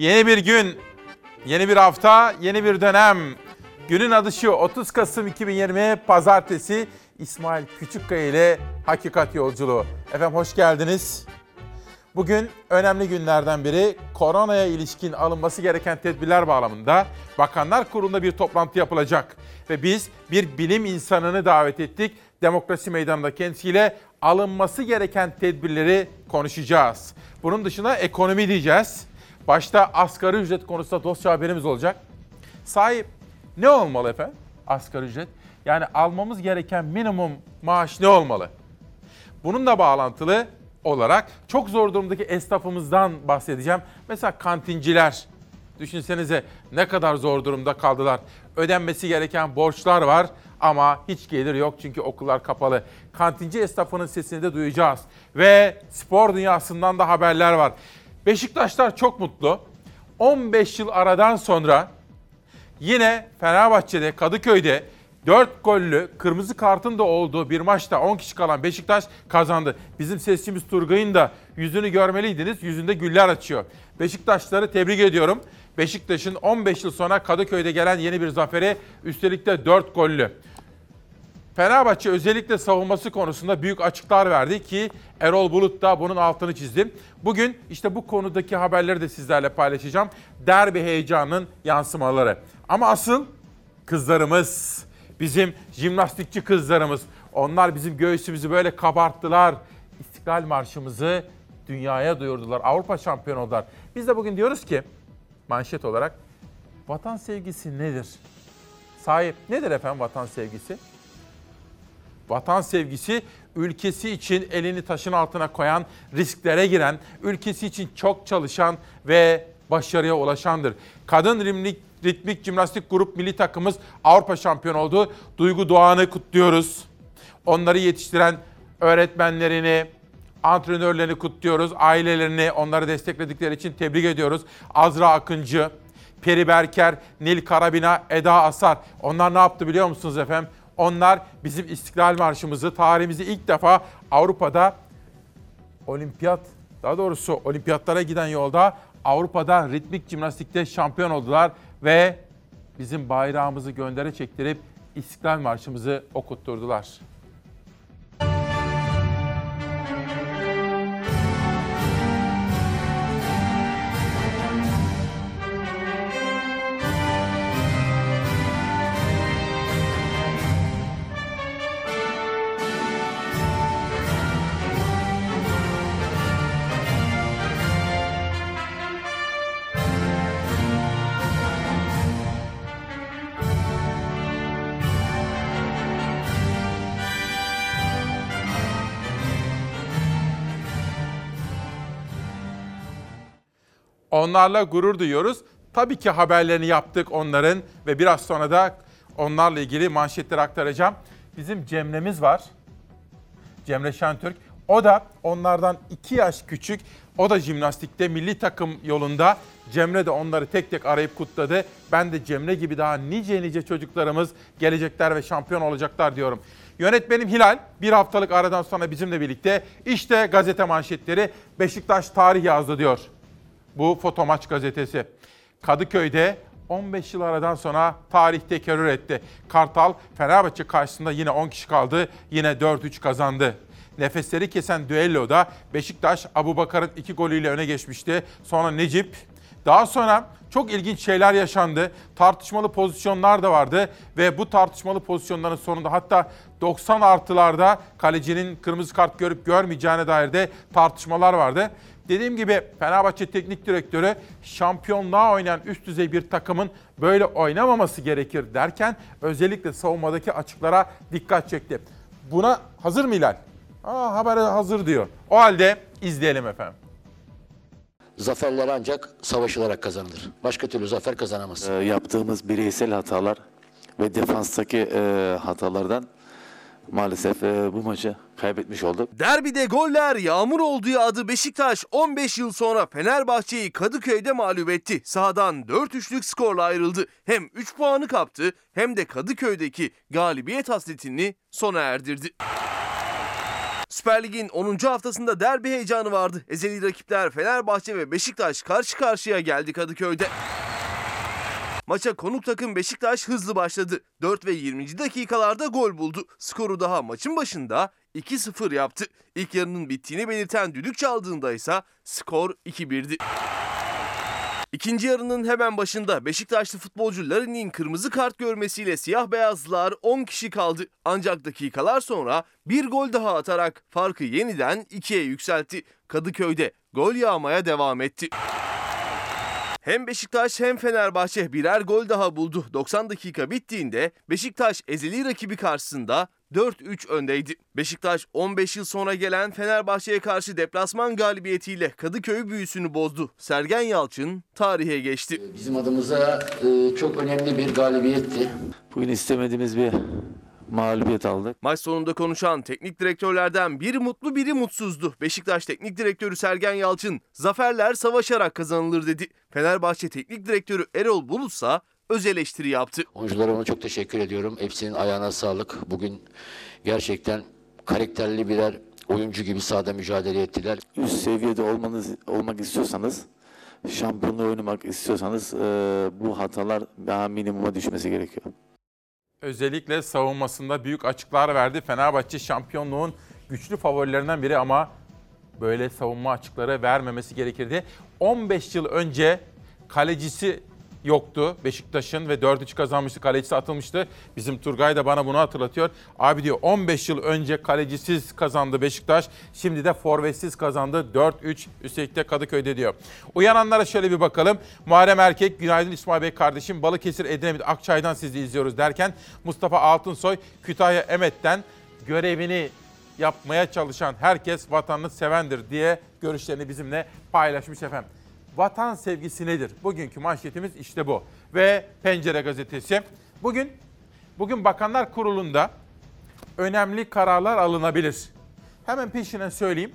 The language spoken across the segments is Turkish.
Yeni bir gün, yeni bir hafta, yeni bir dönem. Günün adı şu 30 Kasım 2020 Pazartesi İsmail Küçükkaya ile Hakikat Yolculuğu. Efendim hoş geldiniz. Bugün önemli günlerden biri koronaya ilişkin alınması gereken tedbirler bağlamında Bakanlar Kurulu'nda bir toplantı yapılacak. Ve biz bir bilim insanını davet ettik. Demokrasi Meydanı'nda kendisiyle alınması gereken tedbirleri konuşacağız. Bunun dışında ekonomi diyeceğiz. Başta asgari ücret konusunda dosya haberimiz olacak. Sahip ne olmalı efendim asgari ücret? Yani almamız gereken minimum maaş ne olmalı? Bununla bağlantılı olarak çok zor durumdaki esnafımızdan bahsedeceğim. Mesela kantinciler. Düşünsenize ne kadar zor durumda kaldılar. Ödenmesi gereken borçlar var ama hiç gelir yok çünkü okullar kapalı. Kantinci esnafının sesini de duyacağız. Ve spor dünyasından da haberler var. Beşiktaşlar çok mutlu. 15 yıl aradan sonra yine Fenerbahçe'de, Kadıköy'de 4 gollü kırmızı kartın da olduğu bir maçta 10 kişi kalan Beşiktaş kazandı. Bizim sesçimiz Turgay'ın da yüzünü görmeliydiniz. Yüzünde güller açıyor. Beşiktaşları tebrik ediyorum. Beşiktaş'ın 15 yıl sonra Kadıköy'de gelen yeni bir zaferi üstelik de 4 gollü. Fenerbahçe özellikle savunması konusunda büyük açıklar verdi ki Erol Bulut da bunun altını çizdi. Bugün işte bu konudaki haberleri de sizlerle paylaşacağım. Derbi heyecanının yansımaları. Ama asıl kızlarımız, bizim jimnastikçi kızlarımız. Onlar bizim göğsümüzü böyle kabarttılar. İstiklal Marşımızı dünyaya duyurdular. Avrupa şampiyonu oldular. Biz de bugün diyoruz ki manşet olarak vatan sevgisi nedir? Sahip nedir efendim vatan sevgisi? Vatan sevgisi ülkesi için elini taşın altına koyan, risklere giren, ülkesi için çok çalışan ve başarıya ulaşandır. Kadın rimlik, ritmik jimnastik grup milli takımımız Avrupa şampiyonu oldu. Duygu Doğan'ı kutluyoruz. Onları yetiştiren öğretmenlerini, antrenörlerini kutluyoruz. Ailelerini, onları destekledikleri için tebrik ediyoruz. Azra Akıncı, Peri Berker, Nil Karabina, Eda Asar. Onlar ne yaptı biliyor musunuz efendim? Onlar bizim İstiklal Marşımızı, tarihimizi ilk defa Avrupa'da olimpiyat, daha doğrusu olimpiyatlara giden yolda Avrupa'da ritmik jimnastikte şampiyon oldular ve bizim bayrağımızı göndere çektirip İstiklal Marşımızı okutturdular. Onlarla gurur duyuyoruz. Tabii ki haberlerini yaptık onların ve biraz sonra da onlarla ilgili manşetleri aktaracağım. Bizim Cemre'miz var. Cemre Şentürk. O da onlardan iki yaş küçük. O da jimnastikte milli takım yolunda. Cemre de onları tek tek arayıp kutladı. Ben de Cemre gibi daha nice nice çocuklarımız gelecekler ve şampiyon olacaklar diyorum. Yönetmenim Hilal bir haftalık aradan sonra bizimle birlikte işte gazete manşetleri Beşiktaş tarih yazdı diyor. Bu Fotomaç gazetesi. Kadıköy'de 15 yıl aradan sonra tarih tekerrür etti. Kartal Fenerbahçe karşısında yine 10 kişi kaldı. Yine 4-3 kazandı. Nefesleri kesen düelloda Beşiktaş Abu Bakar'ın iki golüyle öne geçmişti. Sonra Necip. Daha sonra çok ilginç şeyler yaşandı. Tartışmalı pozisyonlar da vardı ve bu tartışmalı pozisyonların sonunda hatta 90 artılarda kalecinin kırmızı kart görüp görmeyeceğine dair de tartışmalar vardı. Dediğim gibi Fenerbahçe Teknik Direktörü şampiyonluğa oynayan üst düzey bir takımın böyle oynamaması gerekir derken özellikle savunmadaki açıklara dikkat çekti. Buna hazır mı Hilal? Aa, haber hazır diyor. O halde izleyelim efendim. Zaferler ancak savaşılarak kazanılır. Başka türlü zafer kazanamaz. E, yaptığımız bireysel hatalar ve defanstaki e, hatalardan maalesef e, bu maçı kaybetmiş olduk. Derbide goller yağmur olduğu adı Beşiktaş 15 yıl sonra Fenerbahçe'yi Kadıköy'de mağlup etti. Sahadan 4-3'lük skorla ayrıldı. Hem 3 puanı kaptı hem de Kadıköy'deki galibiyet hasretini sona erdirdi. Süper Lig'in 10. haftasında derbi heyecanı vardı. Ezeli rakipler Fenerbahçe ve Beşiktaş karşı karşıya geldi Kadıköy'de. Maça konuk takım Beşiktaş hızlı başladı. 4 ve 20. dakikalarda gol buldu. Skoru daha maçın başında 2-0 yaptı. İlk yarının bittiğini belirten düdük çaldığında ise skor 2-1'di. İkinci yarının hemen başında Beşiktaşlı futbolcu Larin'in kırmızı kart görmesiyle siyah beyazlılar 10 kişi kaldı. Ancak dakikalar sonra bir gol daha atarak farkı yeniden 2'ye yükseltti. Kadıköy'de gol yağmaya devam etti. Hem Beşiktaş hem Fenerbahçe birer gol daha buldu. 90 dakika bittiğinde Beşiktaş ezeli rakibi karşısında 4-3 öndeydi. Beşiktaş 15 yıl sonra gelen Fenerbahçe'ye karşı deplasman galibiyetiyle Kadıköy büyüsünü bozdu. Sergen Yalçın tarihe geçti. Bizim adımıza e, çok önemli bir galibiyetti. Bugün istemediğimiz bir mağlubiyet aldık. Maç sonunda konuşan teknik direktörlerden biri mutlu biri mutsuzdu. Beşiktaş Teknik Direktörü Sergen Yalçın, zaferler savaşarak kazanılır dedi. Fenerbahçe Teknik Direktörü Erol Bulut ise öz eleştiri yaptı. Oyuncularıma çok teşekkür ediyorum. Hepsinin ayağına sağlık. Bugün gerçekten karakterli birer oyuncu gibi sahada mücadele ettiler. Üst seviyede olmanız olmak istiyorsanız, şampiyonluğu oynamak istiyorsanız e, bu hatalar daha minimuma düşmesi gerekiyor. Özellikle savunmasında büyük açıklar verdi. Fenerbahçe şampiyonluğun güçlü favorilerinden biri ama böyle savunma açıkları vermemesi gerekirdi. 15 yıl önce kalecisi yoktu Beşiktaş'ın ve 4-3 kazanmıştı. Kalecisi atılmıştı. Bizim Turgay da bana bunu hatırlatıyor. Abi diyor 15 yıl önce kalecisiz kazandı Beşiktaş. Şimdi de forvetsiz kazandı 4-3 üstelik de Kadıköy'de diyor. Uyananlara şöyle bir bakalım. Muharrem Erkek, günaydın İsmail Bey kardeşim. Balıkesir Edremit Akçay'dan sizi izliyoruz derken Mustafa Altınsoy Kütahya Emet'ten görevini yapmaya çalışan herkes vatanını sevendir diye görüşlerini bizimle paylaşmış efendim. Vatan sevgisi nedir? Bugünkü manşetimiz işte bu. Ve Pencere gazetesi. Bugün bugün Bakanlar Kurulu'nda önemli kararlar alınabilir. Hemen peşinden söyleyeyim.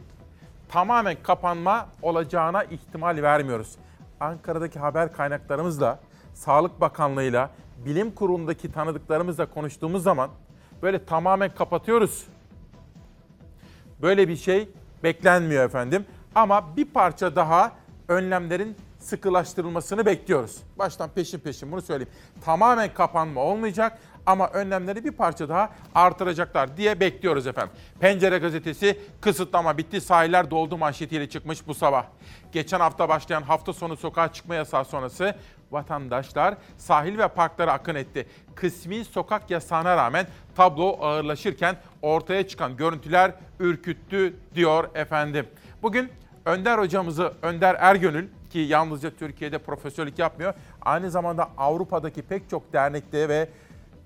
Tamamen kapanma olacağına ihtimal vermiyoruz. Ankara'daki haber kaynaklarımızla, Sağlık Bakanlığı'yla, Bilim Kurulu'ndaki tanıdıklarımızla konuştuğumuz zaman böyle tamamen kapatıyoruz Böyle bir şey beklenmiyor efendim. Ama bir parça daha önlemlerin sıkılaştırılmasını bekliyoruz. Baştan peşin peşin bunu söyleyeyim. Tamamen kapanma olmayacak ama önlemleri bir parça daha artıracaklar diye bekliyoruz efendim. Pencere gazetesi kısıtlama bitti sahiller doldu manşetiyle çıkmış bu sabah. Geçen hafta başlayan hafta sonu sokağa çıkma yasağı sonrası vatandaşlar sahil ve parklara akın etti. Kısmi sokak yasağına rağmen tablo ağırlaşırken ortaya çıkan görüntüler ürküttü diyor efendim. Bugün Önder hocamızı Önder Ergönül ki yalnızca Türkiye'de profesörlük yapmıyor. Aynı zamanda Avrupa'daki pek çok dernekte ve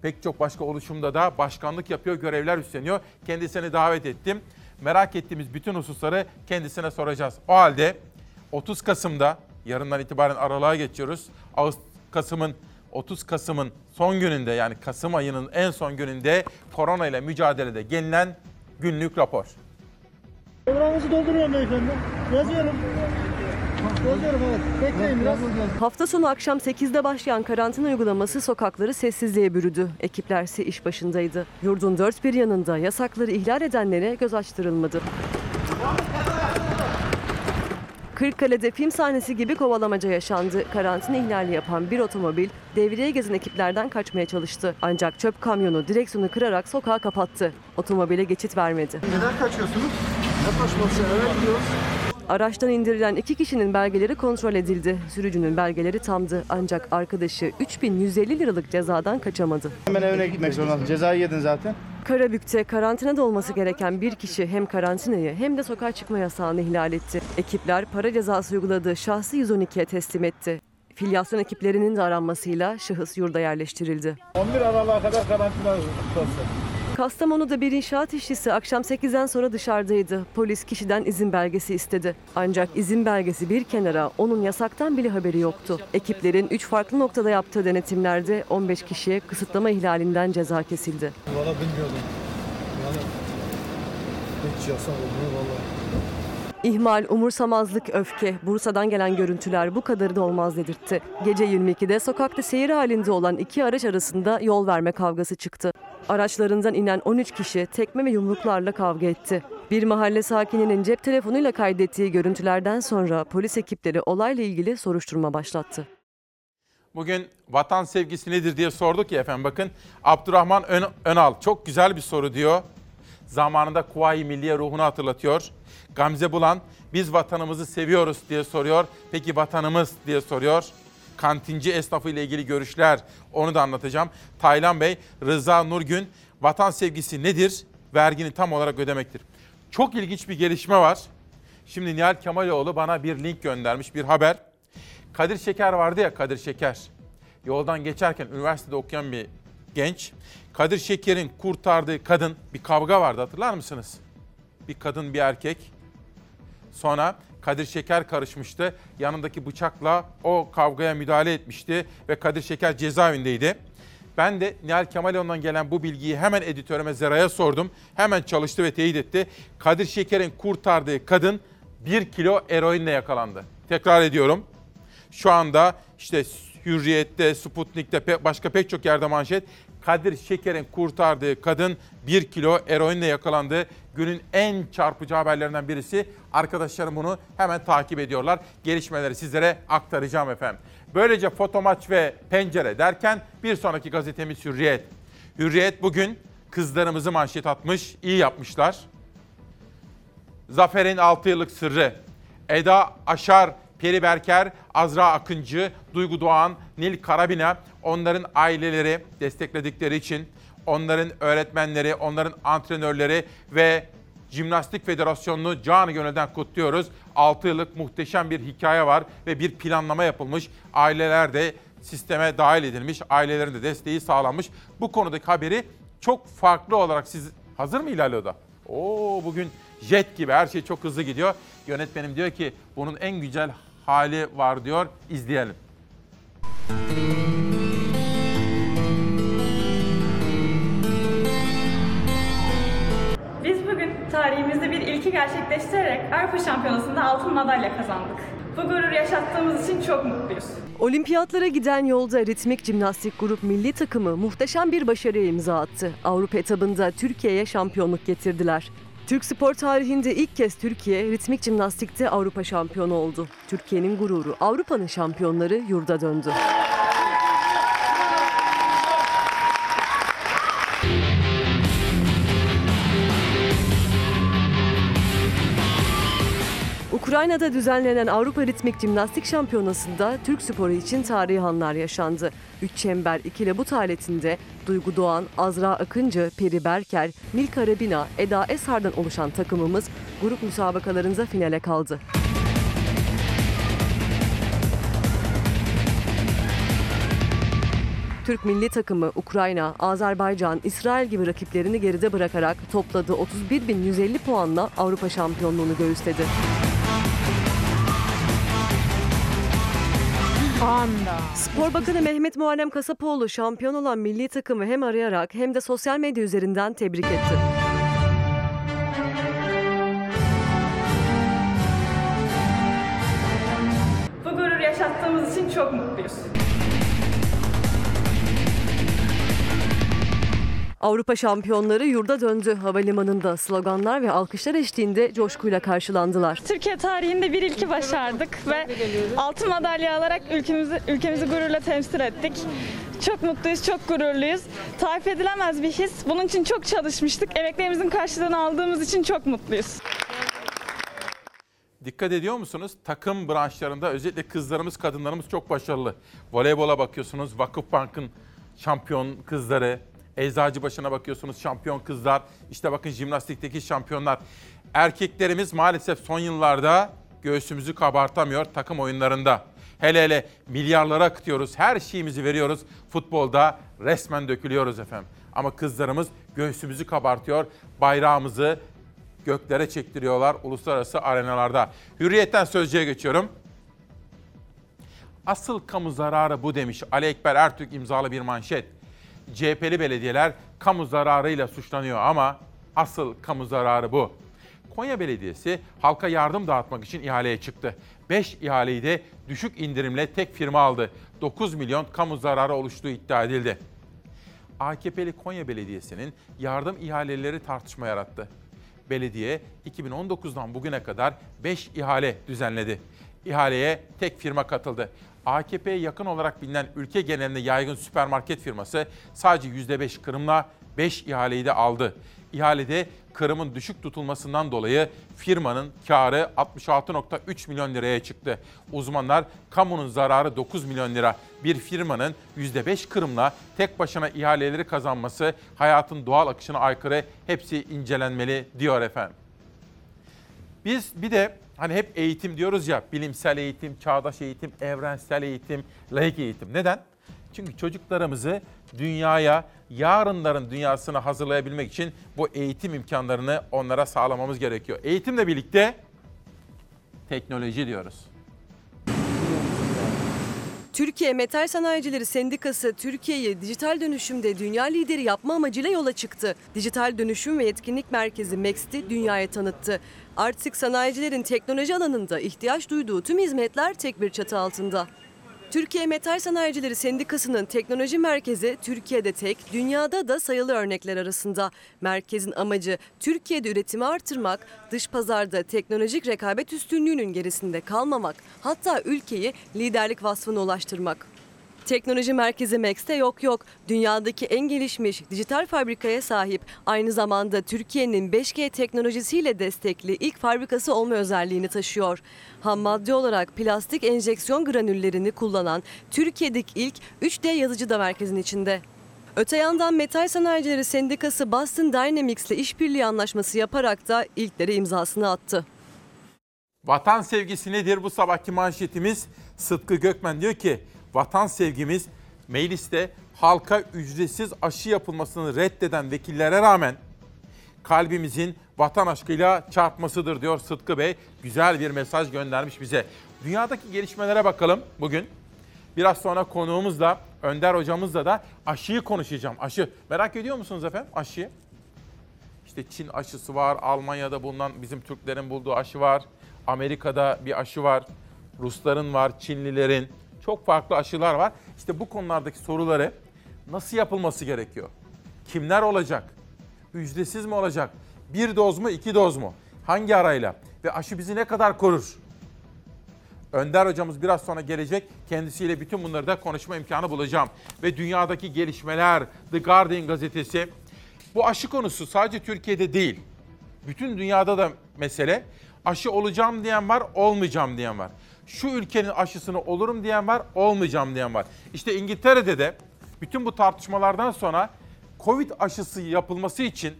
pek çok başka oluşumda da başkanlık yapıyor, görevler üstleniyor. Kendisini davet ettim. Merak ettiğimiz bütün hususları kendisine soracağız. O halde 30 Kasım'da yarından itibaren aralığa geçiyoruz. Kasım'ın 30 Kasım'ın son gününde yani Kasım ayının en son gününde korona ile mücadelede gelinen günlük rapor. Numaranızı dolduruyorum beyefendi. Yazıyorum. Yazıyorum evet. Bekleyin biraz. Hafta sonu akşam 8'de başlayan karantina uygulaması sokakları sessizliğe bürüdü. Ekipler ise iş başındaydı. Yurdun dört bir yanında yasakları ihlal edenlere göz açtırılmadı. Kırıkkale'de film sahnesi gibi kovalamaca yaşandı. Karantina ihlali yapan bir otomobil devreye gezen ekiplerden kaçmaya çalıştı. Ancak çöp kamyonu direksiyonu kırarak sokağı kapattı. Otomobile geçit vermedi. Neden kaçıyorsunuz? Eve gidiyoruz. Araçtan indirilen iki kişinin belgeleri kontrol edildi. Sürücünün belgeleri tamdı ancak arkadaşı 3150 liralık cezadan kaçamadı. Hemen evine gitmek zorundasın. Cezayı yedin zaten. Karabük'te karantinada olması gereken bir kişi hem karantinayı hem de sokağa çıkma yasağını ihlal etti. Ekipler para cezası uyguladığı şahsı 112'ye teslim etti. Filyasyon ekiplerinin de aranmasıyla şahıs yurda yerleştirildi. 11 Aralık'a kadar karantina tutulsun. Kastamonu'da bir inşaat işçisi akşam 8'den sonra dışarıdaydı. Polis kişiden izin belgesi istedi. Ancak izin belgesi bir kenara onun yasaktan bile haberi yoktu. Ekiplerin 3 farklı noktada yaptığı denetimlerde 15 kişiye kısıtlama ihlalinden ceza kesildi. Valla bilmiyordum. Yani hiç yasak olduğunu valla. İhmal, umursamazlık, öfke, Bursa'dan gelen görüntüler bu kadarı da olmaz dedirtti. Gece 22'de sokakta seyir halinde olan iki araç arasında yol verme kavgası çıktı. Araçlarından inen 13 kişi tekme ve yumruklarla kavga etti. Bir mahalle sakininin cep telefonuyla kaydettiği görüntülerden sonra polis ekipleri olayla ilgili soruşturma başlattı. Bugün vatan sevgisi nedir diye sorduk ya efendim. Bakın Abdurrahman Ön- Önal çok güzel bir soru diyor. Zamanında Kuvayi Milliye ruhunu hatırlatıyor. Gamze Bulan biz vatanımızı seviyoruz diye soruyor. Peki vatanımız diye soruyor. Kantinci esnafı ile ilgili görüşler onu da anlatacağım. Taylan Bey, Rıza Nurgün vatan sevgisi nedir? Vergini tam olarak ödemektir. Çok ilginç bir gelişme var. Şimdi Nihal Kemaloğlu bana bir link göndermiş, bir haber. Kadir Şeker vardı ya Kadir Şeker. Yoldan geçerken üniversitede okuyan bir genç. Kadir Şeker'in kurtardığı kadın bir kavga vardı hatırlar mısınız? Bir kadın bir erkek. Sonra Kadir Şeker karışmıştı. Yanındaki bıçakla o kavgaya müdahale etmişti ve Kadir Şeker cezaevindeydi. Ben de Nihal Kemaloğlu'ndan gelen bu bilgiyi hemen editörüme Zera'ya sordum. Hemen çalıştı ve teyit etti. Kadir Şeker'in kurtardığı kadın 1 kilo eroinle yakalandı. Tekrar ediyorum. Şu anda işte Hürriyet'te, Sputnik'te, başka pek çok yerde manşet. Kadir Şeker'in kurtardığı kadın 1 kilo eroinle yakalandı. Günün en çarpıcı haberlerinden birisi. Arkadaşlarım bunu hemen takip ediyorlar. Gelişmeleri sizlere aktaracağım efendim. Böylece fotomaç ve pencere derken bir sonraki gazetemiz Hürriyet. Hürriyet bugün kızlarımızı manşet atmış, iyi yapmışlar. Zafer'in 6 yıllık sırrı. Eda Aşar, Peri Berker, Azra Akıncı, Duygu Doğan, Nil Karabina onların aileleri destekledikleri için onların öğretmenleri, onların antrenörleri ve Jimnastik Federasyonu'nu canı gönülden kutluyoruz. 6 yıllık muhteşem bir hikaye var ve bir planlama yapılmış. Aileler de sisteme dahil edilmiş, ailelerin de desteği sağlanmış. Bu konudaki haberi çok farklı olarak siz hazır mı İlal Oda? Oo bugün jet gibi her şey çok hızlı gidiyor. Yönetmenim diyor ki bunun en güzel hali var diyor. İzleyelim. Biz bugün tarihimizde bir ilki gerçekleştirerek Avrupa Şampiyonası'nda altın madalya kazandık. Bu gurur yaşattığımız için çok mutluyuz. Olimpiyatlara giden yolda ritmik jimnastik grup milli takımı muhteşem bir başarıya imza attı. Avrupa etabında Türkiye'ye şampiyonluk getirdiler. Türk spor tarihinde ilk kez Türkiye ritmik jimnastikte Avrupa şampiyonu oldu. Türkiye'nin gururu Avrupa'nın şampiyonları yurda döndü. Ukrayna'da düzenlenen Avrupa Ritmik Jimnastik Şampiyonası'nda Türk sporu için tarihi anlar yaşandı. Üç çember ikili bu aletinde Duygu Doğan, Azra Akıncı, Peri Berker, Nil Karabina, Eda Esar'dan oluşan takımımız grup müsabakalarında finale kaldı. Türk milli takımı Ukrayna, Azerbaycan, İsrail gibi rakiplerini geride bırakarak topladığı 31.150 puanla Avrupa şampiyonluğunu göğüsledi. Spor Bakanı Mehmet Muharrem Kasapoğlu şampiyon olan milli takımı hem arayarak hem de sosyal medya üzerinden tebrik etti. Bu gurur yaşattığımız için çok mutluyuz. Avrupa şampiyonları yurda döndü. Havalimanında sloganlar ve alkışlar eşliğinde coşkuyla karşılandılar. Türkiye tarihinde bir ilki başardık ve altın madalya alarak ülkemizi, ülkemizi gururla temsil ettik. Çok mutluyuz, çok gururluyuz. Tarif edilemez bir his. Bunun için çok çalışmıştık. Emeklerimizin karşılığını aldığımız için çok mutluyuz. Dikkat ediyor musunuz? Takım branşlarında özellikle kızlarımız, kadınlarımız çok başarılı. Voleybola bakıyorsunuz, Vakıfbank'ın şampiyon kızları. Eczacıbaşı'na bakıyorsunuz, şampiyon kızlar. İşte bakın jimnastikteki şampiyonlar. Erkeklerimiz maalesef son yıllarda göğsümüzü kabartamıyor takım oyunlarında. Hele hele milyarlara akıtıyoruz, her şeyimizi veriyoruz. Futbolda resmen dökülüyoruz efendim. Ama kızlarımız göğsümüzü kabartıyor, bayrağımızı göklere çektiriyorlar uluslararası arenalarda. Hürriyetten sözcüye geçiyorum. Asıl kamu zararı bu demiş Ali Ekber Ertürk imzalı bir manşet. CHP'li belediyeler kamu zararıyla suçlanıyor ama asıl kamu zararı bu. Konya Belediyesi halka yardım dağıtmak için ihaleye çıktı. 5 ihaleyi de düşük indirimle tek firma aldı. 9 milyon kamu zararı oluştuğu iddia edildi. AKP'li Konya Belediyesi'nin yardım ihaleleri tartışma yarattı. belediye 2019'dan bugüne kadar 5 ihale düzenledi. İhaleye tek firma katıldı. AKP'ye yakın olarak bilinen ülke genelinde yaygın süpermarket firması sadece %5 kırımla 5 ihaleyi de aldı. İhalede kırımın düşük tutulmasından dolayı firmanın karı 66.3 milyon liraya çıktı. Uzmanlar kamunun zararı 9 milyon lira. Bir firmanın %5 kırımla tek başına ihaleleri kazanması hayatın doğal akışına aykırı hepsi incelenmeli diyor efendim. Biz bir de hani hep eğitim diyoruz ya, bilimsel eğitim, çağdaş eğitim, evrensel eğitim, laik eğitim. Neden? Çünkü çocuklarımızı dünyaya, yarınların dünyasına hazırlayabilmek için bu eğitim imkanlarını onlara sağlamamız gerekiyor. Eğitimle birlikte teknoloji diyoruz. Türkiye Metal Sanayicileri Sendikası Türkiye'yi dijital dönüşümde dünya lideri yapma amacıyla yola çıktı. Dijital Dönüşüm ve Yetkinlik Merkezi MEXT'i dünyaya tanıttı. Artık sanayicilerin teknoloji alanında ihtiyaç duyduğu tüm hizmetler tek bir çatı altında. Türkiye Metal Sanayicileri Sendikası'nın teknoloji merkezi Türkiye'de tek, dünyada da sayılı örnekler arasında. Merkezin amacı Türkiye'de üretimi artırmak, dış pazarda teknolojik rekabet üstünlüğünün gerisinde kalmamak, hatta ülkeyi liderlik vasfına ulaştırmak. Teknoloji merkezi Max'te yok yok. Dünyadaki en gelişmiş dijital fabrikaya sahip, aynı zamanda Türkiye'nin 5G teknolojisiyle destekli ilk fabrikası olma özelliğini taşıyor. Ham madde olarak plastik enjeksiyon granüllerini kullanan Türkiye'deki ilk 3D yazıcı da merkezin içinde. Öte yandan Metal Sanayicileri Sendikası Boston Dynamics ile işbirliği anlaşması yaparak da ilkleri imzasını attı. Vatan sevgisi nedir? Bu sabahki manşetimiz Sıtkı Gökmen diyor ki vatan sevgimiz mecliste halka ücretsiz aşı yapılmasını reddeden vekillere rağmen kalbimizin vatan aşkıyla çarpmasıdır diyor Sıtkı Bey. Güzel bir mesaj göndermiş bize. Dünyadaki gelişmelere bakalım bugün. Biraz sonra konuğumuzla, Önder hocamızla da aşıyı konuşacağım. Aşı. Merak ediyor musunuz efendim aşıyı? İşte Çin aşısı var, Almanya'da bulunan bizim Türklerin bulduğu aşı var. Amerika'da bir aşı var. Rusların var, Çinlilerin. Çok farklı aşılar var. İşte bu konulardaki soruları nasıl yapılması gerekiyor? Kimler olacak? Ücretsiz mi olacak? Bir doz mu, iki doz mu? Hangi arayla? Ve aşı bizi ne kadar korur? Önder hocamız biraz sonra gelecek. Kendisiyle bütün bunları da konuşma imkanı bulacağım. Ve dünyadaki gelişmeler, The Guardian gazetesi. Bu aşı konusu sadece Türkiye'de değil. Bütün dünyada da mesele. Aşı olacağım diyen var, olmayacağım diyen var. Şu ülkenin aşısını olurum diyen var, olmayacağım diyen var. İşte İngiltere'de de bütün bu tartışmalardan sonra Covid aşısı yapılması için,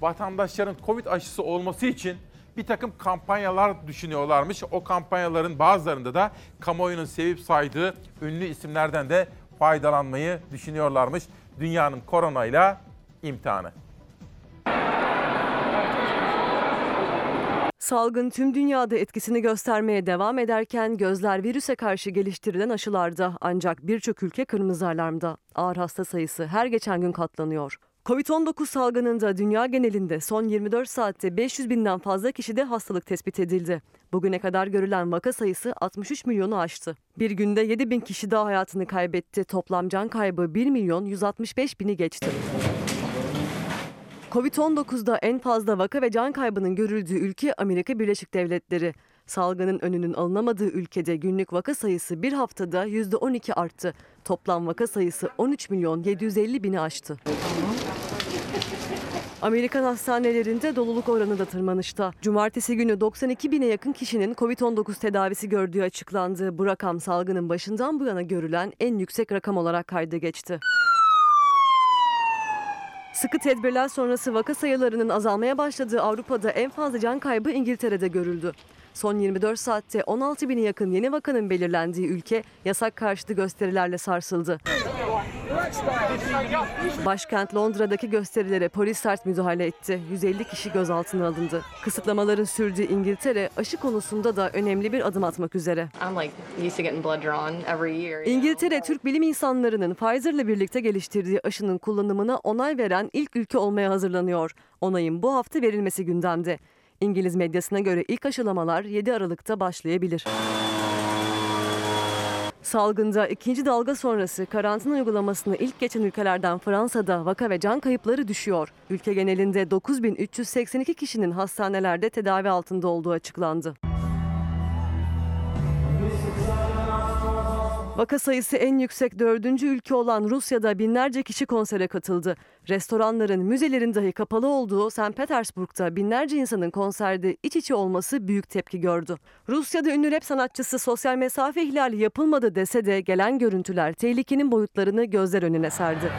vatandaşların Covid aşısı olması için bir takım kampanyalar düşünüyorlarmış. O kampanyaların bazılarında da kamuoyunun sevip saydığı ünlü isimlerden de faydalanmayı düşünüyorlarmış. Dünyanın koronayla imtihanı. Salgın tüm dünyada etkisini göstermeye devam ederken gözler virüse karşı geliştirilen aşılarda ancak birçok ülke kırmızı alarmda. Ağır hasta sayısı her geçen gün katlanıyor. Covid-19 salgınında dünya genelinde son 24 saatte 500 binden fazla kişide hastalık tespit edildi. Bugüne kadar görülen vaka sayısı 63 milyonu aştı. Bir günde 7 bin kişi daha hayatını kaybetti. Toplam can kaybı 1 milyon 165 bini geçti. Covid-19'da en fazla vaka ve can kaybının görüldüğü ülke Amerika Birleşik Devletleri. Salgının önünün alınamadığı ülkede günlük vaka sayısı bir haftada %12 arttı. Toplam vaka sayısı 13 milyon 750 bini aştı. Amerikan hastanelerinde doluluk oranı da tırmanışta. Cumartesi günü 92 bine yakın kişinin Covid-19 tedavisi gördüğü açıklandı. Bu rakam salgının başından bu yana görülen en yüksek rakam olarak kayda geçti. Sıkı tedbirler sonrası vaka sayılarının azalmaya başladığı Avrupa'da en fazla can kaybı İngiltere'de görüldü. Son 24 saatte 16 bine yakın yeni vakanın belirlendiği ülke yasak karşıtı gösterilerle sarsıldı. Başkent Londra'daki gösterilere polis sert müdahale etti. 150 kişi gözaltına alındı. Kısıtlamaların sürdüğü İngiltere aşı konusunda da önemli bir adım atmak üzere. İngiltere, Türk bilim insanlarının Pfizer'la birlikte geliştirdiği aşının kullanımına onay veren ilk ülke olmaya hazırlanıyor. Onayın bu hafta verilmesi gündemde. İngiliz medyasına göre ilk aşılamalar 7 Aralık'ta başlayabilir. Salgında ikinci dalga sonrası karantina uygulamasını ilk geçen ülkelerden Fransa'da vaka ve can kayıpları düşüyor. Ülke genelinde 9382 kişinin hastanelerde tedavi altında olduğu açıklandı. Vaka sayısı en yüksek dördüncü ülke olan Rusya'da binlerce kişi konsere katıldı. Restoranların, müzelerin dahi kapalı olduğu St. Petersburg'da binlerce insanın konserde iç içe olması büyük tepki gördü. Rusya'da ünlü rap sanatçısı sosyal mesafe ihlali yapılmadı dese de gelen görüntüler tehlikenin boyutlarını gözler önüne serdi.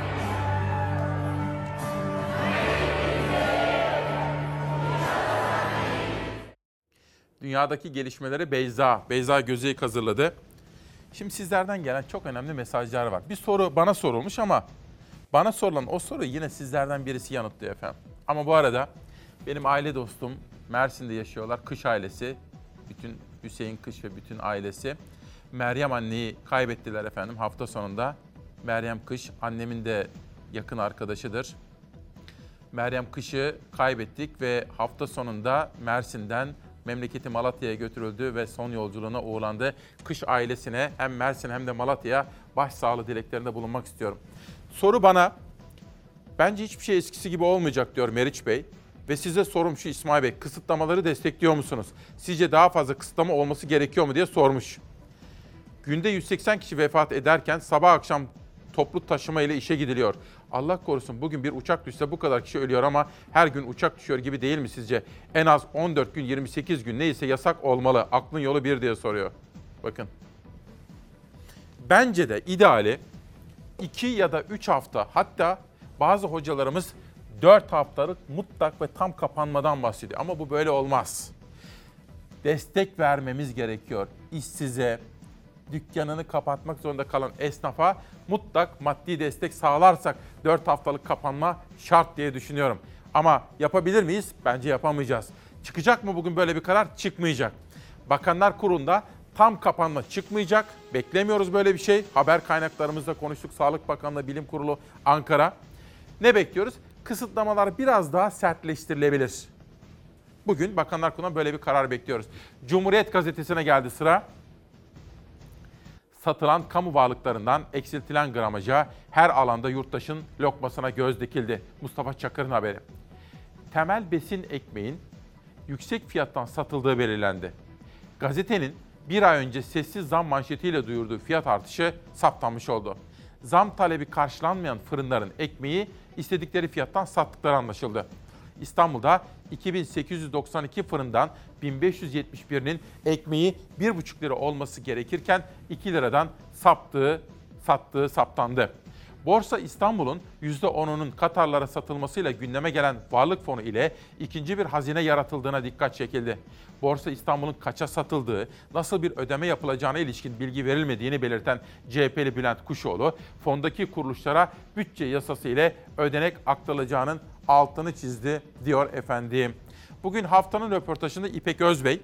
Dünyadaki gelişmeleri Beyza, Beyza Gözeyik hazırladı. Şimdi sizlerden gelen çok önemli mesajlar var. Bir soru bana sorulmuş ama bana sorulan o soru yine sizlerden birisi yanıtlıyor efendim. Ama bu arada benim aile dostum Mersin'de yaşıyorlar. Kış ailesi. Bütün Hüseyin Kış ve bütün ailesi. Meryem anneyi kaybettiler efendim hafta sonunda. Meryem Kış annemin de yakın arkadaşıdır. Meryem Kış'ı kaybettik ve hafta sonunda Mersin'den memleketi Malatya'ya götürüldü ve son yolculuğuna uğurlandı. Kış ailesine hem Mersin hem de Malatya'ya başsağlığı dileklerinde bulunmak istiyorum. Soru bana, bence hiçbir şey eskisi gibi olmayacak diyor Meriç Bey. Ve size sorum şu İsmail Bey, kısıtlamaları destekliyor musunuz? Sizce daha fazla kısıtlama olması gerekiyor mu diye sormuş. Günde 180 kişi vefat ederken sabah akşam toplu taşıma ile işe gidiliyor. Allah korusun bugün bir uçak düşse bu kadar kişi ölüyor ama her gün uçak düşüyor gibi değil mi sizce? En az 14 gün 28 gün neyse yasak olmalı. Aklın yolu bir diye soruyor. Bakın. Bence de ideali 2 ya da 3 hafta hatta bazı hocalarımız 4 haftalık mutlak ve tam kapanmadan bahsediyor. Ama bu böyle olmaz. Destek vermemiz gerekiyor. İşsize, dükkanını kapatmak zorunda kalan esnafa mutlak maddi destek sağlarsak 4 haftalık kapanma şart diye düşünüyorum. Ama yapabilir miyiz? Bence yapamayacağız. Çıkacak mı bugün böyle bir karar? Çıkmayacak. Bakanlar Kurulu'nda tam kapanma çıkmayacak. Beklemiyoruz böyle bir şey. Haber kaynaklarımızda konuştuk. Sağlık Bakanlığı Bilim Kurulu Ankara. Ne bekliyoruz? Kısıtlamalar biraz daha sertleştirilebilir. Bugün Bakanlar Kurulu'na böyle bir karar bekliyoruz. Cumhuriyet Gazetesi'ne geldi sıra satılan kamu varlıklarından eksiltilen gramaja her alanda yurttaşın lokmasına göz dikildi. Mustafa Çakır'ın haberi. Temel besin ekmeğin yüksek fiyattan satıldığı belirlendi. Gazetenin bir ay önce sessiz zam manşetiyle duyurduğu fiyat artışı saptanmış oldu. Zam talebi karşılanmayan fırınların ekmeği istedikleri fiyattan sattıkları anlaşıldı. İstanbul'da 2892 fırından 1571'inin ekmeği 1,5 lira olması gerekirken 2 liradan saptığı, sattığı saptandı. Borsa İstanbul'un %10'unun Katarlara satılmasıyla gündeme gelen varlık fonu ile ikinci bir hazine yaratıldığına dikkat çekildi. Borsa İstanbul'un kaça satıldığı, nasıl bir ödeme yapılacağına ilişkin bilgi verilmediğini belirten CHP'li Bülent Kuşoğlu, fondaki kuruluşlara bütçe yasası ile ödenek aktarılacağının altını çizdi diyor efendim. Bugün haftanın röportajında İpek Özbey,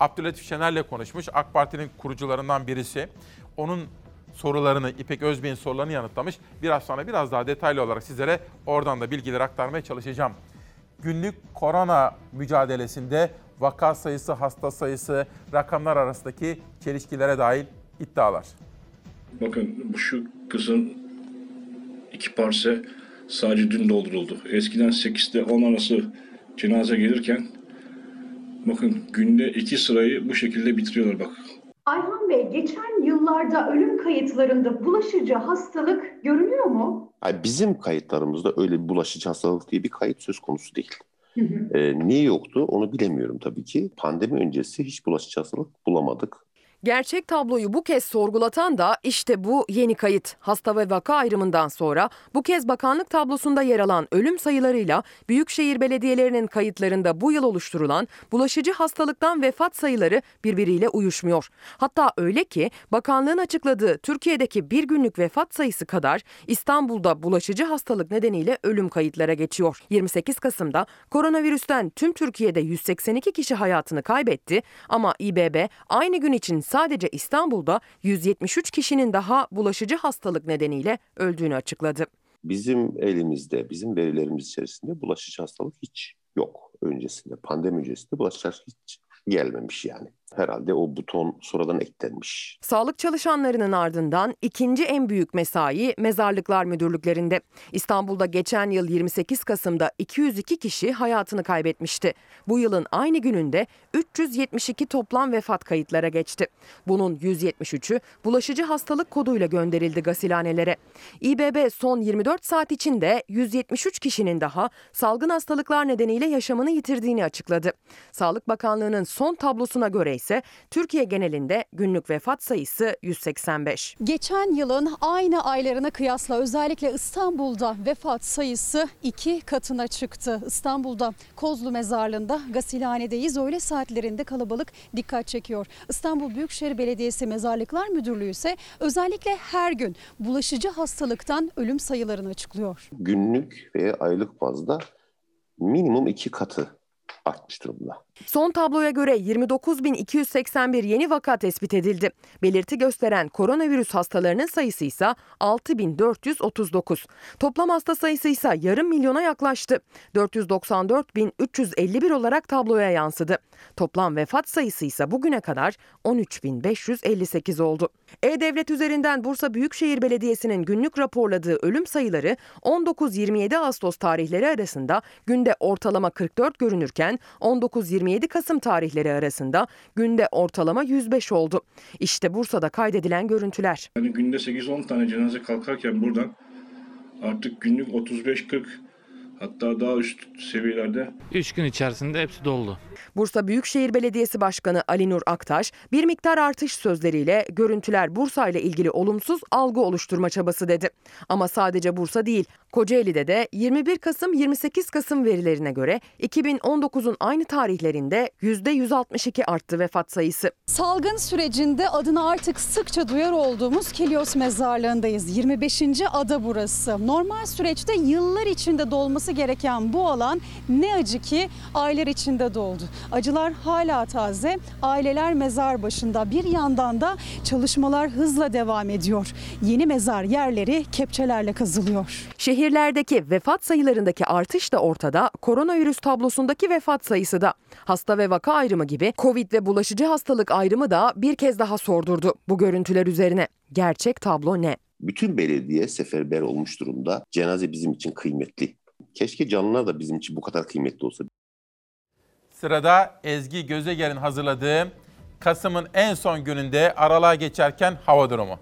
Abdülatif Şener'le konuşmuş. AK Parti'nin kurucularından birisi. Onun sorularını, İpek Özbey'in sorularını yanıtlamış. Biraz sonra biraz daha detaylı olarak sizlere oradan da bilgileri aktarmaya çalışacağım. Günlük korona mücadelesinde vaka sayısı, hasta sayısı, rakamlar arasındaki çelişkilere dair iddialar. Bakın şu kızın iki parse sadece dün dolduruldu. Eskiden 8'de 10 arası cenaze gelirken bakın günde iki sırayı bu şekilde bitiriyorlar bak. Ayhan Bey, geçen yıllarda ölüm kayıtlarında bulaşıcı hastalık görünüyor mu? Yani bizim kayıtlarımızda öyle bir bulaşıcı hastalık diye bir kayıt söz konusu değil. Ee, niye yoktu onu bilemiyorum tabii ki. Pandemi öncesi hiç bulaşıcı hastalık bulamadık. Gerçek tabloyu bu kez sorgulatan da işte bu yeni kayıt. Hasta ve vaka ayrımından sonra bu kez bakanlık tablosunda yer alan ölüm sayılarıyla büyükşehir belediyelerinin kayıtlarında bu yıl oluşturulan bulaşıcı hastalıktan vefat sayıları birbiriyle uyuşmuyor. Hatta öyle ki bakanlığın açıkladığı Türkiye'deki bir günlük vefat sayısı kadar İstanbul'da bulaşıcı hastalık nedeniyle ölüm kayıtlara geçiyor. 28 Kasım'da koronavirüsten tüm Türkiye'de 182 kişi hayatını kaybetti ama İBB aynı gün için sadece İstanbul'da 173 kişinin daha bulaşıcı hastalık nedeniyle öldüğünü açıkladı. Bizim elimizde, bizim verilerimiz içerisinde bulaşıcı hastalık hiç yok öncesinde. Pandemi öncesinde bulaşıcı hiç gelmemiş yani. Herhalde o buton sonradan eklenmiş. Sağlık çalışanlarının ardından ikinci en büyük mesai mezarlıklar müdürlüklerinde. İstanbul'da geçen yıl 28 Kasım'da 202 kişi hayatını kaybetmişti. Bu yılın aynı gününde 372 toplam vefat kayıtlara geçti. Bunun 173'ü bulaşıcı hastalık koduyla gönderildi gasilhanelere. İBB son 24 saat içinde 173 kişinin daha salgın hastalıklar nedeniyle yaşamını yitirdiğini açıkladı. Sağlık Bakanlığı'nın son tablosuna göre ise Türkiye genelinde günlük vefat sayısı 185. Geçen yılın aynı aylarına kıyasla özellikle İstanbul'da vefat sayısı iki katına çıktı. İstanbul'da Kozlu Mezarlığı'nda gasilhanedeyiz. Öğle saatlerinde kalabalık dikkat çekiyor. İstanbul Büyükşehir Belediyesi Mezarlıklar Müdürlüğü ise özellikle her gün bulaşıcı hastalıktan ölüm sayılarını açıklıyor. Günlük ve aylık bazda minimum iki katı artmış durumda. Son tabloya göre 29.281 yeni vaka tespit edildi. Belirti gösteren koronavirüs hastalarının sayısı ise 6.439. Toplam hasta sayısı ise yarım milyona yaklaştı. 494.351 olarak tabloya yansıdı. Toplam vefat sayısı ise bugüne kadar 13.558 oldu. E-Devlet üzerinden Bursa Büyükşehir Belediyesi'nin günlük raporladığı ölüm sayıları 19-27 Ağustos tarihleri arasında günde ortalama 44 görünürken 19-27 Kasım tarihleri arasında günde ortalama 105 oldu. İşte Bursa'da kaydedilen görüntüler. Yani günde 8-10 tane cenaze kalkarken buradan artık günlük 35-40 hatta daha üst seviyelerde 3 gün içerisinde hepsi doldu. Bursa Büyükşehir Belediyesi Başkanı Ali Nur Aktaş bir miktar artış sözleriyle görüntüler Bursa ile ilgili olumsuz algı oluşturma çabası dedi. Ama sadece Bursa değil, Kocaeli'de de 21 Kasım 28 Kasım verilerine göre 2019'un aynı tarihlerinde %162 arttı vefat sayısı. Salgın sürecinde adını artık sıkça duyar olduğumuz Kilios Mezarlığı'ndayız. 25. ada burası. Normal süreçte yıllar içinde dolması gereken bu alan ne acı ki aylar içinde doldu. Acılar hala taze. Aileler mezar başında. Bir yandan da çalışmalar hızla devam ediyor. Yeni mezar yerleri kepçelerle kazılıyor. Şehirlerdeki vefat sayılarındaki artış da ortada, koronavirüs tablosundaki vefat sayısı da. Hasta ve vaka ayrımı gibi Covid ve bulaşıcı hastalık ayrımı da bir kez daha sordurdu bu görüntüler üzerine. Gerçek tablo ne? Bütün belediye seferber olmuş durumda. Cenaze bizim için kıymetli. Keşke canlılar da bizim için bu kadar kıymetli olsa. Sırada Ezgi Gözeger'in hazırladığı Kasım'ın en son gününde aralığa geçerken hava durumu.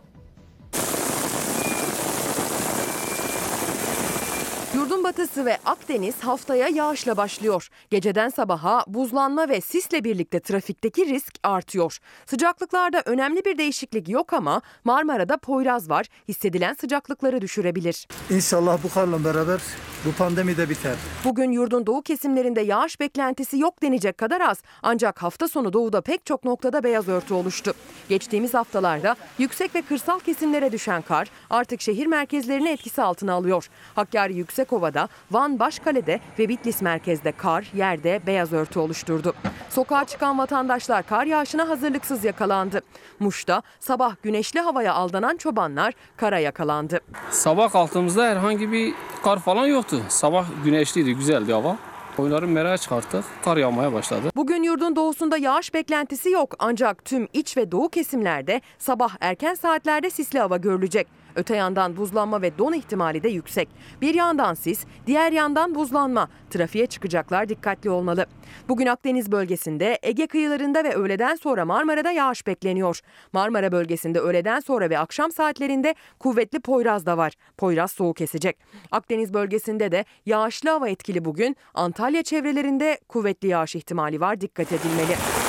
Batısı ve Akdeniz haftaya yağışla başlıyor. Geceden sabaha buzlanma ve sisle birlikte trafikteki risk artıyor. Sıcaklıklarda önemli bir değişiklik yok ama Marmara'da Poyraz var. Hissedilen sıcaklıkları düşürebilir. İnşallah bu karla beraber bu pandemi de biter. Bugün yurdun doğu kesimlerinde yağış beklentisi yok denecek kadar az. Ancak hafta sonu doğuda pek çok noktada beyaz örtü oluştu. Geçtiğimiz haftalarda yüksek ve kırsal kesimlere düşen kar artık şehir merkezlerini etkisi altına alıyor. Hakkari Yüksekova'da, Van Başkale'de ve Bitlis merkezde kar, yerde beyaz örtü oluşturdu. Sokağa çıkan vatandaşlar kar yağışına hazırlıksız yakalandı. Muş'ta sabah güneşli havaya aldanan çobanlar kara yakalandı. Sabah kalktığımızda herhangi bir kar falan yoktu. Sabah güneşliydi, güzeldi hava. Koyunları meraya çıkarttık, kar yağmaya başladı. Bugün yurdun doğusunda yağış beklentisi yok ancak tüm iç ve doğu kesimlerde sabah erken saatlerde sisli hava görülecek. Öte yandan buzlanma ve don ihtimali de yüksek. Bir yandan sis, diğer yandan buzlanma. Trafiğe çıkacaklar dikkatli olmalı. Bugün Akdeniz bölgesinde, Ege kıyılarında ve öğleden sonra Marmara'da yağış bekleniyor. Marmara bölgesinde öğleden sonra ve akşam saatlerinde kuvvetli Poyraz da var. Poyraz soğuk esecek. Akdeniz bölgesinde de yağışlı hava etkili bugün. Antalya çevrelerinde kuvvetli yağış ihtimali var. Dikkat edilmeli.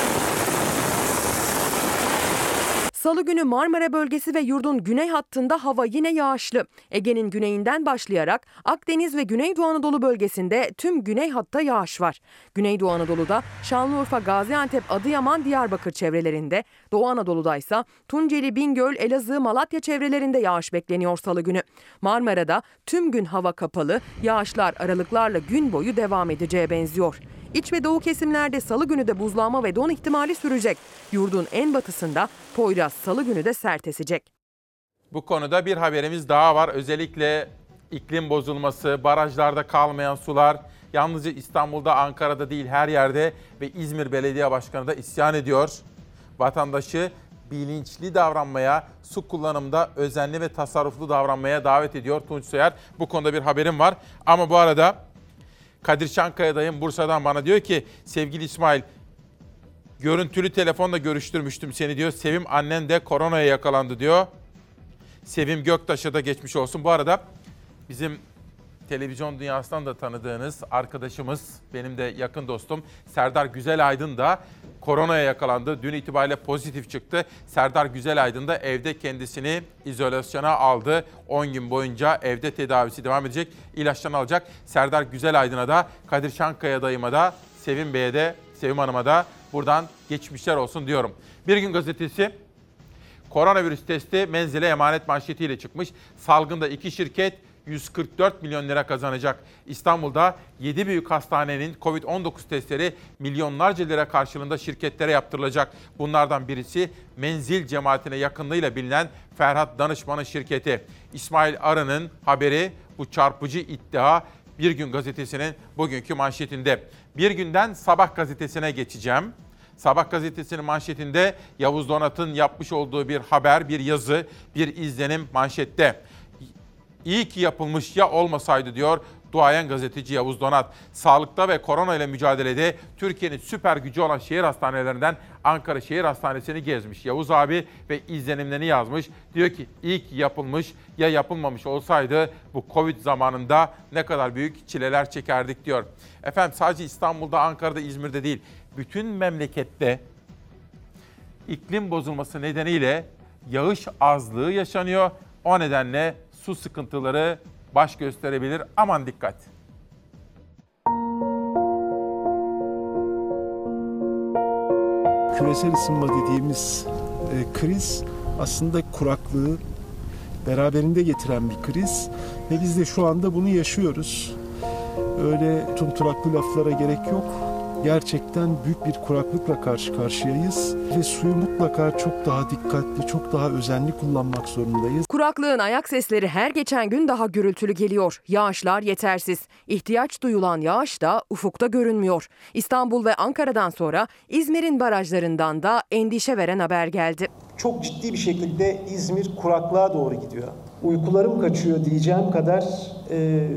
Salı günü Marmara bölgesi ve yurdun güney hattında hava yine yağışlı. Ege'nin güneyinden başlayarak Akdeniz ve Güneydoğu Anadolu bölgesinde tüm güney hatta yağış var. Güneydoğu Anadolu'da Şanlıurfa, Gaziantep, Adıyaman, Diyarbakır çevrelerinde, Doğu Anadolu'da ise Tunceli, Bingöl, Elazığ, Malatya çevrelerinde yağış bekleniyor salı günü. Marmara'da tüm gün hava kapalı, yağışlar aralıklarla gün boyu devam edeceğe benziyor. İç ve doğu kesimlerde salı günü de buzlanma ve don ihtimali sürecek. Yurdun en batısında Poyraz salı günü de sert esecek. Bu konuda bir haberimiz daha var. Özellikle iklim bozulması, barajlarda kalmayan sular yalnızca İstanbul'da, Ankara'da değil her yerde ve İzmir Belediye Başkanı da isyan ediyor. Vatandaşı bilinçli davranmaya, su kullanımında özenli ve tasarruflu davranmaya davet ediyor Tunç Soyer. Bu konuda bir haberim var. Ama bu arada Kadir Çankaya'dayım Bursa'dan bana diyor ki sevgili İsmail görüntülü telefonla görüştürmüştüm seni diyor. Sevim annen de koronaya yakalandı diyor. Sevim Göktaş'a da geçmiş olsun. Bu arada bizim televizyon dünyasından da tanıdığınız arkadaşımız, benim de yakın dostum Serdar Güzelaydın da koronaya yakalandı. Dün itibariyle pozitif çıktı. Serdar Güzelaydın da evde kendisini izolasyona aldı. 10 gün boyunca evde tedavisi devam edecek. İlaçlarını alacak. Serdar Güzelaydın'a da, Kadir Şankaya dayıma da, Sevim Bey'e de, Sevim Hanım'a da buradan geçmişler olsun diyorum. Bir gün gazetesi Koronavirüs testi menzile emanet manşetiyle çıkmış. Salgında iki şirket 144 milyon lira kazanacak. İstanbul'da 7 büyük hastanenin Covid-19 testleri milyonlarca lira karşılığında şirketlere yaptırılacak. Bunlardan birisi menzil cemaatine yakınlığıyla bilinen Ferhat Danışman'ın şirketi. İsmail Arı'nın haberi bu çarpıcı iddia Bir Gün Gazetesi'nin bugünkü manşetinde. Bir günden Sabah gazetesine geçeceğim. Sabah gazetesinin manşetinde Yavuz Donat'ın yapmış olduğu bir haber, bir yazı, bir izlenim manşette. İyi ki yapılmış ya olmasaydı diyor duayen gazeteci Yavuz Donat. Sağlıkta ve korona ile mücadelede Türkiye'nin süper gücü olan şehir hastanelerinden Ankara Şehir Hastanesi'ni gezmiş. Yavuz abi ve izlenimlerini yazmış. Diyor ki iyi ki yapılmış ya yapılmamış olsaydı bu Covid zamanında ne kadar büyük çileler çekerdik diyor. Efendim sadece İstanbul'da, Ankara'da, İzmir'de değil bütün memlekette iklim bozulması nedeniyle yağış azlığı yaşanıyor. O nedenle su sıkıntıları baş gösterebilir. Aman dikkat. Küresel ısınma dediğimiz e, kriz aslında kuraklığı beraberinde getiren bir kriz ve biz de şu anda bunu yaşıyoruz. Öyle tumturaklı laflara gerek yok. Gerçekten büyük bir kuraklıkla karşı karşıyayız ve suyu mutlaka çok daha dikkatli, çok daha özenli kullanmak zorundayız. Kuraklığın ayak sesleri her geçen gün daha gürültülü geliyor. Yağışlar yetersiz. İhtiyaç duyulan yağış da ufukta görünmüyor. İstanbul ve Ankara'dan sonra İzmir'in barajlarından da endişe veren haber geldi. Çok ciddi bir şekilde İzmir kuraklığa doğru gidiyor. Uykularım kaçıyor diyeceğim kadar e,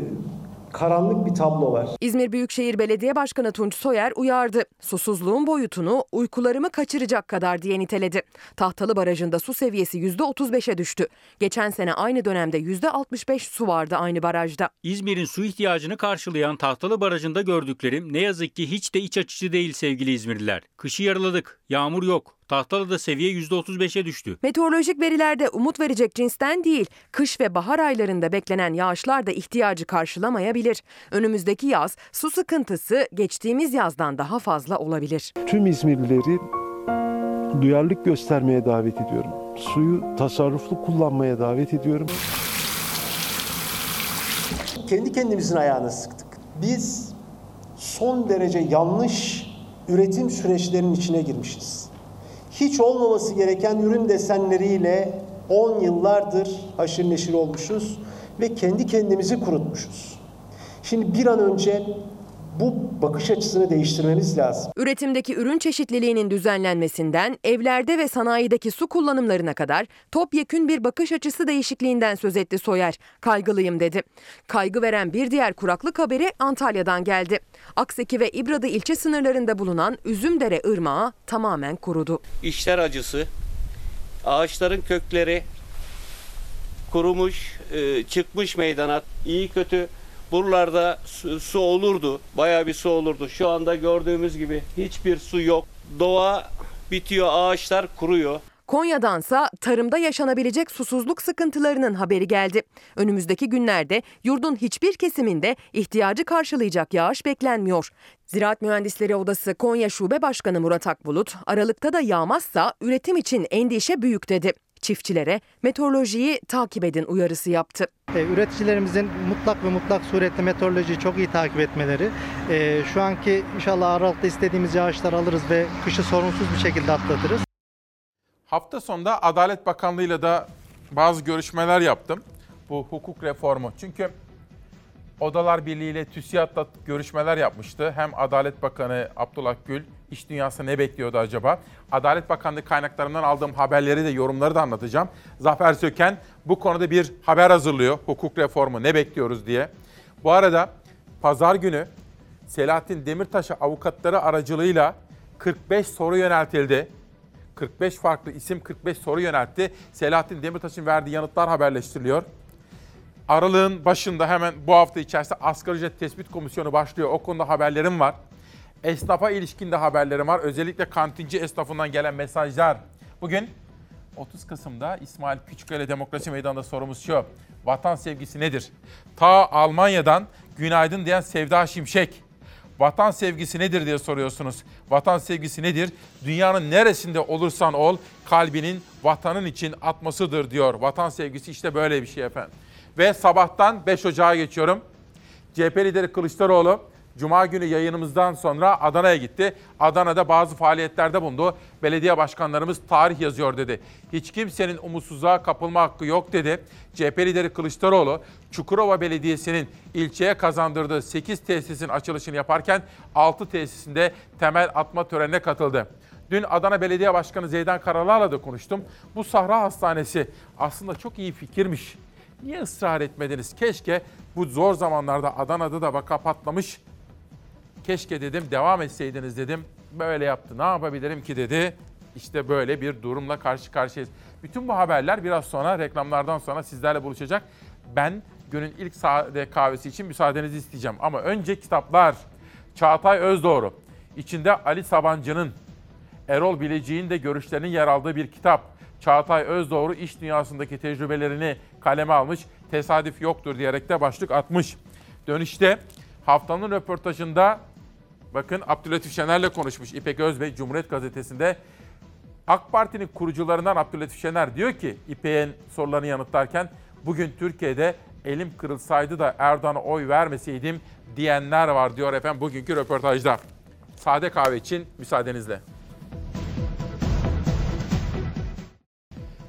karanlık bir tablo var. İzmir Büyükşehir Belediye Başkanı Tunç Soyer uyardı. Susuzluğun boyutunu uykularımı kaçıracak kadar diye niteledi. Tahtalı Barajı'nda su seviyesi %35'e düştü. Geçen sene aynı dönemde %65 su vardı aynı barajda. İzmir'in su ihtiyacını karşılayan Tahtalı Barajı'nda gördüklerim ne yazık ki hiç de iç açıcı değil sevgili İzmirliler. Kışı yarıladık, yağmur yok. Tahtalı'da seviye %35'e düştü. Meteorolojik verilerde umut verecek cinsten değil, kış ve bahar aylarında beklenen yağışlar da ihtiyacı karşılamayabilir. Önümüzdeki yaz su sıkıntısı geçtiğimiz yazdan daha fazla olabilir. Tüm İzmirlileri duyarlılık göstermeye davet ediyorum. Suyu tasarruflu kullanmaya davet ediyorum. Kendi kendimizin ayağına sıktık. Biz son derece yanlış üretim süreçlerinin içine girmişiz. Hiç olmaması gereken ürün desenleriyle 10 yıllardır haşır neşir olmuşuz ve kendi kendimizi kurutmuşuz. Şimdi bir an önce bu bakış açısını değiştirmemiz lazım. Üretimdeki ürün çeşitliliğinin düzenlenmesinden evlerde ve sanayideki su kullanımlarına kadar topyekün bir bakış açısı değişikliğinden söz etti Soyer. Kaygılıyım dedi. Kaygı veren bir diğer kuraklık haberi Antalya'dan geldi. Akseki ve İbradı ilçe sınırlarında bulunan Üzümdere Irmağı tamamen kurudu. İşler acısı, ağaçların kökleri kurumuş, e, çıkmış meydana. İyi kötü buralarda su, su olurdu, bayağı bir su olurdu. Şu anda gördüğümüz gibi hiçbir su yok. Doğa bitiyor, ağaçlar kuruyor. Konya'dansa tarımda yaşanabilecek susuzluk sıkıntılarının haberi geldi. Önümüzdeki günlerde yurdun hiçbir kesiminde ihtiyacı karşılayacak yağış beklenmiyor. Ziraat Mühendisleri Odası Konya Şube Başkanı Murat Akbulut, Aralık'ta da yağmazsa üretim için endişe büyük dedi. Çiftçilere meteorolojiyi takip edin uyarısı yaptı. E, Üreticilerimizin mutlak ve mutlak surette meteorolojiyi çok iyi takip etmeleri. e, Şu anki inşallah Aralık'ta istediğimiz yağışlar alırız ve kışı sorunsuz bir şekilde atlatırız. Hafta sonunda Adalet Bakanlığı'yla da bazı görüşmeler yaptım. Bu hukuk reformu. Çünkü Odalar Birliği ile TÜSİAD'la görüşmeler yapmıştı. Hem Adalet Bakanı Abdullah Gül, iş dünyası ne bekliyordu acaba? Adalet Bakanlığı kaynaklarından aldığım haberleri de yorumları da anlatacağım. Zafer Söken bu konuda bir haber hazırlıyor. Hukuk reformu ne bekliyoruz diye. Bu arada pazar günü Selahattin Demirtaş'a avukatları aracılığıyla 45 soru yöneltildi. 45 farklı isim 45 soru yöneltti. Selahattin Demirtaş'ın verdiği yanıtlar haberleştiriliyor. Aralığın başında hemen bu hafta içerisinde asgari ücret tespit komisyonu başlıyor. O konuda haberlerim var. Esnafa ilişkin de haberlerim var. Özellikle kantinci esnafından gelen mesajlar. Bugün 30 Kasım'da İsmail Küçüköy'le Demokrasi Meydanı'nda sorumuz şu. Vatan sevgisi nedir? Ta Almanya'dan günaydın diyen Sevda Şimşek. Vatan sevgisi nedir diye soruyorsunuz. Vatan sevgisi nedir? Dünyanın neresinde olursan ol kalbinin vatanın için atmasıdır diyor. Vatan sevgisi işte böyle bir şey efendim. Ve sabahtan 5 Ocağı geçiyorum. CHP lideri Kılıçdaroğlu Cuma günü yayınımızdan sonra Adana'ya gitti. Adana'da bazı faaliyetlerde bulundu. Belediye başkanlarımız tarih yazıyor dedi. Hiç kimsenin umutsuzluğa kapılma hakkı yok dedi. CHP lideri Kılıçdaroğlu Çukurova Belediyesi'nin ilçeye kazandırdığı 8 tesisin açılışını yaparken 6 tesisinde temel atma törenine katıldı. Dün Adana Belediye Başkanı Zeydan Karalar'la da konuştum. Bu Sahra Hastanesi aslında çok iyi fikirmiş. Niye ısrar etmediniz? Keşke bu zor zamanlarda Adana'da da vaka patlamış. Keşke dedim devam etseydiniz dedim. Böyle yaptı. Ne yapabilirim ki dedi. İşte böyle bir durumla karşı karşıyayız. Bütün bu haberler biraz sonra reklamlardan sonra sizlerle buluşacak. Ben günün ilk sade kahvesi için müsaadenizi isteyeceğim. Ama önce kitaplar. Çağatay Özdoğru. İçinde Ali Sabancı'nın, Erol Bilecik'in de görüşlerinin yer aldığı bir kitap. Çağatay Özdoğru iş dünyasındaki tecrübelerini kaleme almış. Tesadüf yoktur diyerek de başlık atmış. Dönüşte haftanın röportajında bakın Abdülatif Şener'le konuşmuş İpek Özbey Cumhuriyet Gazetesi'nde. AK Parti'nin kurucularından Abdülatif Şener diyor ki İpek'in sorularını yanıtlarken bugün Türkiye'de elim kırılsaydı da Erdoğan'a oy vermeseydim diyenler var diyor efendim bugünkü röportajda. Sade kahve için müsaadenizle.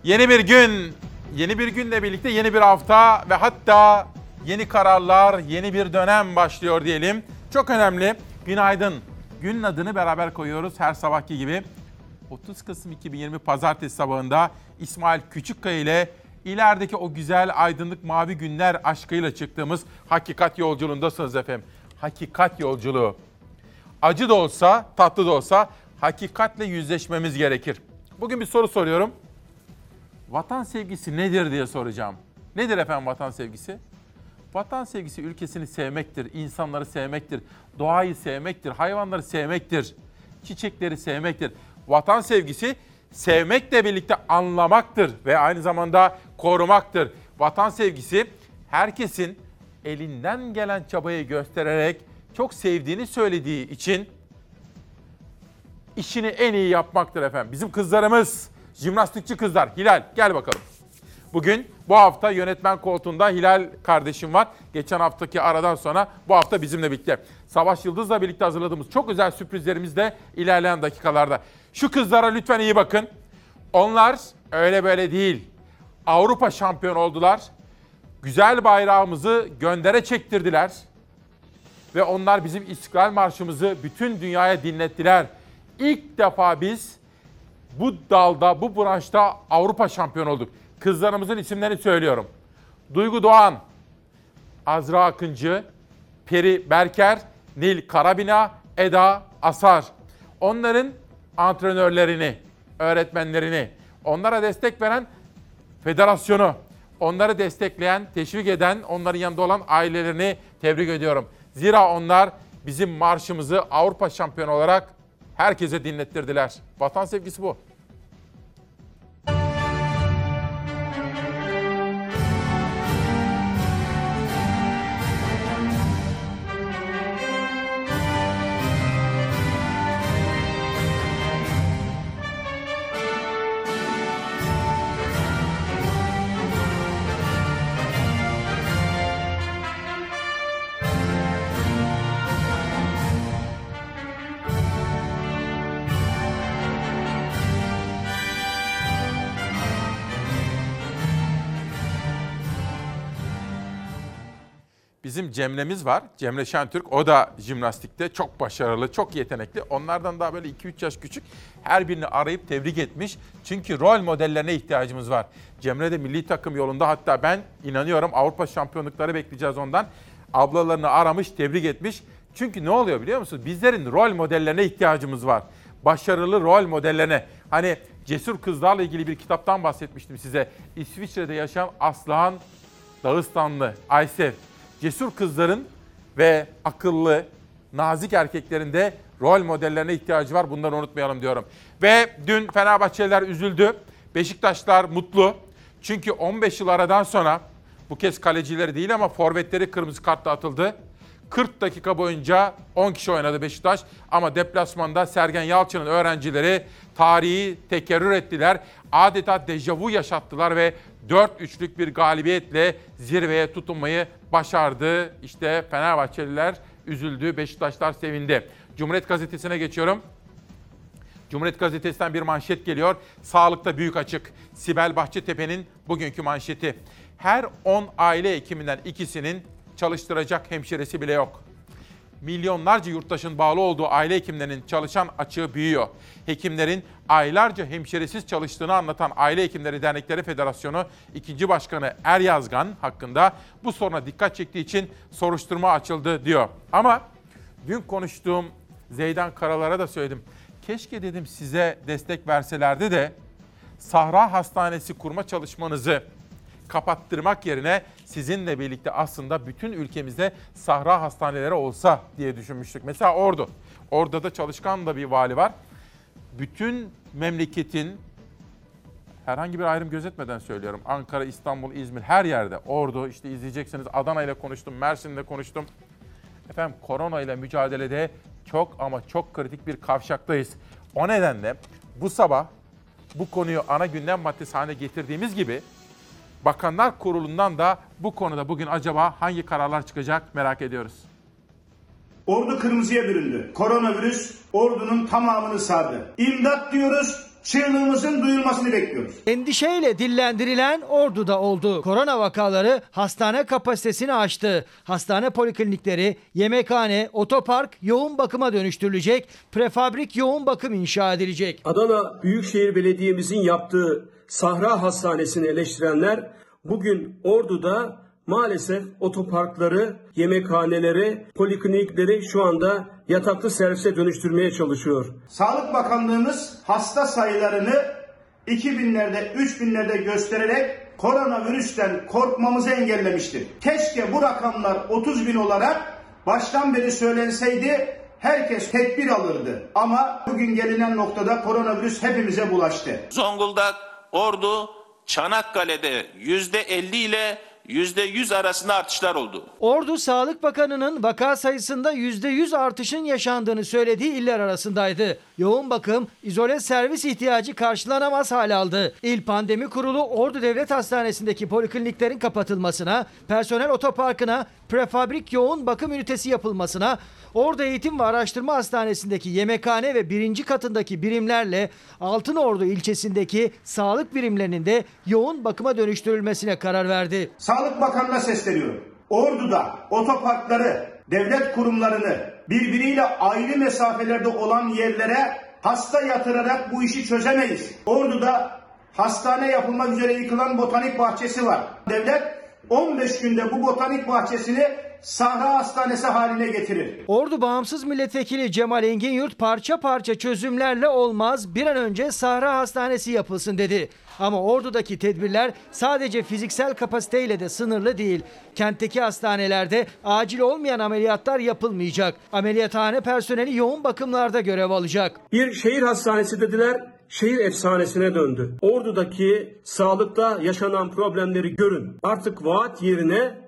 Yeni bir gün, yeni bir günle birlikte yeni bir hafta ve hatta yeni kararlar, yeni bir dönem başlıyor diyelim. Çok önemli. Günaydın. Günün adını beraber koyuyoruz her sabahki gibi. 30 Kasım 2020 Pazartesi sabahında İsmail Küçükkaya ile ilerideki o güzel aydınlık mavi günler aşkıyla çıktığımız hakikat yolculuğundasınız efendim. Hakikat yolculuğu. Acı da olsa, tatlı da olsa hakikatle yüzleşmemiz gerekir. Bugün bir soru soruyorum. Vatan sevgisi nedir diye soracağım. Nedir efendim vatan sevgisi? Vatan sevgisi ülkesini sevmektir, insanları sevmektir, doğayı sevmektir, hayvanları sevmektir, çiçekleri sevmektir. Vatan sevgisi sevmekle birlikte anlamaktır ve aynı zamanda korumaktır. Vatan sevgisi herkesin elinden gelen çabayı göstererek çok sevdiğini söylediği için işini en iyi yapmaktır efendim. Bizim kızlarımız, jimnastikçi kızlar. Hilal gel bakalım. Bugün bu hafta yönetmen koltuğunda Hilal kardeşim var. Geçen haftaki aradan sonra bu hafta bizimle birlikte. Savaş Yıldız'la birlikte hazırladığımız çok özel sürprizlerimiz de ilerleyen dakikalarda. Şu kızlara lütfen iyi bakın. Onlar öyle böyle değil. Avrupa şampiyon oldular. Güzel bayrağımızı göndere çektirdiler. Ve onlar bizim İstiklal Marşımızı bütün dünyaya dinlettiler. İlk defa biz bu dalda, bu branşta Avrupa şampiyon olduk. Kızlarımızın isimlerini söylüyorum. Duygu Doğan, Azra Akıncı, Peri Berker, Nil Karabina, Eda Asar. Onların antrenörlerini, öğretmenlerini, onlara destek veren federasyonu, onları destekleyen, teşvik eden, onların yanında olan ailelerini tebrik ediyorum. Zira onlar bizim marşımızı Avrupa şampiyonu olarak herkese dinlettirdiler. Vatan sevgisi bu. Cemre'miz var. Cemre Şentürk. O da jimnastikte çok başarılı, çok yetenekli. Onlardan daha böyle 2-3 yaş küçük. Her birini arayıp tebrik etmiş. Çünkü rol modellerine ihtiyacımız var. Cemre de milli takım yolunda. Hatta ben inanıyorum Avrupa şampiyonlukları bekleyeceğiz ondan. Ablalarını aramış, tebrik etmiş. Çünkü ne oluyor biliyor musunuz? Bizlerin rol modellerine ihtiyacımız var. Başarılı rol modellerine. Hani cesur kızlarla ilgili bir kitaptan bahsetmiştim size. İsviçre'de yaşayan Aslıhan Dağıstanlı, Aysev. Cesur kızların ve akıllı, nazik erkeklerin de rol modellerine ihtiyacı var. Bunları unutmayalım diyorum. Ve dün Fenerbahçeliler üzüldü. Beşiktaşlar mutlu. Çünkü 15 yıl aradan sonra bu kez kalecileri değil ama forvetleri kırmızı kartla atıldı. 40 dakika boyunca 10 kişi oynadı Beşiktaş ama deplasmanda Sergen Yalçın'ın öğrencileri tarihi tekerrür ettiler. Adeta dejavu yaşattılar ve 4-3'lük bir galibiyetle zirveye tutunmayı başardı. İşte Fenerbahçeliler üzüldü, Beşiktaşlar sevindi. Cumhuriyet Gazetesi'ne geçiyorum. Cumhuriyet Gazetesi'nden bir manşet geliyor. Sağlıkta büyük açık. Sibel Bahçetepe'nin bugünkü manşeti. Her 10 aile hekiminden ikisinin çalıştıracak hemşiresi bile yok. Milyonlarca yurttaşın bağlı olduğu aile hekimlerinin çalışan açığı büyüyor. Hekimlerin aylarca hemşiresiz çalıştığını anlatan Aile Hekimleri Dernekleri Federasyonu 2. Başkanı Er Yazgan hakkında bu soruna dikkat çektiği için soruşturma açıldı diyor. Ama dün konuştuğum Zeydan Karalar'a da söyledim. Keşke dedim size destek verselerdi de Sahra Hastanesi kurma çalışmanızı kapattırmak yerine sizinle birlikte aslında bütün ülkemizde sahra hastaneleri olsa diye düşünmüştük. Mesela Ordu. Orada da çalışkan da bir vali var. Bütün memleketin herhangi bir ayrım gözetmeden söylüyorum. Ankara, İstanbul, İzmir her yerde. Ordu işte izleyeceksiniz. Adana ile konuştum, Mersin'de konuştum. Efendim korona ile mücadelede çok ama çok kritik bir kavşaktayız. O nedenle bu sabah bu konuyu ana gündem maddesi haline getirdiğimiz gibi Bakanlar Kurulu'ndan da bu konuda bugün acaba hangi kararlar çıkacak merak ediyoruz. Ordu kırmızıya büründü. Koronavirüs ordunun tamamını sardı. İmdat diyoruz, çığlığımızın duyulmasını bekliyoruz. Endişeyle dillendirilen Ordu'da oldu. Korona vakaları hastane kapasitesini aştı. Hastane poliklinikleri, yemekhane, otopark yoğun bakıma dönüştürülecek. Prefabrik yoğun bakım inşa edilecek. Adana Büyükşehir Belediye'mizin yaptığı Sahra Hastanesi'ni eleştirenler bugün Ordu'da maalesef otoparkları, yemekhaneleri, poliklinikleri şu anda yataklı servise dönüştürmeye çalışıyor. Sağlık Bakanlığımız hasta sayılarını 2000'lerde, 3000'lerde göstererek koronavirüsten korkmamızı engellemiştir. Keşke bu rakamlar 30 bin olarak baştan beri söylenseydi herkes tedbir alırdı. Ama bugün gelinen noktada koronavirüs hepimize bulaştı. Zonguldak, Ordu, Çanakkale'de %50 ile %100 arasında artışlar oldu. Ordu Sağlık Bakanı'nın vaka sayısında %100 artışın yaşandığını söylediği iller arasındaydı. Yoğun bakım, izole servis ihtiyacı karşılanamaz hal aldı. İl Pandemi Kurulu Ordu Devlet Hastanesi'ndeki polikliniklerin kapatılmasına, personel otoparkına, prefabrik yoğun bakım ünitesi yapılmasına, Ordu Eğitim ve Araştırma Hastanesi'ndeki yemekhane ve birinci katındaki birimlerle Altınordu ilçesindeki sağlık birimlerinin de yoğun bakıma dönüştürülmesine karar verdi. Sağlık Bakanı'na sesleniyorum. Ordu'da otoparkları, devlet kurumlarını birbiriyle ayrı mesafelerde olan yerlere hasta yatırarak bu işi çözemeyiz. Ordu'da hastane yapılmak üzere yıkılan botanik bahçesi var. Devlet 15 günde bu botanik bahçesini Sahra Hastanesi haline getirir. Ordu Bağımsız Milletvekili Cemal Enginyurt parça parça çözümlerle olmaz bir an önce Sahra Hastanesi yapılsın dedi. Ama Ordu'daki tedbirler sadece fiziksel kapasiteyle de sınırlı değil. Kentteki hastanelerde acil olmayan ameliyatlar yapılmayacak. Ameliyathane personeli yoğun bakımlarda görev alacak. Bir şehir hastanesi dediler, şehir efsanesine döndü. Ordu'daki sağlıkta yaşanan problemleri görün. Artık vaat yerine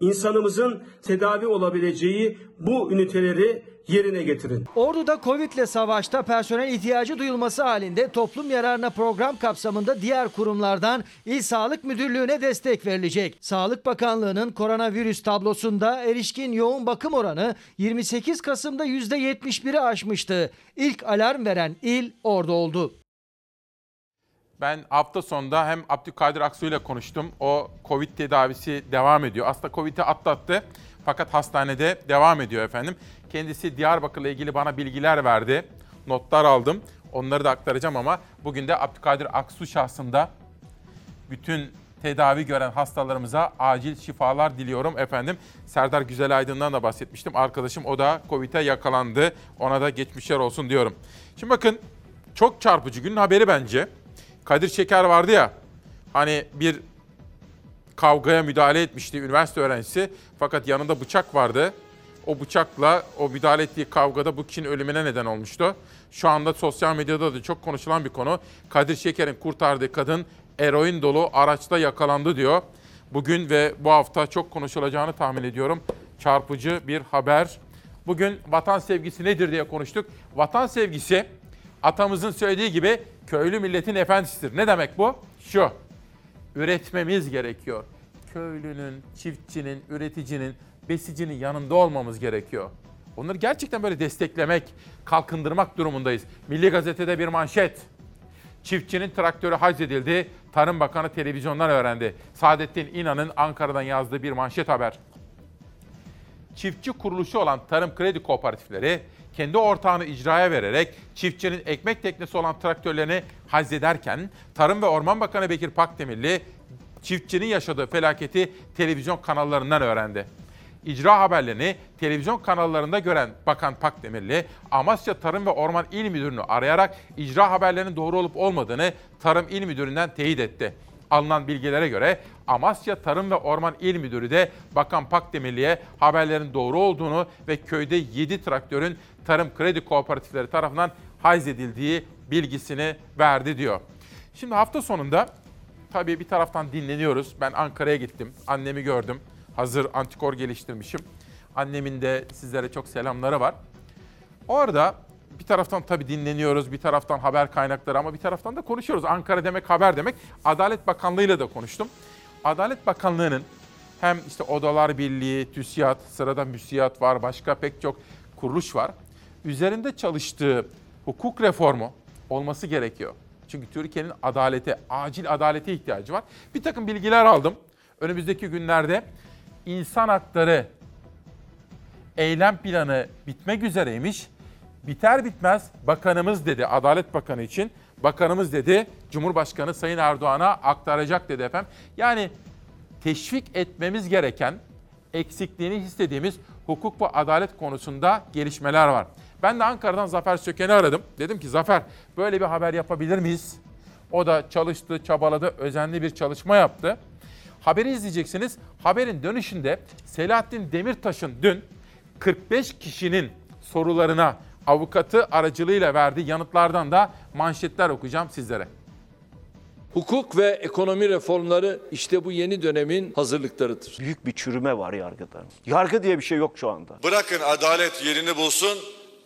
insanımızın tedavi olabileceği bu üniteleri yerine getirin. Ordu'da Covid ile savaşta personel ihtiyacı duyulması halinde toplum yararına program kapsamında diğer kurumlardan İl Sağlık Müdürlüğü'ne destek verilecek. Sağlık Bakanlığı'nın koronavirüs tablosunda erişkin yoğun bakım oranı 28 Kasım'da %71'i aşmıştı. İlk alarm veren il Ordu oldu. Ben hafta sonunda hem Abdülkadir Aksu ile konuştum. O Covid tedavisi devam ediyor. Aslında Covid'i atlattı fakat hastanede devam ediyor efendim. Kendisi Diyarbakır'la ilgili bana bilgiler verdi. Notlar aldım. Onları da aktaracağım ama bugün de Abdülkadir Aksu şahsında bütün tedavi gören hastalarımıza acil şifalar diliyorum efendim. Serdar Güzelaydın'dan da bahsetmiştim. Arkadaşım o da Covid'e yakalandı. Ona da geçmişler olsun diyorum. Şimdi bakın çok çarpıcı günün haberi bence. Kadir Şeker vardı ya hani bir kavgaya müdahale etmişti üniversite öğrencisi. Fakat yanında bıçak vardı. O bıçakla o müdahale ettiği kavgada bu kişinin ölümüne neden olmuştu. Şu anda sosyal medyada da çok konuşulan bir konu. Kadir Şeker'in kurtardığı kadın eroin dolu araçta yakalandı diyor. Bugün ve bu hafta çok konuşulacağını tahmin ediyorum. Çarpıcı bir haber. Bugün vatan sevgisi nedir diye konuştuk. Vatan sevgisi atamızın söylediği gibi köylü milletin efendisidir. Ne demek bu? Şu. Üretmemiz gerekiyor. Köylünün, çiftçinin, üreticinin, besicinin yanında olmamız gerekiyor. Onları gerçekten böyle desteklemek, kalkındırmak durumundayız. Milli Gazete'de bir manşet. Çiftçinin traktörü haczedildi. Tarım Bakanı televizyondan öğrendi. Saadettin İnan'ın Ankara'dan yazdığı bir manşet haber. Çiftçi kuruluşu olan tarım kredi kooperatifleri kendi ortağını icraya vererek çiftçinin ekmek teknesi olan traktörlerini haczederken Tarım ve Orman Bakanı Bekir Pakdemirli çiftçinin yaşadığı felaketi televizyon kanallarından öğrendi. İcra haberlerini televizyon kanallarında gören Bakan Pakdemirli, Amasya Tarım ve Orman İl Müdürünü arayarak icra haberlerinin doğru olup olmadığını Tarım İl Müdürü'nden teyit etti. Alınan bilgilere göre Amasya Tarım ve Orman İl Müdürü de Bakan Pakdemirli'ye haberlerin doğru olduğunu ve köyde 7 traktörün tarım kredi kooperatifleri tarafından hayzedildiği bilgisini verdi diyor. Şimdi hafta sonunda tabii bir taraftan dinleniyoruz. Ben Ankara'ya gittim. Annemi gördüm. Hazır antikor geliştirmişim. Annemin de sizlere çok selamları var. Orada bir taraftan tabii dinleniyoruz, bir taraftan haber kaynakları ama bir taraftan da konuşuyoruz. Ankara demek haber demek. Adalet Bakanlığı ile de konuştum. Adalet Bakanlığı'nın hem işte Odalar Birliği, TÜSİAD, sırada MÜSİAD var, başka pek çok kuruluş var. Üzerinde çalıştığı hukuk reformu olması gerekiyor. Çünkü Türkiye'nin adalete, acil adalete ihtiyacı var. Bir takım bilgiler aldım. Önümüzdeki günlerde insan hakları eylem planı bitmek üzereymiş. Biter bitmez bakanımız dedi Adalet Bakanı için. Bakanımız dedi Cumhurbaşkanı Sayın Erdoğan'a aktaracak dedi efendim. Yani teşvik etmemiz gereken eksikliğini hissettiğimiz hukuk ve adalet konusunda gelişmeler var. Ben de Ankara'dan Zafer Söken'i aradım. Dedim ki Zafer böyle bir haber yapabilir miyiz? O da çalıştı, çabaladı, özenli bir çalışma yaptı. Haberi izleyeceksiniz. Haberin dönüşünde Selahattin Demirtaş'ın dün 45 kişinin sorularına avukatı aracılığıyla verdiği yanıtlardan da manşetler okuyacağım sizlere. Hukuk ve ekonomi reformları işte bu yeni dönemin hazırlıklarıdır. Büyük bir çürüme var yargıda. Yargı diye bir şey yok şu anda. Bırakın adalet yerini bulsun,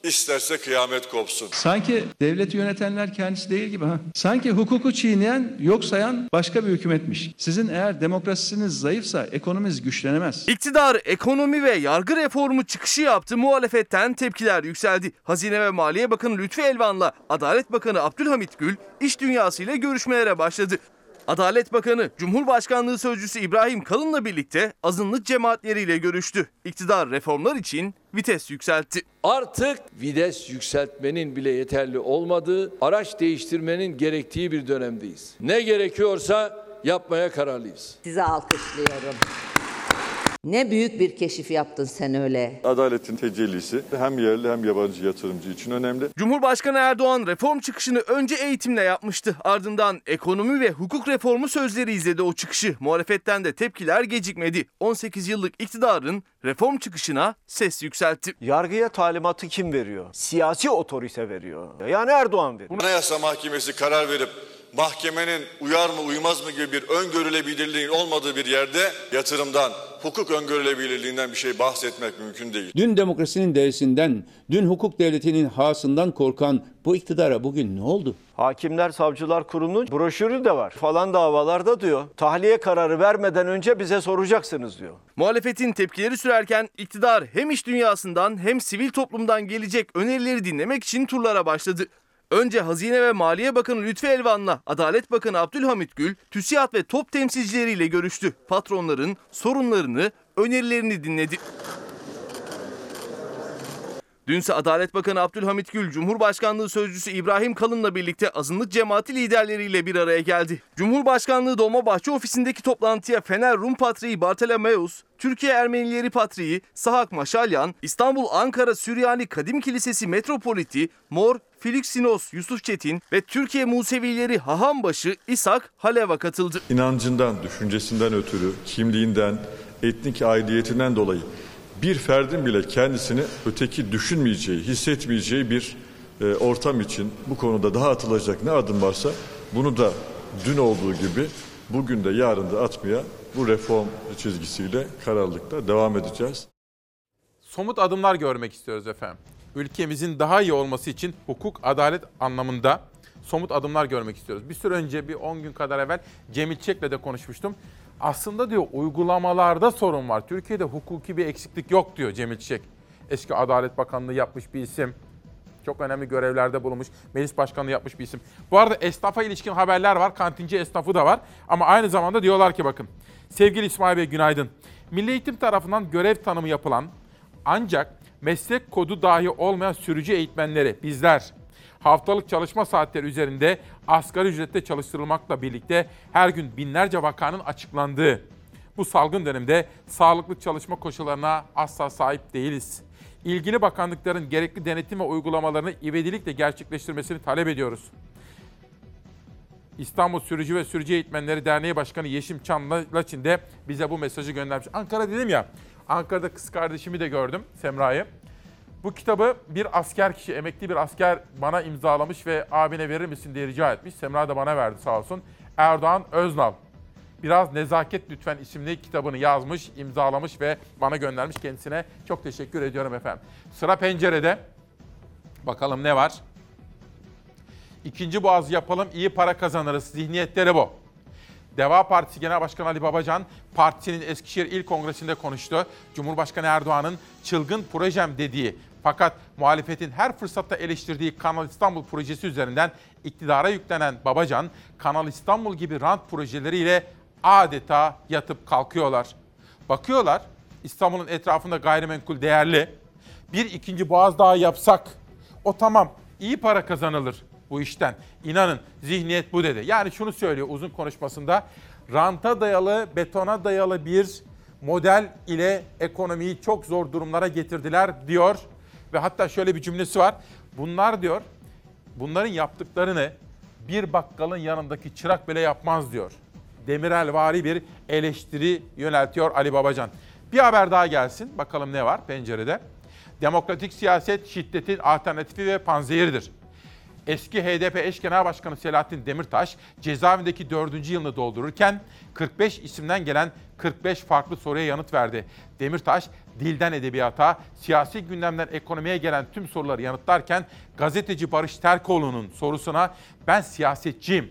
isterse kıyamet kopsun. Sanki devleti yönetenler kendisi değil gibi ha. Sanki hukuku çiğneyen, yok sayan başka bir hükümetmiş. Sizin eğer demokrasisiniz zayıfsa ekonominiz güçlenemez. İktidar ekonomi ve yargı reformu çıkışı yaptı. Muhalefetten tepkiler yükseldi. Hazine ve Maliye Bakanı Lütfi Elvan'la Adalet Bakanı Abdülhamit Gül iş dünyasıyla görüşmelere başladı. Adalet Bakanı, Cumhurbaşkanlığı Sözcüsü İbrahim Kalın'la birlikte azınlık cemaatleriyle görüştü. İktidar reformlar için vites yükseltti. Artık vites yükseltmenin bile yeterli olmadığı, araç değiştirmenin gerektiği bir dönemdeyiz. Ne gerekiyorsa yapmaya kararlıyız. Size alkışlıyorum. Ne büyük bir keşif yaptın sen öyle. Adaletin tecellisi hem yerli hem yabancı yatırımcı için önemli. Cumhurbaşkanı Erdoğan reform çıkışını önce eğitimle yapmıştı. Ardından ekonomi ve hukuk reformu sözleri izledi o çıkışı. Muhalefetten de tepkiler gecikmedi. 18 yıllık iktidarın reform çıkışına ses yükseltti. Yargıya talimatı kim veriyor? Siyasi otorite veriyor. Yani Erdoğan veriyor. Anayasa Mahkemesi karar verip mahkemenin uyar mı uymaz mı gibi bir öngörülebilirliğin olmadığı bir yerde yatırımdan, hukuk öngörülebilirliğinden bir şey bahsetmek mümkün değil. Dün demokrasinin dersinden, dün hukuk devletinin hasından korkan bu iktidara bugün ne oldu? Hakimler Savcılar Kurulu'nun broşürü de var. Falan davalarda diyor. Tahliye kararı vermeden önce bize soracaksınız diyor. Muhalefetin tepkileri sürerken iktidar hem iş dünyasından hem sivil toplumdan gelecek önerileri dinlemek için turlara başladı. Önce Hazine ve Maliye Bakanı Lütfi Elvan'la Adalet Bakanı Abdülhamit Gül, TÜSİAD ve TOP temsilcileriyle görüştü. Patronların sorunlarını, önerilerini dinledi. Dünse Adalet Bakanı Abdülhamit Gül, Cumhurbaşkanlığı Sözcüsü İbrahim Kalın'la birlikte azınlık cemaati liderleriyle bir araya geldi. Cumhurbaşkanlığı Dolmabahçe ofisindeki toplantıya Fener Rum Patriği Bartolomeus, Türkiye Ermenileri Patriği Sahak Maşalyan, İstanbul Ankara Süryani Kadim Kilisesi Metropoliti Mor Filiksinos Yusuf Çetin ve Türkiye Musevileri Hahambaşı İshak Haleva katıldı. İnancından, düşüncesinden ötürü, kimliğinden, etnik aidiyetinden dolayı bir ferdin bile kendisini öteki düşünmeyeceği, hissetmeyeceği bir e, ortam için bu konuda daha atılacak ne adım varsa bunu da dün olduğu gibi bugün de yarın da atmaya bu reform çizgisiyle kararlılıkla devam edeceğiz. Somut adımlar görmek istiyoruz efendim. Ülkemizin daha iyi olması için hukuk, adalet anlamında somut adımlar görmek istiyoruz. Bir süre önce bir 10 gün kadar evvel Cemil Çek'le de konuşmuştum. Aslında diyor uygulamalarda sorun var. Türkiye'de hukuki bir eksiklik yok diyor Cemil Çiçek. Eski Adalet Bakanlığı yapmış bir isim. Çok önemli görevlerde bulunmuş. Meclis Başkanlığı yapmış bir isim. Bu arada esnafa ilişkin haberler var. Kantinci esnafı da var. Ama aynı zamanda diyorlar ki bakın. Sevgili İsmail Bey günaydın. Milli Eğitim tarafından görev tanımı yapılan ancak meslek kodu dahi olmayan sürücü eğitmenleri bizler haftalık çalışma saatleri üzerinde asgari ücrette çalıştırılmakla birlikte her gün binlerce vakanın açıklandığı bu salgın dönemde sağlıklı çalışma koşullarına asla sahip değiliz. İlgili bakanlıkların gerekli denetim ve uygulamalarını ivedilikle gerçekleştirmesini talep ediyoruz. İstanbul Sürücü ve Sürücü Eğitmenleri Derneği Başkanı Yeşim Çamlaçin de bize bu mesajı göndermiş. Ankara dedim ya, Ankara'da kız kardeşimi de gördüm, Semra'yı. Bu kitabı bir asker kişi, emekli bir asker bana imzalamış ve abine verir misin diye rica etmiş. Semra da bana verdi sağ olsun. Erdoğan Öznal. Biraz Nezaket Lütfen isimli kitabını yazmış, imzalamış ve bana göndermiş. Kendisine çok teşekkür ediyorum efendim. Sıra pencerede. Bakalım ne var? İkinci boğaz yapalım, iyi para kazanırız. Zihniyetleri bu. Deva Partisi Genel Başkanı Ali Babacan, partisinin Eskişehir İl Kongresi'nde konuştu. Cumhurbaşkanı Erdoğan'ın çılgın projem dediği fakat muhalefetin her fırsatta eleştirdiği Kanal İstanbul projesi üzerinden iktidara yüklenen Babacan, Kanal İstanbul gibi rant projeleriyle adeta yatıp kalkıyorlar. Bakıyorlar, İstanbul'un etrafında gayrimenkul değerli. Bir ikinci boğaz daha yapsak, o tamam iyi para kazanılır bu işten. İnanın zihniyet bu dedi. Yani şunu söylüyor uzun konuşmasında. Ranta dayalı, betona dayalı bir model ile ekonomiyi çok zor durumlara getirdiler diyor. Ve hatta şöyle bir cümlesi var. Bunlar diyor, bunların yaptıklarını bir bakkalın yanındaki çırak bile yapmaz diyor. Demirelvari bir eleştiri yöneltiyor Ali Babacan. Bir haber daha gelsin. Bakalım ne var pencerede. Demokratik siyaset şiddetin alternatifi ve panzehiridir. Eski HDP eş genel başkanı Selahattin Demirtaş cezaevindeki dördüncü yılını doldururken 45 isimden gelen 45 farklı soruya yanıt verdi. Demirtaş dilden edebiyata, siyasi gündemden ekonomiye gelen tüm soruları yanıtlarken gazeteci Barış Terkoğlu'nun sorusuna ben siyasetçiyim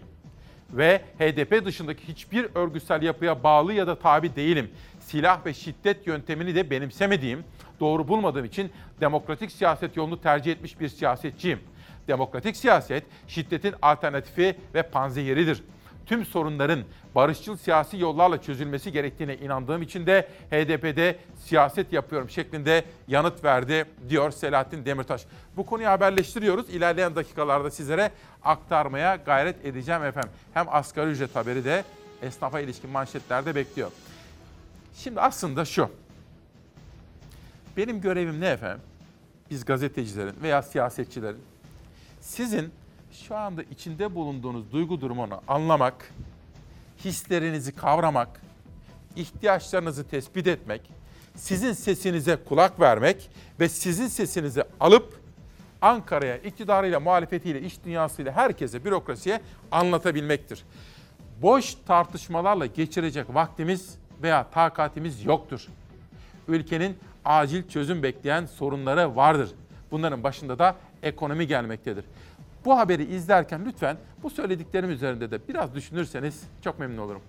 ve HDP dışındaki hiçbir örgütsel yapıya bağlı ya da tabi değilim. Silah ve şiddet yöntemini de benimsemediğim, doğru bulmadığım için demokratik siyaset yolunu tercih etmiş bir siyasetçiyim. Demokratik siyaset şiddetin alternatifi ve panzehiridir. Tüm sorunların barışçıl siyasi yollarla çözülmesi gerektiğine inandığım için de HDP'de siyaset yapıyorum şeklinde yanıt verdi diyor Selahattin Demirtaş. Bu konuyu haberleştiriyoruz. İlerleyen dakikalarda sizlere aktarmaya gayret edeceğim efendim. Hem asgari ücret haberi de esnafa ilişkin manşetlerde bekliyor. Şimdi aslında şu. Benim görevim ne efendim? Biz gazetecilerin veya siyasetçilerin sizin şu anda içinde bulunduğunuz duygu durumunu anlamak, hislerinizi kavramak, ihtiyaçlarınızı tespit etmek, sizin sesinize kulak vermek ve sizin sesinizi alıp Ankara'ya iktidarıyla, muhalefetiyle, iş dünyasıyla herkese, bürokrasiye anlatabilmektir. Boş tartışmalarla geçirecek vaktimiz veya takatimiz yoktur. Ülkenin acil çözüm bekleyen sorunları vardır. Bunların başında da ekonomi gelmektedir. Bu haberi izlerken lütfen bu söylediklerim üzerinde de biraz düşünürseniz çok memnun olurum.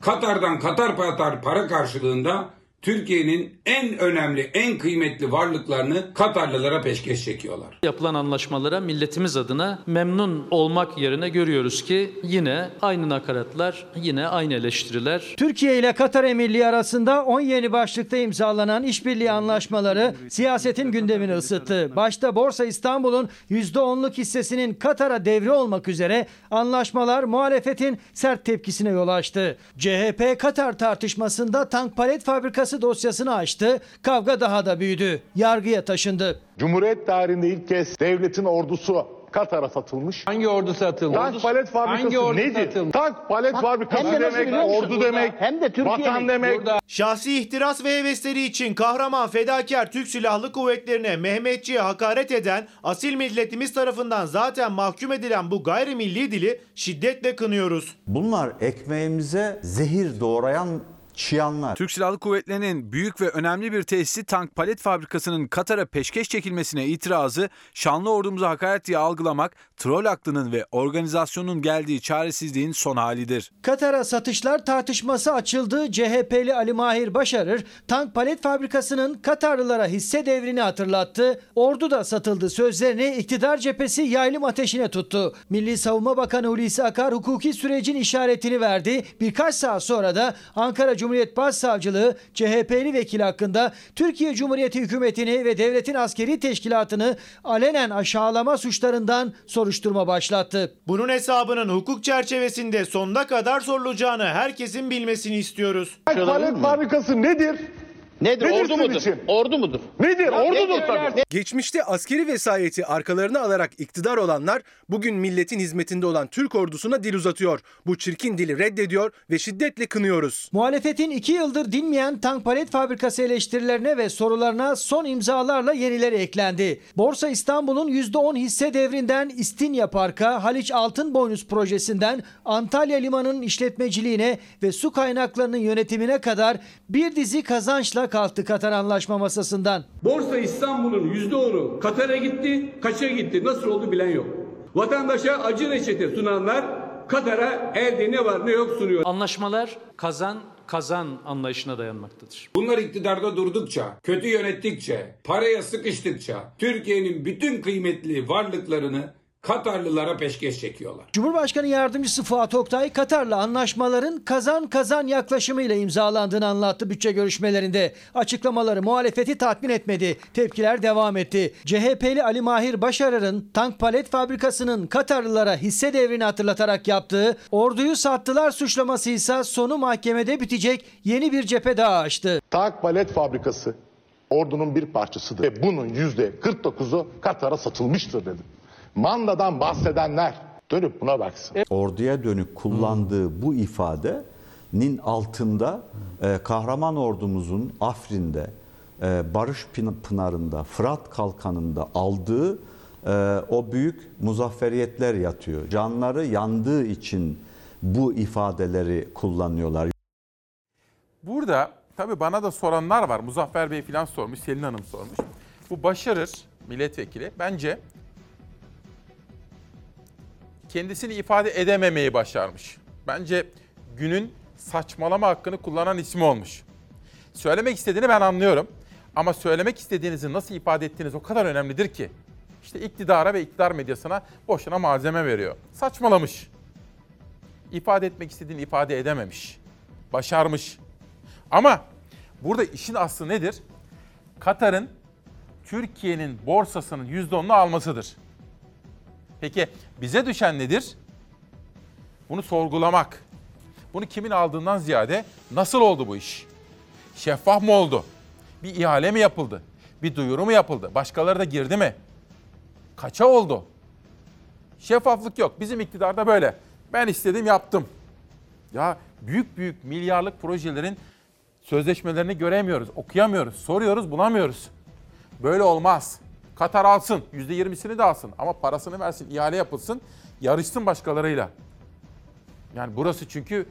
Katar'dan Katar Patar para karşılığında Türkiye'nin en önemli, en kıymetli varlıklarını Katarlılara peşkeş çekiyorlar. Yapılan anlaşmalara milletimiz adına memnun olmak yerine görüyoruz ki yine aynı nakaratlar, yine aynı eleştiriler. Türkiye ile Katar Emirliği arasında 10 yeni başlıkta imzalanan işbirliği anlaşmaları siyasetin gündemini ısıttı. Başta Borsa İstanbul'un %10'luk hissesinin Katar'a devri olmak üzere anlaşmalar muhalefetin sert tepkisine yol açtı. CHP Katar tartışmasında tank palet fabrikası dosyasını açtı. Kavga daha da büyüdü. Yargıya taşındı. Cumhuriyet tarihinde ilk kez devletin ordusu Katar'a satılmış. Hangi ordu satıldı? Tank palet fabrikası Hangi ordu nedir? satıldı? Tank palet fabrikası hem de demek, ordu Burada demek, hem de Türkiye'nin- vatan demek. Burada Şahsi ihtiras ve hevesleri için kahraman fedakar Türk Silahlı Kuvvetlerine Mehmetçi'ye hakaret eden asil milletimiz tarafından zaten mahkum edilen bu gayrimilli dili şiddetle kınıyoruz. Bunlar ekmeğimize zehir doğrayan çıyanlar. Türk Silahlı Kuvvetleri'nin büyük ve önemli bir tesisi tank palet fabrikasının Katar'a peşkeş çekilmesine itirazı şanlı ordumuza hakaret diye algılamak troll aklının ve organizasyonun geldiği çaresizliğin son halidir. Katar'a satışlar tartışması açıldı. CHP'li Ali Mahir Başarır tank palet fabrikasının Katarlılara hisse devrini hatırlattı. Ordu da satıldı sözlerini iktidar cephesi yaylım ateşine tuttu. Milli Savunma Bakanı Hulusi Akar hukuki sürecin işaretini verdi. Birkaç saat sonra da Ankara Cumhuriyet Başsavcılığı CHP'li vekil hakkında Türkiye Cumhuriyeti hükümetini ve devletin askeri teşkilatını alenen aşağılama suçlarından soruşturma başlattı. Bunun hesabının hukuk çerçevesinde sonuna kadar sorulacağını herkesin bilmesini istiyoruz. Palet fabrikası nedir? Nedir? Nedir Ordu mudur? için? Ordu mudur? Nedir? Ya Ordudur nedir? tabii. Geçmişte askeri vesayeti arkalarına alarak iktidar olanlar bugün milletin hizmetinde olan Türk ordusuna dil uzatıyor. Bu çirkin dili reddediyor ve şiddetle kınıyoruz. Muhalefetin iki yıldır dinmeyen tank palet fabrikası eleştirilerine ve sorularına son imzalarla yenileri eklendi. Borsa İstanbul'un %10 hisse devrinden İstinye Park'a, Haliç Altın Boynuz projesinden Antalya Limanı'nın işletmeciliğine ve su kaynaklarının yönetimine kadar bir dizi kazançla kalktı Katar Anlaşma masasından. Borsa İstanbul'un %10'u Katar'a gitti. Kaça gitti? Nasıl oldu bilen yok. Vatandaşa acı reçete sunanlar Katar'a elde ne var ne yok sunuyor. Anlaşmalar kazan kazan anlayışına dayanmaktadır. Bunlar iktidarda durdukça, kötü yönettikçe, paraya sıkıştıkça Türkiye'nin bütün kıymetli varlıklarını Katarlılara peşkeş çekiyorlar. Cumhurbaşkanı Yardımcısı Fuat Oktay, Katar'la anlaşmaların kazan kazan yaklaşımıyla imzalandığını anlattı bütçe görüşmelerinde. Açıklamaları muhalefeti tatmin etmedi. Tepkiler devam etti. CHP'li Ali Mahir Başarır'ın tank palet fabrikasının Katarlılara hisse devrini hatırlatarak yaptığı orduyu sattılar suçlaması ise sonu mahkemede bitecek yeni bir cephe daha açtı. Tank palet fabrikası ordunun bir parçasıdır. Ve bunun yüzde 49'u Katar'a satılmıştır dedim. Mandadan bahsedenler dönüp buna baksın. Orduya dönük kullandığı bu ifadenin altında e, kahraman ordumuzun Afrin'de, e, Barış Pın- Pınarı'nda, Fırat Kalkanı'nda aldığı e, o büyük muzafferiyetler yatıyor. Canları yandığı için bu ifadeleri kullanıyorlar. Burada tabii bana da soranlar var. Muzaffer Bey falan sormuş, Selin Hanım sormuş. Bu Başarır milletvekili bence kendisini ifade edememeyi başarmış. Bence günün saçmalama hakkını kullanan ismi olmuş. Söylemek istediğini ben anlıyorum. Ama söylemek istediğinizi nasıl ifade ettiğiniz o kadar önemlidir ki. İşte iktidara ve iktidar medyasına boşuna malzeme veriyor. Saçmalamış. İfade etmek istediğini ifade edememiş. Başarmış. Ama burada işin aslı nedir? Katar'ın Türkiye'nin borsasının %10'unu almasıdır. Peki bize düşen nedir? Bunu sorgulamak. Bunu kimin aldığından ziyade nasıl oldu bu iş? Şeffaf mı oldu? Bir ihale mi yapıldı? Bir duyuru mu yapıldı? Başkaları da girdi mi? Kaça oldu? Şeffaflık yok. Bizim iktidarda böyle. Ben istedim yaptım. Ya büyük büyük milyarlık projelerin sözleşmelerini göremiyoruz, okuyamıyoruz, soruyoruz, bulamıyoruz. Böyle olmaz. Katar alsın, %20'sini de alsın ama parasını versin, ihale yapılsın, yarışsın başkalarıyla. Yani burası çünkü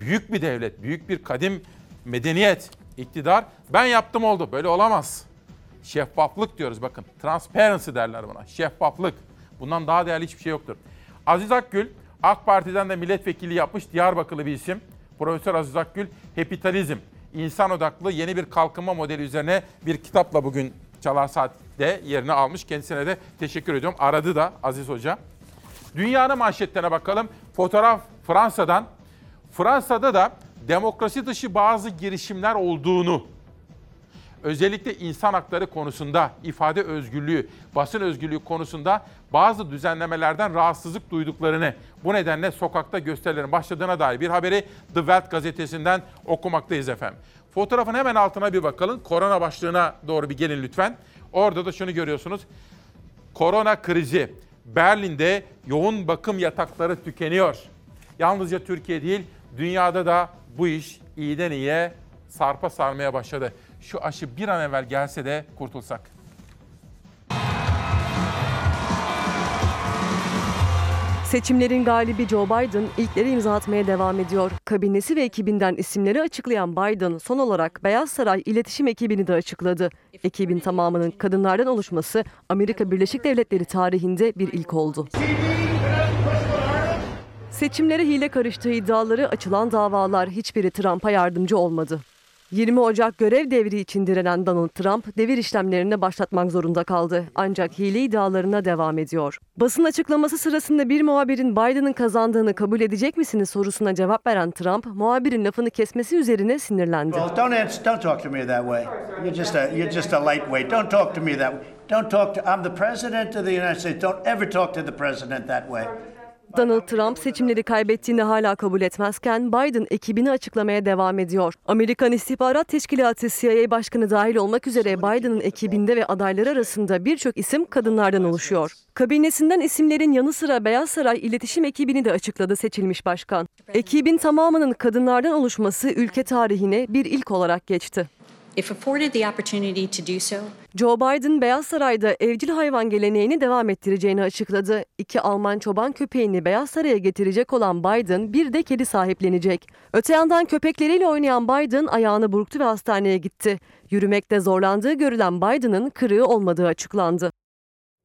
büyük bir devlet, büyük bir kadim medeniyet, iktidar. Ben yaptım oldu. Böyle olamaz. Şeffaflık diyoruz bakın. Transparency derler buna. Şeffaflık. Bundan daha değerli hiçbir şey yoktur. Aziz Akgül AK Parti'den de milletvekili yapmış Diyarbakırlı bir isim. Profesör Aziz Akgül hepitalizm insan odaklı yeni bir kalkınma modeli üzerine bir kitapla bugün Çalar Saat'te yerini almış. Kendisine de teşekkür ediyorum. Aradı da Aziz Hoca. Dünyanın manşetlerine bakalım. Fotoğraf Fransa'dan. Fransa'da da demokrasi dışı bazı girişimler olduğunu özellikle insan hakları konusunda, ifade özgürlüğü, basın özgürlüğü konusunda bazı düzenlemelerden rahatsızlık duyduklarını, bu nedenle sokakta gösterilerin başladığına dair bir haberi The Welt gazetesinden okumaktayız efendim. Fotoğrafın hemen altına bir bakalım. Korona başlığına doğru bir gelin lütfen. Orada da şunu görüyorsunuz. Korona krizi. Berlin'de yoğun bakım yatakları tükeniyor. Yalnızca Türkiye değil, dünyada da bu iş iyiden iyiye sarpa sarmaya başladı. Şu aşı bir an evvel gelse de kurtulsak. Seçimlerin galibi Joe Biden ilkleri imza atmaya devam ediyor. Kabinesi ve ekibinden isimleri açıklayan Biden son olarak Beyaz Saray iletişim ekibini de açıkladı. Ekibin tamamının kadınlardan oluşması Amerika Birleşik Devletleri tarihinde bir ilk oldu. Seçimlere hile karıştığı iddiaları açılan davalar hiçbiri Trump'a yardımcı olmadı. 20 Ocak görev devri için direnen Donald Trump devir işlemlerini başlatmak zorunda kaldı. Ancak hile iddialarına devam ediyor. Basın açıklaması sırasında bir muhabirin Biden'ın kazandığını kabul edecek misiniz sorusuna cevap veren Trump, muhabirin lafını kesmesi üzerine sinirlendi. Well, don't answer, don't talk to me that way. You're just a you're just a lightweight. Don't talk to me that way. Don't talk to I'm the president of the United States. Don't ever talk to the president that way. Donald Trump seçimleri kaybettiğini hala kabul etmezken Biden ekibini açıklamaya devam ediyor. Amerikan İstihbarat Teşkilatı CIA Başkanı dahil olmak üzere Biden'ın ekibinde ve adayları arasında birçok isim kadınlardan oluşuyor. Kabinesinden isimlerin yanı sıra Beyaz Saray iletişim ekibini de açıkladı seçilmiş başkan. Ekibin tamamının kadınlardan oluşması ülke tarihine bir ilk olarak geçti. If afforded the opportunity to do so, Joe Biden Beyaz Saray'da evcil hayvan geleneğini devam ettireceğini açıkladı. İki Alman çoban köpeğini Beyaz Saray'a getirecek olan Biden bir de kedi sahiplenecek. Öte yandan köpekleriyle oynayan Biden ayağını burktu ve hastaneye gitti. Yürümekte zorlandığı görülen Biden'ın kırığı olmadığı açıklandı.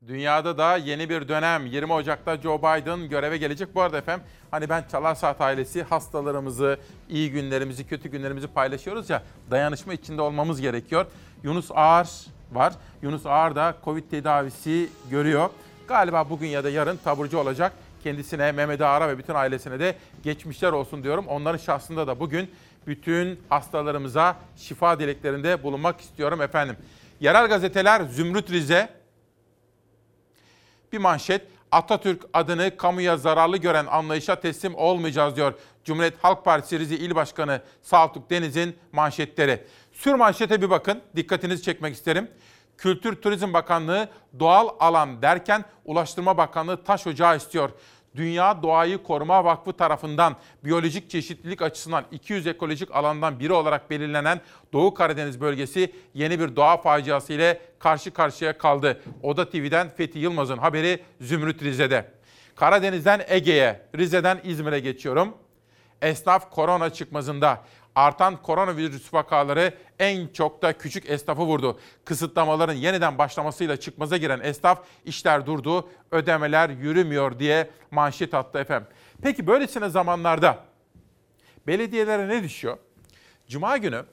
Dünyada da yeni bir dönem 20 Ocak'ta Joe Biden göreve gelecek. Bu arada efendim hani ben Çalar Saat ailesi hastalarımızı, iyi günlerimizi, kötü günlerimizi paylaşıyoruz ya dayanışma içinde olmamız gerekiyor. Yunus Ağar var. Yunus Ağar da Covid tedavisi görüyor. Galiba bugün ya da yarın taburcu olacak. Kendisine, Mehmet Ağar'a ve bütün ailesine de geçmişler olsun diyorum. Onların şahsında da bugün bütün hastalarımıza şifa dileklerinde bulunmak istiyorum efendim. Yerel gazeteler Zümrüt Rize, bir manşet Atatürk adını kamuya zararlı gören anlayışa teslim olmayacağız diyor. Cumhuriyet Halk Partisi Rize İl Başkanı Saltuk Deniz'in manşetleri. Sür manşete bir bakın. Dikkatinizi çekmek isterim. Kültür Turizm Bakanlığı doğal alan derken Ulaştırma Bakanlığı taş ocağı istiyor. Dünya Doğayı Koruma Vakfı tarafından biyolojik çeşitlilik açısından 200 ekolojik alandan biri olarak belirlenen Doğu Karadeniz bölgesi yeni bir doğa faciası ile karşı karşıya kaldı. Oda TV'den Fethi Yılmaz'ın haberi Zümrüt Rize'de. Karadeniz'den Ege'ye, Rize'den İzmir'e geçiyorum. Esnaf korona çıkmazında artan koronavirüs vakaları en çok da küçük esnafı vurdu. Kısıtlamaların yeniden başlamasıyla çıkmaza giren esnaf işler durdu, ödemeler yürümüyor diye manşet attı efendim. Peki böylesine zamanlarda belediyelere ne düşüyor? Cuma günü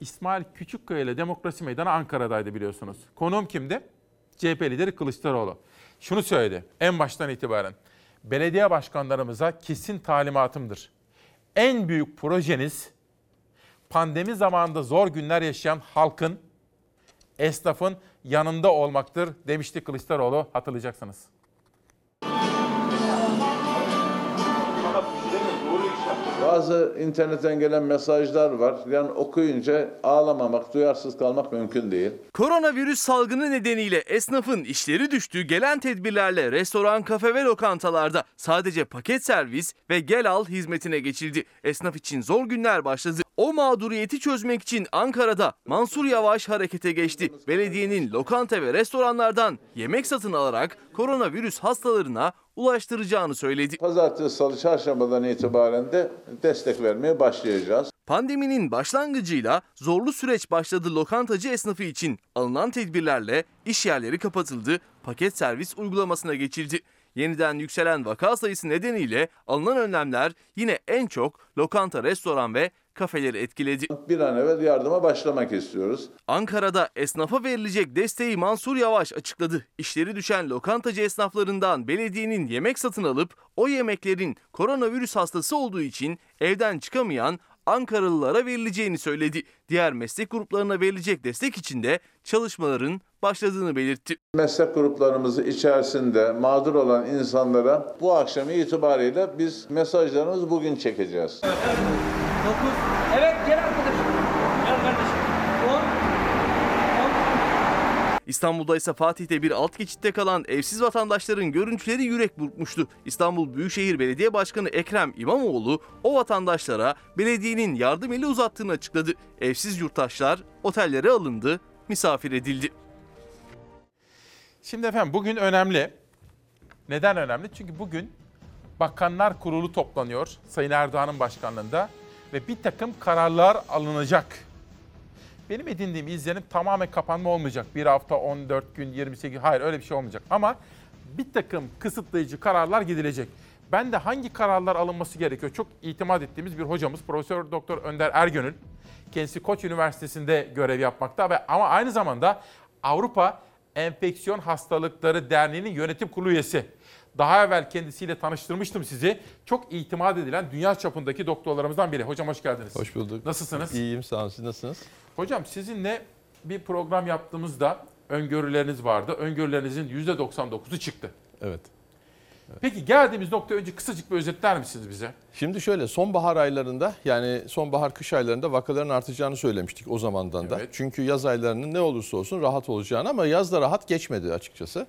İsmail Küçükkaya ile Demokrasi Meydanı Ankara'daydı biliyorsunuz. Konuğum kimdi? CHP lideri Kılıçdaroğlu. Şunu söyledi en baştan itibaren. Belediye başkanlarımıza kesin talimatımdır en büyük projeniz pandemi zamanında zor günler yaşayan halkın, esnafın yanında olmaktır demişti Kılıçdaroğlu hatırlayacaksınız. Bazı internetten gelen mesajlar var. Yani okuyunca ağlamamak, duyarsız kalmak mümkün değil. Koronavirüs salgını nedeniyle esnafın işleri düştü. Gelen tedbirlerle restoran, kafe ve lokantalarda sadece paket servis ve gel al hizmetine geçildi. Esnaf için zor günler başladı. O mağduriyeti çözmek için Ankara'da Mansur Yavaş harekete geçti. Belediyenin lokanta ve restoranlardan yemek satın alarak koronavirüs hastalarına ulaştıracağını söyledi. Pazartesi, salı, çarşambadan itibaren de destek vermeye başlayacağız. Pandeminin başlangıcıyla zorlu süreç başladı lokantacı esnafı için. Alınan tedbirlerle iş yerleri kapatıldı, paket servis uygulamasına geçildi. Yeniden yükselen vaka sayısı nedeniyle alınan önlemler yine en çok lokanta, restoran ve kafeleri etkiledi. Bir an evvel yardıma başlamak istiyoruz. Ankara'da esnafa verilecek desteği Mansur Yavaş açıkladı. İşleri düşen lokantacı esnaflarından belediyenin yemek satın alıp o yemeklerin koronavirüs hastası olduğu için evden çıkamayan Ankaralılara verileceğini söyledi. Diğer meslek gruplarına verilecek destek için de çalışmaların başladığını belirtti. Meslek gruplarımızı içerisinde mağdur olan insanlara bu akşam itibariyle biz mesajlarımızı bugün çekeceğiz. Evet gel arkadaşım. Gel kardeşim. İstanbul'da ise Fatih'te bir alt geçitte kalan evsiz vatandaşların görüntüleri yürek burkmuştu. İstanbul Büyükşehir Belediye Başkanı Ekrem İmamoğlu o vatandaşlara belediyenin yardım eli uzattığını açıkladı. Evsiz yurttaşlar otellere alındı, misafir edildi. Şimdi efendim bugün önemli. Neden önemli? Çünkü bugün Bakanlar Kurulu toplanıyor Sayın Erdoğan'ın başkanlığında ve bir takım kararlar alınacak. Benim edindiğim izlenim tamamen kapanma olmayacak. Bir hafta, 14 gün, 28 hayır öyle bir şey olmayacak. Ama bir takım kısıtlayıcı kararlar gidilecek. Ben de hangi kararlar alınması gerekiyor? Çok itimat ettiğimiz bir hocamız Profesör Doktor Önder Ergönül. Kendisi Koç Üniversitesi'nde görev yapmakta ve ama aynı zamanda Avrupa Enfeksiyon Hastalıkları Derneği'nin yönetim kurulu üyesi. Daha evvel kendisiyle tanıştırmıştım sizi. Çok itimat edilen dünya çapındaki doktorlarımızdan biri. Hocam hoş geldiniz. Hoş bulduk. Nasılsınız? İyiyim sağ olun. Siz nasılsınız? Hocam sizinle bir program yaptığımızda öngörüleriniz vardı. Öngörülerinizin %99'u çıktı. Evet. Peki geldiğimiz nokta önce kısacık bir özetler misiniz bize? Şimdi şöyle sonbahar aylarında yani sonbahar kış aylarında vakaların artacağını söylemiştik o zamandan da. Evet. Çünkü yaz aylarının ne olursa olsun rahat olacağını ama yazda rahat geçmedi açıkçası.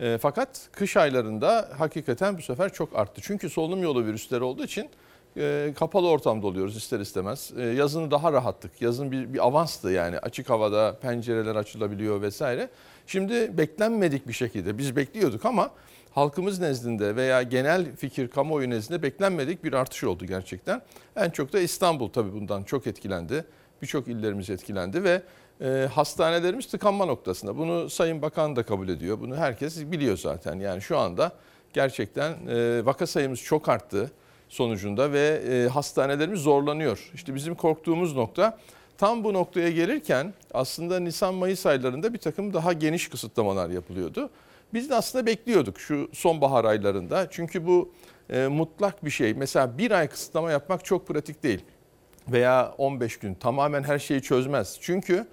E, fakat kış aylarında hakikaten bu sefer çok arttı. Çünkü solunum yolu virüsleri olduğu için e, kapalı ortamda oluyoruz ister istemez. E, yazın daha rahattık. Yazın bir, bir avanstı yani açık havada pencereler açılabiliyor vesaire. Şimdi beklenmedik bir şekilde biz bekliyorduk ama halkımız nezdinde veya genel fikir kamuoyu nezdinde beklenmedik bir artış oldu gerçekten. En çok da İstanbul tabii bundan çok etkilendi. Birçok illerimiz etkilendi ve e, hastanelerimiz tıkanma noktasında. Bunu Sayın Bakan da kabul ediyor. Bunu herkes biliyor zaten. Yani şu anda gerçekten e, vaka sayımız çok arttı sonucunda ve e, hastanelerimiz zorlanıyor. İşte bizim korktuğumuz nokta tam bu noktaya gelirken aslında Nisan-Mayıs aylarında bir takım daha geniş kısıtlamalar yapılıyordu. Biz de aslında bekliyorduk şu sonbahar aylarında. Çünkü bu e, mutlak bir şey. Mesela bir ay kısıtlama yapmak çok pratik değil. Veya 15 gün tamamen her şeyi çözmez. Çünkü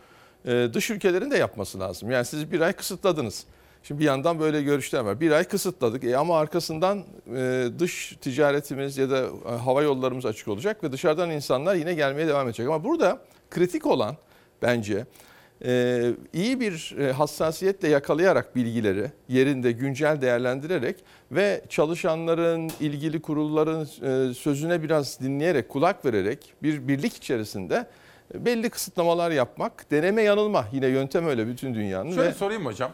dış ülkelerin de yapması lazım. Yani siz bir ay kısıtladınız. Şimdi bir yandan böyle görüşler var. Bir ay kısıtladık e ama arkasından e, dış ticaretimiz ya da e, hava yollarımız açık olacak ve dışarıdan insanlar yine gelmeye devam edecek. Ama burada kritik olan bence e, iyi bir e, hassasiyetle yakalayarak bilgileri yerinde güncel değerlendirerek ve çalışanların, ilgili kurulların e, sözüne biraz dinleyerek, kulak vererek bir birlik içerisinde e, belli kısıtlamalar yapmak, deneme yanılma yine yöntem öyle bütün dünyanın. Şöyle ve sorayım hocam.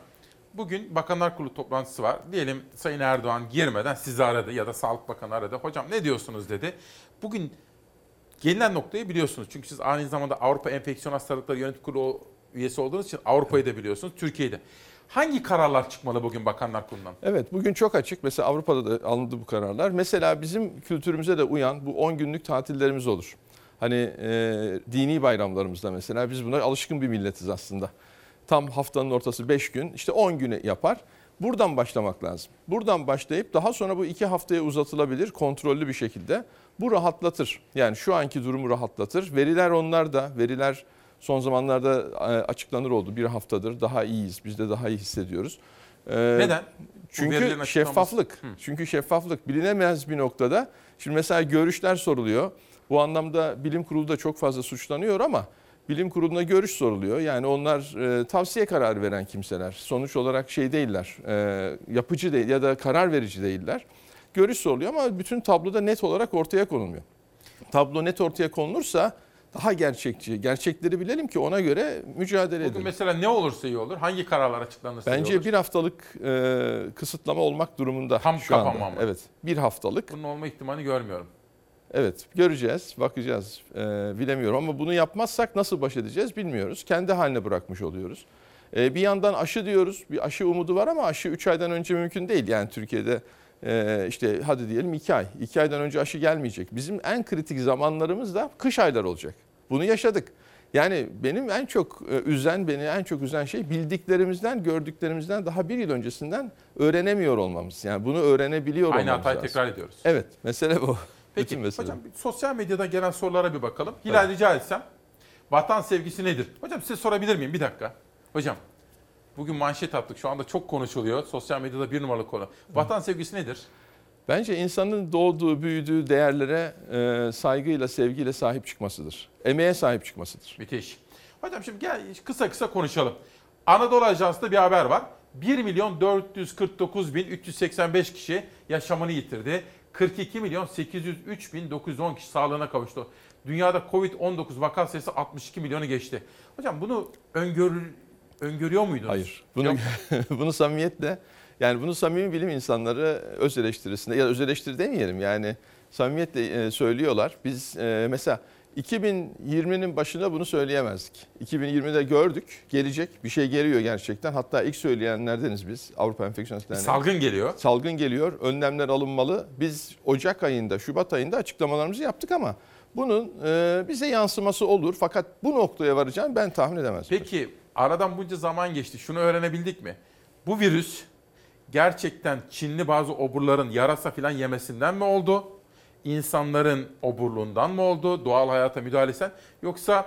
Bugün Bakanlar Kurulu toplantısı var. Diyelim Sayın Erdoğan girmeden sizi aradı ya da Sağlık Bakanı aradı. Hocam ne diyorsunuz dedi. Bugün gelinen noktayı biliyorsunuz. Çünkü siz aynı zamanda Avrupa Enfeksiyon Hastalıkları Yönetim Kurulu üyesi olduğunuz için Avrupa'yı da biliyorsunuz, Türkiye'yi de. Hangi kararlar çıkmalı bugün Bakanlar Kurulu'ndan? Evet bugün çok açık. Mesela Avrupa'da da alındı bu kararlar. Mesela bizim kültürümüze de uyan bu 10 günlük tatillerimiz olur. Hani e, dini bayramlarımızda mesela biz buna alışkın bir milletiz aslında. Tam haftanın ortası 5 gün işte 10 güne yapar. Buradan başlamak lazım. Buradan başlayıp daha sonra bu iki haftaya uzatılabilir kontrollü bir şekilde. Bu rahatlatır. Yani şu anki durumu rahatlatır. Veriler onlar da veriler son zamanlarda e, açıklanır oldu. Bir haftadır daha iyiyiz. Biz de daha iyi hissediyoruz. Ee, Neden? Çünkü şeffaflık. Hı. Çünkü şeffaflık bilinemez bir noktada. Şimdi mesela görüşler soruluyor. Bu anlamda bilim kurulu da çok fazla suçlanıyor ama bilim kuruluna görüş soruluyor. Yani onlar e, tavsiye kararı veren kimseler. Sonuç olarak şey değiller. e, yapıcı değil ya da karar verici değiller. Görüş soruluyor ama bütün tabloda net olarak ortaya konulmuyor. Tablo net ortaya konulursa daha gerçekçi. Gerçekleri bilelim ki ona göre mücadele Bugün edelim. mesela ne olursa iyi olur? Hangi kararlar açıklanırsa iyi Bence olur? bir haftalık e, kısıtlama olmak durumunda Tam şu anda. kapanma? Evet, bir haftalık. Bunun olma ihtimalini görmüyorum. Evet, göreceğiz, bakacağız. E, bilemiyorum ama bunu yapmazsak nasıl baş edeceğiz bilmiyoruz. Kendi haline bırakmış oluyoruz. E, bir yandan aşı diyoruz, bir aşı umudu var ama aşı 3 aydan önce mümkün değil. Yani Türkiye'de e, işte hadi diyelim 2 ay. 2 aydan önce aşı gelmeyecek. Bizim en kritik zamanlarımız da kış ayları olacak. Bunu yaşadık. Yani benim en çok e, üzen, beni en çok üzen şey bildiklerimizden, gördüklerimizden daha bir yıl öncesinden öğrenemiyor olmamız. Yani bunu öğrenebiliyor Aynı olmamız hatayı lazım. tekrar ediyoruz. Evet, mesele bu. Peki Bütün mesele. hocam bir sosyal medyadan gelen sorulara bir bakalım. Hilal rica etsem vatan sevgisi nedir? Hocam size sorabilir miyim bir dakika? Hocam bugün manşet attık şu anda çok konuşuluyor. Sosyal medyada bir numaralı konu. Vatan sevgisi nedir? Bence insanın doğduğu, büyüdüğü değerlere e, saygıyla, sevgiyle sahip çıkmasıdır. Emeğe sahip çıkmasıdır. Müthiş. Hocam şimdi gel kısa kısa konuşalım. Anadolu Ajansı'nda bir haber var. 1 milyon 449 bin 385 kişi yaşamını yitirdi. 42 milyon 803 bin 910 kişi sağlığına kavuştu. Dünyada Covid-19 vaka sayısı 62 milyonu geçti. Hocam bunu öngör, öngörüyor muydunuz? Hayır. Bunu, Yok. bunu samimiyetle yani bunu samimi bilim insanları öz eleştirisinde ya öz eleştiri demeyelim yani samimiyetle e, söylüyorlar. Biz e, mesela 2020'nin başında bunu söyleyemezdik. 2020'de gördük, gelecek bir şey geliyor gerçekten. Hatta ilk söyleyenlerdeniz biz Avrupa Enfeksiyon Hastaneleri. Salgın geliyor. Salgın geliyor, önlemler alınmalı. Biz Ocak ayında, Şubat ayında açıklamalarımızı yaptık ama bunun e, bize yansıması olur. Fakat bu noktaya varacağını ben tahmin edemezdim. Peki aradan bunca zaman geçti. Şunu öğrenebildik mi? Bu virüs gerçekten Çinli bazı oburların yarasa falan yemesinden mi oldu? İnsanların oburluğundan mı oldu? Doğal hayata müdahalesen yoksa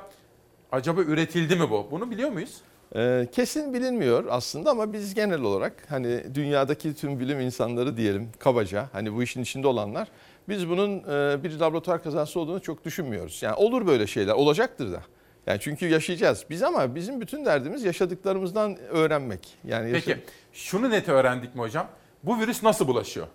acaba üretildi mi bu? Bunu biliyor muyuz? Ee, kesin bilinmiyor aslında ama biz genel olarak hani dünyadaki tüm bilim insanları diyelim kabaca hani bu işin içinde olanlar biz bunun e, bir laboratuvar kazası olduğunu çok düşünmüyoruz. Yani olur böyle şeyler olacaktır da. Yani çünkü yaşayacağız. Biz ama bizim bütün derdimiz yaşadıklarımızdan öğrenmek. Yani yaşa- Peki şunu net öğrendik mi hocam? Bu virüs nasıl bulaşıyor?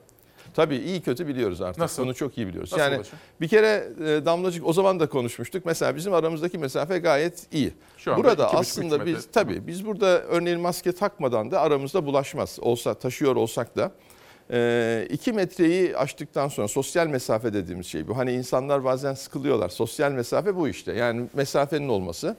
Tabii iyi kötü biliyoruz artık. Nasıl? Bunu çok iyi biliyoruz. Nasıl yani ulaşıyor? bir kere e, damlacık o zaman da konuşmuştuk. Mesela bizim aramızdaki mesafe gayet iyi. Şu burada iki aslında üç metre. biz tabii biz burada örneğin maske takmadan da aramızda bulaşmaz. Olsa taşıyor olsak da e, iki metreyi aştıktan sonra sosyal mesafe dediğimiz şey bu. Hani insanlar bazen sıkılıyorlar. Sosyal mesafe bu işte. Yani mesafenin olması.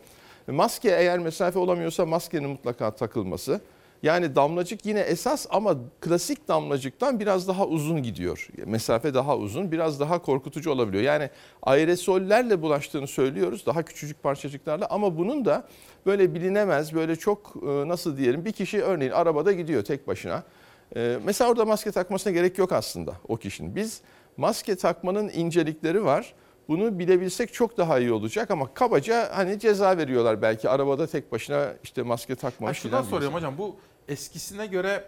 Maske eğer mesafe olamıyorsa maskenin mutlaka takılması. Yani damlacık yine esas ama klasik damlacıktan biraz daha uzun gidiyor. Mesafe daha uzun, biraz daha korkutucu olabiliyor. Yani aerosollerle bulaştığını söylüyoruz, daha küçücük parçacıklarla ama bunun da böyle bilinemez, böyle çok e, nasıl diyelim bir kişi örneğin arabada gidiyor tek başına. E, Mesela orada maske takmasına gerek yok aslında o kişinin. Biz maske takmanın incelikleri var. Bunu bilebilsek çok daha iyi olacak ama kabaca hani ceza veriyorlar belki arabada tek başına işte maske Ha, takmamış. şuradan filan bir soruyorum hocam bu eskisine göre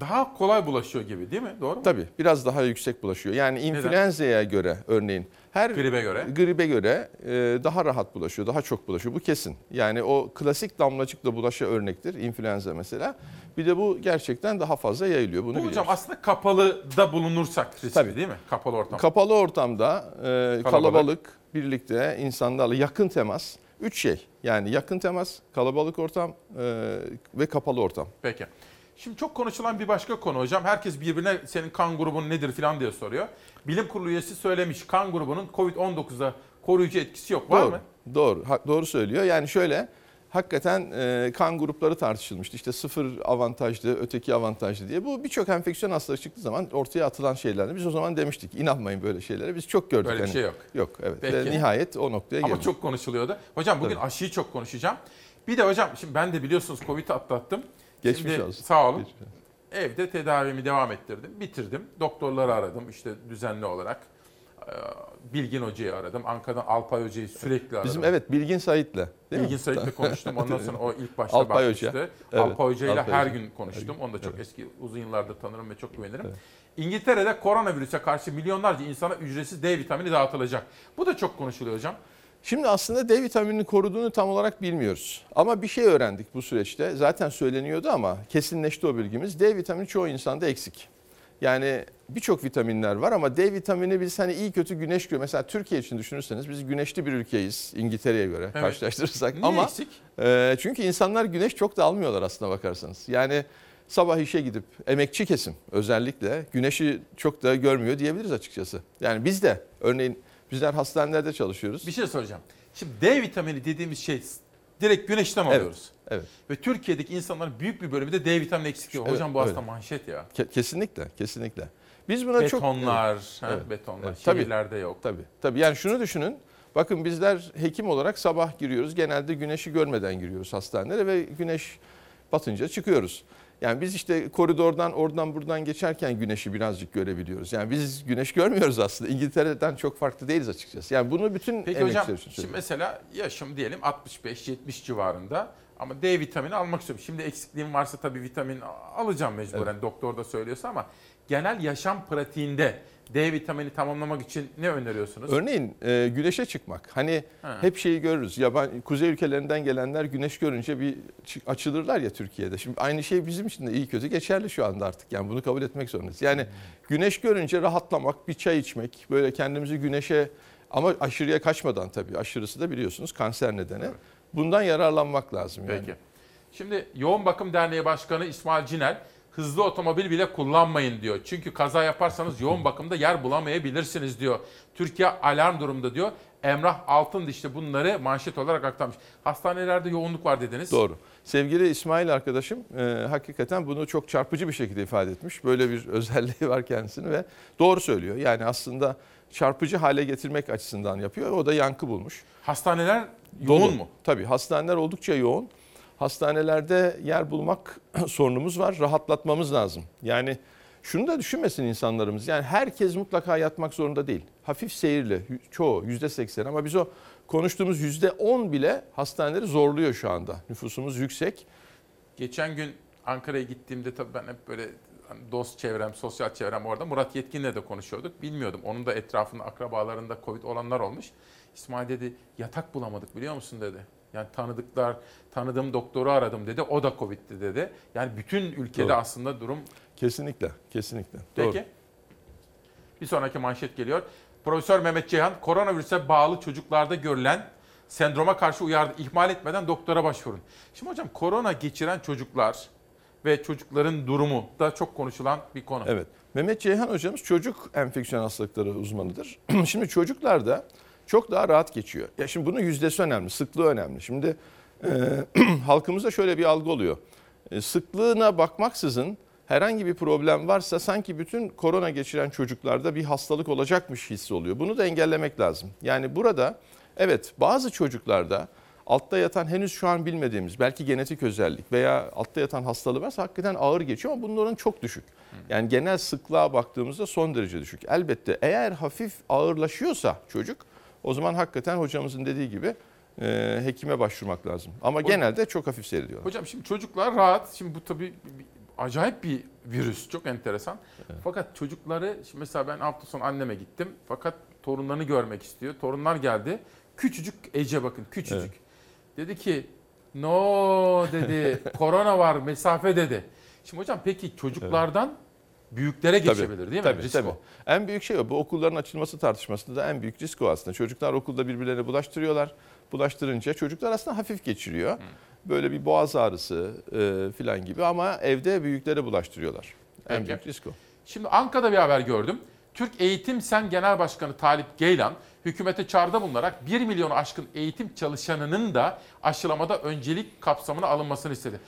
daha kolay bulaşıyor gibi değil mi? Doğru mu? Tabii biraz daha yüksek bulaşıyor. Yani influenza'ya göre örneğin her Gribe göre. gribe göre e, daha rahat bulaşıyor, daha çok bulaşıyor. Bu kesin. Yani o klasik damlacıkla bulaşa örnektir influenza mesela. Bir de bu gerçekten daha fazla yayılıyor. Bunu Bu hocam biliyoruz. aslında kapalı da bulunursak riskli Tabii. değil mi? Kapalı ortam. Kapalı ortamda e, kalabalık. birlikte insanlarla yakın temas. Üç şey yani yakın temas, kalabalık ortam e, ve kapalı ortam. Peki. Şimdi çok konuşulan bir başka konu hocam. Herkes birbirine senin kan grubun nedir falan diye soruyor. Bilim kurulu üyesi söylemiş kan grubunun Covid-19'a koruyucu etkisi yok. Var doğru, mı? Doğru, ha- doğru söylüyor. Yani şöyle, hakikaten e, kan grupları tartışılmıştı. İşte sıfır avantajlı, öteki avantajlı diye. Bu birçok enfeksiyon hastalığı çıktığı zaman ortaya atılan şeylerdi. Biz o zaman demiştik, inanmayın böyle şeylere. Biz çok gördük. Böyle bir hani. şey yok. Yok, evet. Peki. Ve nihayet o noktaya Ama geldik. çok konuşuluyordu. Hocam bugün Tabii. aşıyı çok konuşacağım. Bir de hocam şimdi ben de biliyorsunuz Covid atlattım. Geçmiş Şimdi, olsun. Sağ olun. Geçmiş. Evde tedavimi devam ettirdim. Bitirdim. Doktorları aradım işte düzenli olarak. Bilgin Hoca'yı aradım. Ankara'dan Alpay Hoca'yı sürekli aradım. Bizim evet Bilgin Sait'le. Bilgin Sait'le konuştum. Ondan sonra o ilk başta Alpay bakmıştı. Hoca. Evet, Alpay Hoca ile Alpay her gün konuştum. Onu da çok Evet. eski uzun yıllardır tanırım ve çok güvenirim. İngiltere'de koronavirüse karşı milyonlarca insana ücretsiz D vitamini dağıtılacak. Bu da çok konuşuluyor hocam. Şimdi aslında D vitaminini koruduğunu tam olarak bilmiyoruz. Ama bir şey öğrendik bu süreçte. Zaten söyleniyordu ama kesinleşti o bilgimiz. D vitamini çoğu insanda eksik. Yani birçok vitaminler var ama D vitamini biz hani iyi kötü güneş görüyor. Mesela Türkiye için düşünürseniz biz güneşli bir ülkeyiz İngiltere'ye göre Evet. karşılaştırırsak. Niye ama eksik? e, çünkü insanlar güneş çok da almıyorlar aslına bakarsanız. Yani sabah işe gidip emekçi kesim özellikle güneşi çok da görmüyor diyebiliriz açıkçası. Yani biz de örneğin bizler hastanelerde çalışıyoruz. Bir şey soracağım. Şimdi D vitamini dediğimiz şey direkt güneşten Evet, alıyoruz. Evet. Ve Türkiye'deki insanların büyük bir bölümü de D vitamini eksikliği. Evet, Hocam bu öyle. manşet ya. Ke- Kesinlikle, kesinlikle. Biz buna çok Betonlar, Evet. Evet. betonlar. Evet, tabii. Şehirlerde yok. Tabii. Tabii. Yani şunu düşünün. Bakın bizler hekim olarak sabah giriyoruz. Genelde güneşi görmeden giriyoruz hastanelere ve güneş batınca çıkıyoruz. Yani biz işte koridordan oradan buradan geçerken güneşi birazcık görebiliyoruz. Yani biz güneş görmüyoruz aslında. İngiltere'den çok farklı değiliz açıkçası. Yani bunu bütün Peki hocam için şimdi mesela yaşım diyelim 65-70 civarında ama D vitamini almak istiyorum. Şimdi eksikliğim varsa tabii vitamin alacağım mecburen doktor da söylüyorsa ama genel yaşam pratiğinde D vitamini tamamlamak için ne öneriyorsunuz? Örneğin e, güneşe çıkmak. Hani Ha. hep şeyi görürüz. Yaban kuzey ülkelerinden gelenler güneş görünce bir çı- açılırlar ya Türkiye'de. Şimdi aynı şey bizim için de iyi kötü geçerli şu anda artık. Yani bunu kabul etmek zorundayız. Yani güneş görünce rahatlamak, bir çay içmek, böyle kendimizi güneşe ama aşırıya kaçmadan tabii. Aşırısı da biliyorsunuz kanser nedeni. Bundan yararlanmak lazım yani. Peki. Şimdi Yoğun Bakım Derneği Başkanı İsmail Cinel hızlı otomobil bile kullanmayın diyor. Çünkü kaza yaparsanız yoğun bakımda yer bulamayabilirsiniz diyor. Türkiye alarm durumda diyor. Emrah Altın işte bunları manşet olarak aktarmış. Hastanelerde yoğunluk var dediniz. Doğru. Sevgili İsmail arkadaşım e, hakikaten bunu çok çarpıcı bir şekilde ifade etmiş. Böyle bir özelliği var kendisinin ve doğru söylüyor. Yani aslında çarpıcı hale getirmek açısından yapıyor. O da yankı bulmuş. Hastaneler yoğun Dolu. mu? Tabii hastaneler oldukça yoğun. Hastanelerde yer bulmak sorunumuz var. Rahatlatmamız lazım. Yani şunu da düşünmesin insanlarımız. Yani herkes mutlaka yatmak zorunda değil. Hafif seyirli çoğu yüzde seksen ama biz o konuştuğumuz yüzde on bile hastaneleri zorluyor şu anda. Nüfusumuz yüksek. Geçen gün Ankara'ya gittiğimde tabii ben hep böyle hani dost çevrem, sosyal çevrem orada. Murat Yetkin'le de konuşuyorduk. Bilmiyordum. Onun da etrafında akrabalarında Covid olanlar olmuş. İsmail dedi yatak bulamadık biliyor musun dedi. Yani tanıdıklar, tanıdığım doktoru aradım dedi. O da Covid'di dedi. Yani bütün ülkede Doğru. aslında durum Kesinlikle, kesinlikle. Peki. Doğru. Bir sonraki manşet geliyor. Profesör Mehmet Ceyhan, koronavirüse bağlı çocuklarda görülen sendroma karşı uyardı. İhmal etmeden doktora başvurun. Şimdi hocam korona geçiren çocuklar ve çocukların durumu da çok konuşulan bir konu. Evet. Mehmet Ceyhan hocamız çocuk enfeksiyon hastalıkları uzmanıdır. şimdi çocuklarda çok daha rahat geçiyor. Ya şimdi bunun yüzdesi önemli, sıklığı önemli. Şimdi e, halkımızda şöyle bir algı oluyor. E, sıklığına bakmaksızın herhangi bir problem varsa sanki bütün korona geçiren çocuklarda bir hastalık olacakmış hissi oluyor. Bunu da engellemek lazım. Yani burada evet bazı çocuklarda altta yatan henüz şu an bilmediğimiz belki genetik özellik veya altta yatan hastalığı varsa hakikaten ağır geçiyor ama bunun oranı çok düşük. Yani genel sıklığa baktığımızda son derece düşük. Elbette eğer hafif ağırlaşıyorsa çocuk o zaman hakikaten hocamızın dediği gibi e, hekime başvurmak lazım. Ama genelde çok hafif seyrediyorlar. Hocam şimdi çocuklar rahat. Şimdi bu tabii acayip bir virüs. Çok enteresan. Fakat çocukları şimdi mesela ben hafta sonu anneme gittim. Fakat torunlarını görmek istiyor. Torunlar geldi. Küçücük Ece bakın küçücük. Dedi ki no dedi korona var mesafe dedi. Şimdi hocam peki çocuklardan büyüklere geçebilir değil mi? Tabii, Risk tabii. o. En büyük şey o. Bu okulların açılması tartışmasında da en büyük risk o aslında. Çocuklar okulda birbirlerine bulaştırıyorlar. Bulaştırınca çocuklar aslında hafif geçiriyor. Böyle bir boğaz ağrısı e, falan gibi ama evde büyüklere bulaştırıyorlar. En Peki. büyük risk o. Şimdi Ankara'da bir haber gördüm. Türk Eğitim Sen Genel Başkanı Talip Geylan hükümete çağrıda bulunarak 1 milyonu aşkın eğitim çalışanının da aşılamada öncelik kapsamına alınmasını istedi.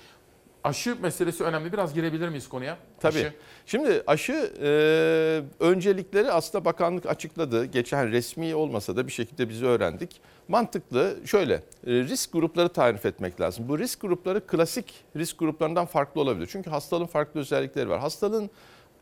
Aşı meselesi önemli. Biraz girebilir miyiz konuya? Tabii. Aşı. Şimdi aşı e, öncelikleri aslında bakanlık açıkladı. Geçen resmi olmasa da bir şekilde bizi öğrendik. Mantıklı şöyle e, risk grupları tarif etmek lazım. Bu risk grupları klasik risk gruplarından farklı olabilir. Çünkü hastalığın farklı özellikleri var. Hastalığın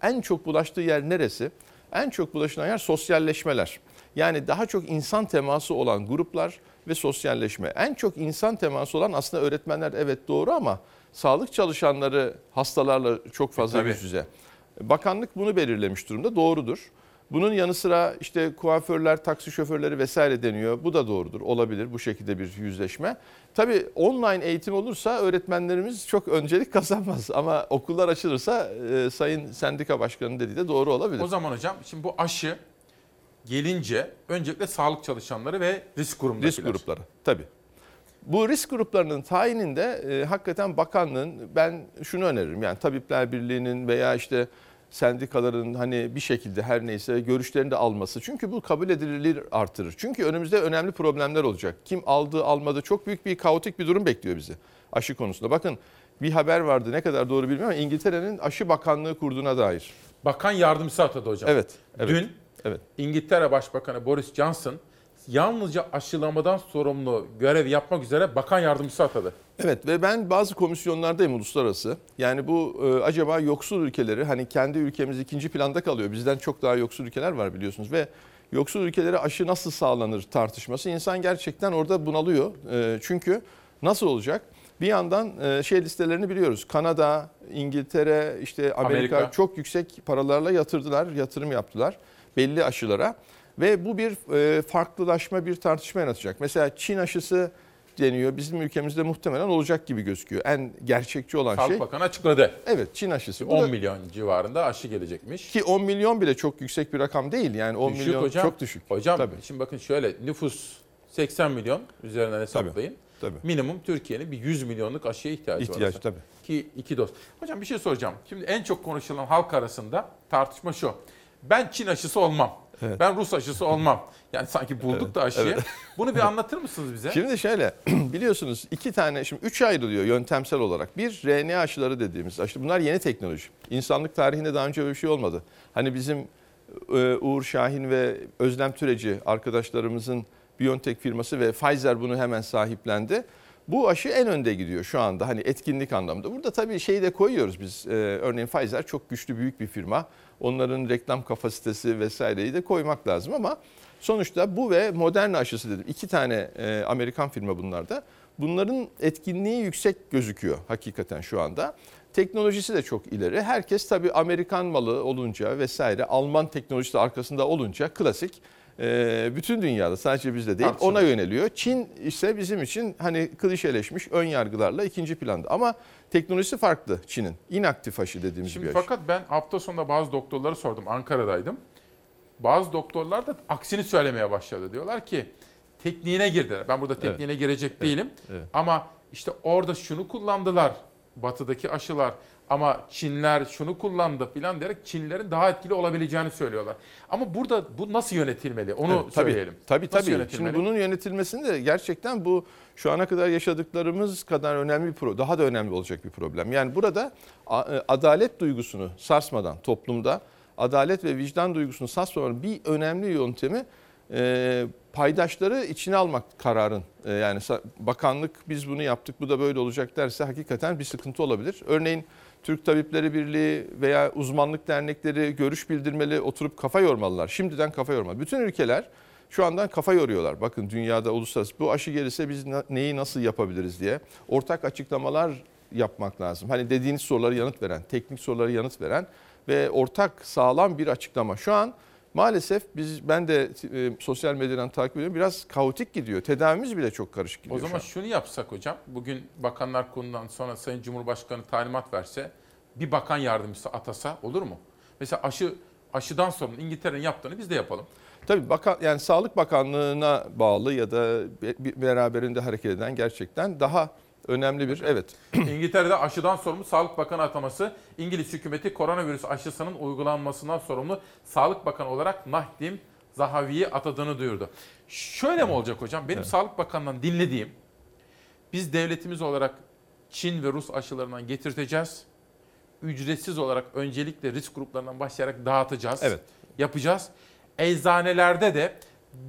en çok bulaştığı yer neresi? En çok bulaşılan yer sosyalleşmeler. Yani daha çok insan teması olan gruplar ve sosyalleşme. En çok insan teması olan aslında öğretmenler evet doğru ama sağlık çalışanları hastalarla çok fazla Tabii. yüz yüze. Bakanlık bunu belirlemiş durumda doğrudur. Bunun yanı sıra işte kuaförler, taksi şoförleri vesaire deniyor. Bu da doğrudur. Olabilir bu şekilde bir yüzleşme. Tabii online eğitim olursa öğretmenlerimiz çok öncelik kazanmaz. Ama okullar açılırsa e, Sayın Sendika Başkanı'nın dediği de doğru olabilir. O zaman hocam şimdi bu aşı gelince öncelikle sağlık çalışanları ve risk grubundakiler. Risk grupları tabii. Bu risk gruplarının tayininde e, hakikaten bakanlığın ben şunu öneririm. Yani Tabipler Birliği'nin veya işte sendikaların hani bir şekilde her neyse görüşlerini de alması. Çünkü bu kabul edilirliği artırır. Çünkü önümüzde önemli problemler olacak. Kim aldı almadı çok büyük bir kaotik bir durum bekliyor bizi aşı konusunda. Bakın bir haber vardı ne kadar doğru bilmiyorum ama İngiltere'nin aşı bakanlığı kurduğuna dair. bakan yardımcısı atadı hocam. Evet, evet, Dün evet. İngiltere Başbakanı Boris Johnson yalnızca aşılamadan sorumlu görev yapmak üzere bakan yardımcısı atadı. Evet ve ben bazı komisyonlardayım uluslararası. Yani bu e, acaba yoksul ülkeleri hani kendi ülkemiz ikinci planda kalıyor. Bizden çok daha yoksul ülkeler var biliyorsunuz ve yoksul ülkelere aşı nasıl sağlanır tartışması insan gerçekten orada bunalıyor. E, çünkü nasıl olacak? Bir yandan e, şey listelerini biliyoruz. Kanada, İngiltere, işte Amerika, Amerika. çok yüksek paralarla yatırdılar, yatırım yaptılar belli aşılara. Ve bu bir e, farklılaşma, bir tartışma yaratacak. Mesela Çin aşısı deniyor. Bizim ülkemizde muhtemelen olacak gibi gözüküyor. En gerçekçi olan Sağlık şey. Bakanı açıkladı. Evet Çin aşısı. Bu 10 da- milyon civarında aşı gelecekmiş. Ki 10 milyon bile çok yüksek bir rakam değil. Yani 10 Düşük milyon hocam. çok düşük. Hocam Tabii. şimdi bakın şöyle nüfus 80 milyon üzerinden hesaplayın. tabii. Minimum Türkiye'nin bir 100 milyonluk aşıya ihtiyacı var. İhtiyaç tabii. Ki iki doz. Hocam bir şey soracağım. Şimdi en çok konuşulan halk arasında tartışma şu. Ben Çin aşısı olmam. Evet. Ben Rus aşısı olmam. Yani sanki bulduk Evet, da aşıyı. evet. Bunu bir anlatır mısınız bize? Şimdi şöyle biliyorsunuz iki tane şimdi üç ayrılıyor yöntemsel olarak. Bir RNA aşıları dediğimiz aşı. Bunlar yeni teknoloji. İnsanlık tarihinde daha önce böyle bir şey olmadı. Hani bizim e, Uğur Şahin ve Özlem Türeci arkadaşlarımızın BioNTech firması ve Pfizer bunu hemen sahiplendi. Bu aşı en önde gidiyor şu anda hani etkinlik anlamda. Burada tabii şeyi de koyuyoruz biz. Ee, örneğin Pfizer çok güçlü büyük bir firma. Onların reklam kapasitesi vesaireyi de koymak lazım ama sonuçta bu ve Moderna aşısı dedim. İki tane e, Amerikan firma bunlarda. Bunların etkinliği yüksek gözüküyor hakikaten şu anda. Teknolojisi de çok ileri. Herkes tabii Amerikan malı olunca vesaire Alman teknolojisi arkasında olunca klasik e, bütün dünyada sadece bizde değil Tartışılır. ona yöneliyor. Çin ise bizim için hani klişeleşmiş ön yargılarla ikinci planda ama teknolojisi farklı Çin'in. İnaktif aşı dediğimiz Şimdi bir aşı. fakat ben hafta sonunda bazı doktorları sordum. Ankara'daydım. Bazı doktorlar da aksini söylemeye başladı. Diyorlar ki tekniğine girdiler. Ben burada tekniğine girecek değilim. evet. Ama işte orada şunu kullandılar. Batıdaki aşılar ama Çinler şunu kullandı filan diyerek Çinlerin daha etkili olabileceğini söylüyorlar. Ama burada bu nasıl yönetilmeli? Onu Evet, tabii. söyleyelim. Tabii tabii. Şimdi bunun yönetilmesinde gerçekten bu şu ana kadar yaşadıklarımız kadar önemli bir daha da önemli olacak bir problem. Yani burada e, adalet duygusunu sarsmadan toplumda adalet ve vicdan duygusunu sarsmadan bir önemli yöntemi e, paydaşları içine almak kararın. E, yani bakanlık biz bunu yaptık bu da böyle olacak derse hakikaten bir sıkıntı olabilir. Örneğin Türk Tabipleri Birliği veya uzmanlık dernekleri görüş bildirmeli, oturup kafa yormalılar. Şimdiden kafa yormalı. Bütün ülkeler şu andan kafa yoruyorlar. Bakın dünyada uluslararası bu aşı gelirse biz neyi nasıl yapabiliriz diye. Ortak açıklamalar yapmak lazım. Hani dediğiniz soruları yanıt veren, teknik soruları yanıt veren ve ortak sağlam bir açıklama. Şu an maalesef biz ben de e, sosyal medyadan takip ediyorum. Biraz kaotik gidiyor. Tedavimiz bile çok karışık gidiyor. O zaman şu an. şunu yapsak hocam. Bugün Bakanlar Kurulu'ndan sonra Sayın Cumhurbaşkanı talimat verse bir bakan yardımcısı atasa olur mu? Mesela aşı aşıdan sonra İngiltere'nin yaptığını biz de yapalım. Tabii bakan yani Sağlık Bakanlığı'na bağlı ya da beraberinde hareket eden gerçekten daha önemli bir evet. İngiltere'de aşıdan sorumlu Sağlık Bakanı ataması İngiliz hükümeti koronavirüs aşısının uygulanmasından sorumlu Sağlık Bakanı olarak Nahdim Zahavi'yi atadığını duyurdu. Şöyle mi olacak hocam? Benim Sağlık Bakanı'ndan dinlediğim biz devletimiz olarak Çin ve Rus aşılarından getirteceğiz. Ücretsiz olarak öncelikle risk gruplarından başlayarak dağıtacağız. Evet. Yapacağız. Eczanelerde de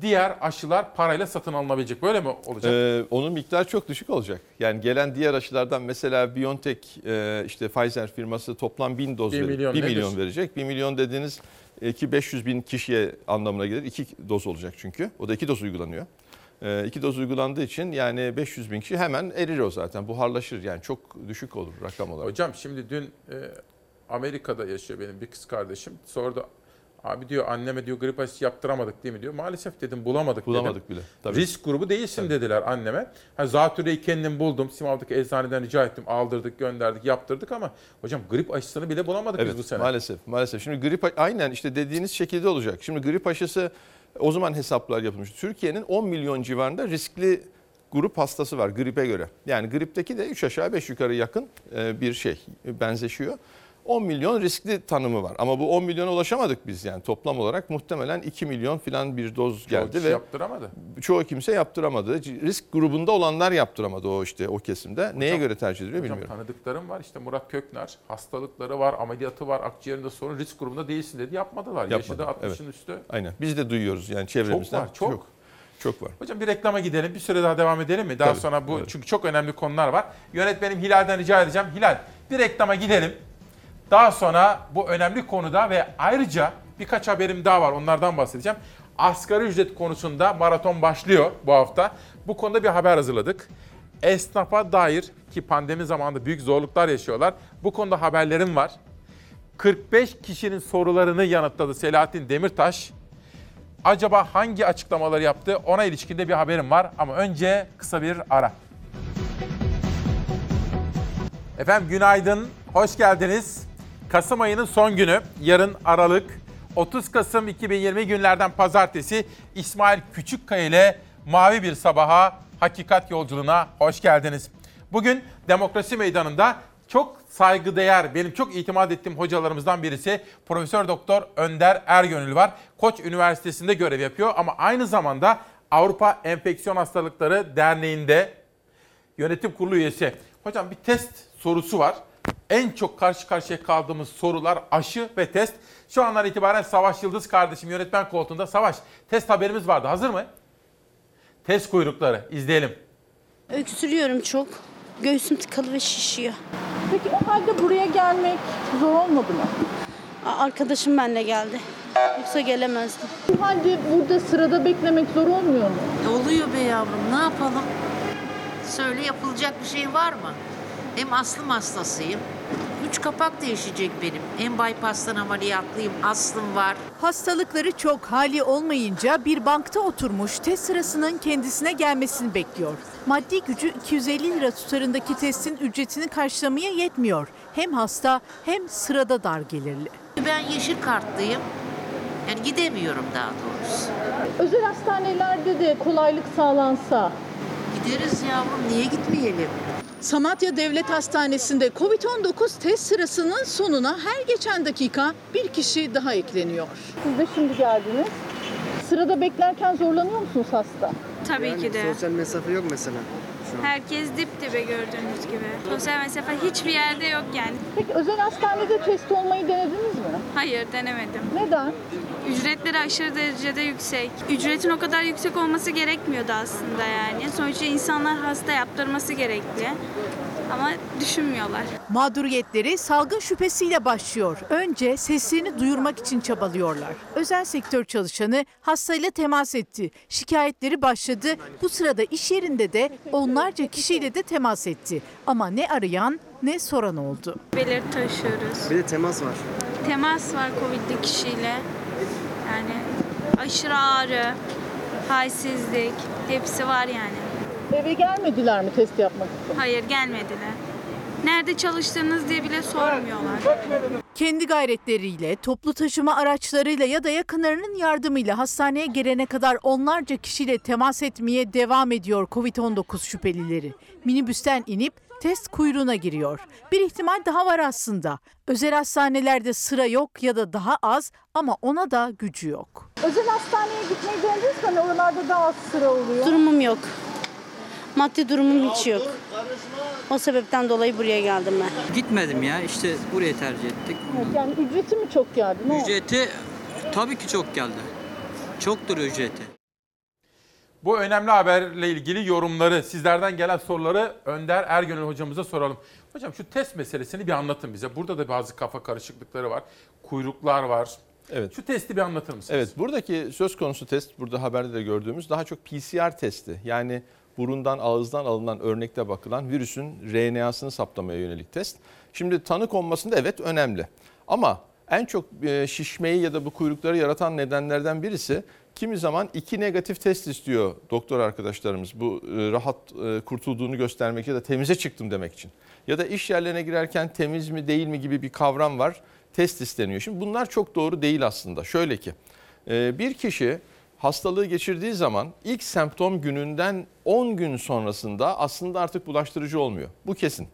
diğer aşılar parayla satın alınabilecek. Böyle mi olacak? Ee, onun miktarı çok düşük olacak. Yani gelen diğer aşılardan mesela BioNTech e, işte Pfizer firması toplam 1000 doz Bir verecek. milyon 1 nedir? milyon verecek. 1 milyon dediğiniz e, ki 500 bin kişiye anlamına gelir. 2 doz olacak çünkü. O da 2 doz uygulanıyor. 2 doz uygulandığı için yani 500 bin kişi hemen erir o zaten. Buharlaşır yani çok düşük olur rakam olarak. Hocam şimdi dün e, Amerika'da yaşıyor benim bir kız kardeşim. Sordu abi diyor anneme diyor grip aşısı yaptıramadık değil mi diyor. Maalesef dedim bulamadık, Bulamadık dedim. bile, tabii. Risk grubu değilsin dediler anneme. Ha, zatürreyi kendim buldum. Simav'daki eczaneden rica ettim. Aldırdık, gönderdik, yaptırdık ama hocam grip aşısını bile bulamadık Evet biz bu sene. maalesef maalesef. Şimdi grip aynen işte dediğiniz şekilde olacak. Şimdi grip aşısı o zaman hesaplar yapılmış. Türkiye'nin 10 milyon civarında riskli grup hastası var gripe göre. Yani gripteki de 3 aşağı 5 yukarı yakın e, bir şey e, benzeşiyor. 10 milyon riskli tanımı var. Ama bu 10 milyona ulaşamadık biz yani toplam olarak muhtemelen 2 milyon falan bir doz geldi kişi ve yaptıramadı. çoğu kimse yaptıramadı. Risk grubunda olanlar yaptıramadı o işte o kesimde. Neye göre tercih ediliyor Hocam bilmiyorum. tanıdıklarım var işte Murat Kökner hastalıkları var ameliyatı var akciğerinde sorun risk grubunda değilsin dedi yapmadılar. Yaşı da Yapmadı, 60'ın evet. üstü. Aynen. Biz de duyuyoruz yani çevremizden. Çok var çok. Çok, çok var. Hocam bir reklama gidelim bir süre daha devam edelim mi? Daha Tabii, sonra bu evet. çünkü çok önemli konular var. Yönetmenim Hilal'den rica edeceğim. Hilal bir reklama gidelim. Daha sonra bu önemli konuda ve ayrıca birkaç haberim daha var onlardan bahsedeceğim. Asgari ücret konusunda maraton başlıyor bu hafta. Bu konuda bir haber hazırladık. Esnafa dair ki pandemi zamanında büyük zorluklar yaşıyorlar. Bu konuda haberlerim var. 45 kişinin sorularını yanıtladı Selahattin Demirtaş. Acaba hangi açıklamaları yaptı ona ilişkinde bir haberim var ama önce kısa bir ara. Efendim günaydın, hoş geldiniz. Kasım ayının son günü, yarın Aralık, 30 Kasım 2020 günlerden pazartesi İsmail Küçükkaya ile Mavi Bir Sabaha Hakikat Yolculuğuna hoş geldiniz. Bugün Demokrasi Meydanı'nda çok saygıdeğer, benim çok itimat ettiğim hocalarımızdan birisi Profesör Doktor Önder Ergönül var. Koç Üniversitesi'nde görev yapıyor ama aynı zamanda Avrupa Enfeksiyon Hastalıkları Derneği'nde yönetim kurulu üyesi. Hocam bir test sorusu var. En çok karşı karşıya kaldığımız sorular aşı ve test. Şu andan itibaren Savaş Yıldız kardeşim yönetmen koltuğunda. Savaş, test haberimiz vardı. Hazır mı? Test kuyrukları. izleyelim. Öksürüyorum çok. Göğsüm tıkalı ve şişiyor. Peki o halde buraya gelmek zor olmadı mı? A- Arkadaşım benimle geldi. Yoksa gelemezdim. O halde burada sırada beklemek zor olmuyor mu? Oluyor be yavrum ne yapalım? Söyle yapılacak bir şey var mı? Hem aslım hastasıyım. Üç kapak değişecek benim. Hem bypass'tan ameliyatlıyım. Aslım var. Hastalıkları çok hali olmayınca bir bankta oturmuş test sırasının kendisine gelmesini bekliyor. Maddi gücü 250 lira tutarındaki testin ücretini karşılamaya yetmiyor. Hem hasta hem sırada dar gelirli. Ben yeşil kartlıyım. Yani gidemiyorum daha doğrusu. Özel hastanelerde de kolaylık sağlansa. Gideriz yavrum niye gitmeyelim? Samatya Devlet Hastanesi'nde Covid-19 test sırasının sonuna her geçen dakika bir kişi daha ekleniyor. Siz de şimdi geldiniz. Sırada beklerken zorlanıyor musunuz hasta? Tabii ki de. Sosyal mesafe yok mesela. Şu an. Herkes dip dibe gördüğünüz gibi. Sosyal mesafe hiçbir yerde yok yani. Peki özel hastanede test olmayı denediniz mi? Hayır denemedim. Neden? Ücretleri aşırı derecede yüksek. Ücretin o kadar yüksek olması gerekmiyordu aslında yani. Sonuçta insanlar hasta yaptırması gerekli. Ama düşünmüyorlar. Mağduriyetleri salgın şüphesiyle başlıyor. Önce seslerini duyurmak için çabalıyorlar. Özel sektör çalışanı hastayla temas etti. Şikayetleri başladı. Bu sırada iş yerinde de onlarca kişiyle de temas etti. Ama ne arayan ne soran oldu. Belirti taşıyoruz. Bir de temas var. Temas var Covid'li kişiyle. Yani aşırı ağrı, halsizlik hepsi var yani. Eve gelmediler mi test yapmak için? Hayır gelmediler. Nerede çalıştığınız diye bile sormuyorlar. Kendi gayretleriyle, toplu taşıma araçlarıyla ya da yakınlarının yardımıyla hastaneye gelene kadar onlarca kişiyle temas etmeye devam ediyor Covid-19 şüphelileri. Minibüsten inip test kuyruğuna giriyor. Bir ihtimal daha var aslında. Özel hastanelerde sıra yok ya da daha az ama ona da gücü yok. Özel hastaneye gitmeyi denediniz mi? Hani oralarda daha az sıra oluyor. Durumum yok. Maddi durumum hiç yok. O sebepten dolayı buraya geldim ben. Gitmedim ya işte burayı tercih ettik. Evet, yani ücreti mi çok geldi? Ne? Ücreti tabii ki çok geldi. Çoktur ücreti. Bu önemli haberle ilgili yorumları, sizlerden gelen soruları Önder Ergönül hocamıza soralım. Hocam şu test meselesini bir anlatın bize. Burada da bazı kafa karışıklıkları var. Kuyruklar var. Evet. Şu testi bir anlatır mısınız? Evet buradaki söz konusu test burada haberde de gördüğümüz daha çok PCR testi. Yani burundan ağızdan alınan örnekte bakılan virüsün RNA'sını saptamaya yönelik test. Şimdi tanı konmasında evet önemli. Ama en çok e, şişmeyi ya da bu kuyrukları yaratan nedenlerden birisi kimi zaman iki negatif test istiyor doktor arkadaşlarımız. Bu e, rahat e, kurtulduğunu göstermek ya da temize çıktım demek için. Ya da iş yerlerine girerken temiz mi değil mi gibi bir kavram var. Test isteniyor. Şimdi bunlar çok doğru değil aslında. Şöyle ki e, bir kişi hastalığı geçirdiği zaman ilk semptom gününden 10 gün sonrasında aslında artık bulaştırıcı olmuyor. Bu kesin.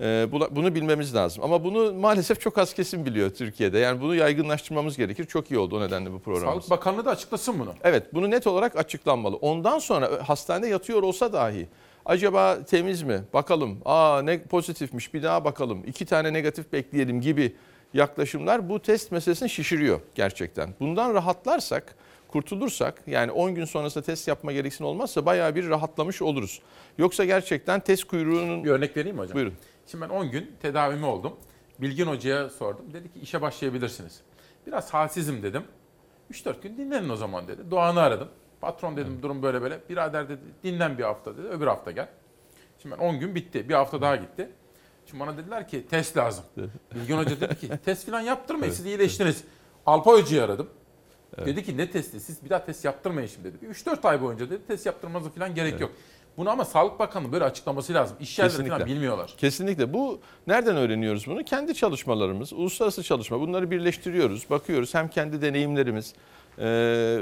Ee, Bunu bilmemiz lazım. Ama bunu maalesef çok az kesim biliyor Türkiye'de. Yani bunu yaygınlaştırmamız gerekir. Çok iyi oldu o nedenle bu programımız. Sağlık Bakanlığı da açıklasın bunu. Evet bunu net olarak açıklanmalı. Ondan sonra hastanede yatıyor olsa dahi acaba temiz mi? Bakalım. Aa ne pozitifmiş bir daha bakalım. İki tane negatif bekleyelim gibi yaklaşımlar bu test meselesini şişiriyor gerçekten. Bundan rahatlarsak, kurtulursak yani 10 gün sonrasında test yapma gereksinim olmazsa bayağı bir rahatlamış oluruz. Yoksa gerçekten test kuyruğunun... Bir örnek vereyim mi hocam? Buyurun. Şimdi ben 10 gün tedavimi oldum. Bilgin Hoca'ya sordum. Dedi ki işe başlayabilirsiniz. Biraz halsizim dedim. 3-4 gün dinlenin o zaman dedi. Doğan'ı aradım. Patron dedim durum böyle böyle. Birader dedi dinlen bir hafta dedi. Öbür hafta gel. Şimdi ben 10 gün bitti. Bir hafta daha gitti. Şimdi bana dediler ki test lazım. Bilgin Hoca dedi ki test falan yaptırmayın siz iyileştiniz. Alpay Hoca'yı aradım. Dedi ki ne testi siz bir daha test yaptırmayın şimdi dedi. 3-4 ay boyunca dedi test yaptırmanıza falan gerek yok. Bunu ama Sağlık Bakanlığı böyle açıklaması lazım. İş yerleri falan bilmiyorlar. Kesinlikle. Bu nereden öğreniyoruz bunu? Kendi çalışmalarımız, uluslararası çalışma. Bunları birleştiriyoruz, bakıyoruz. Hem kendi deneyimlerimiz,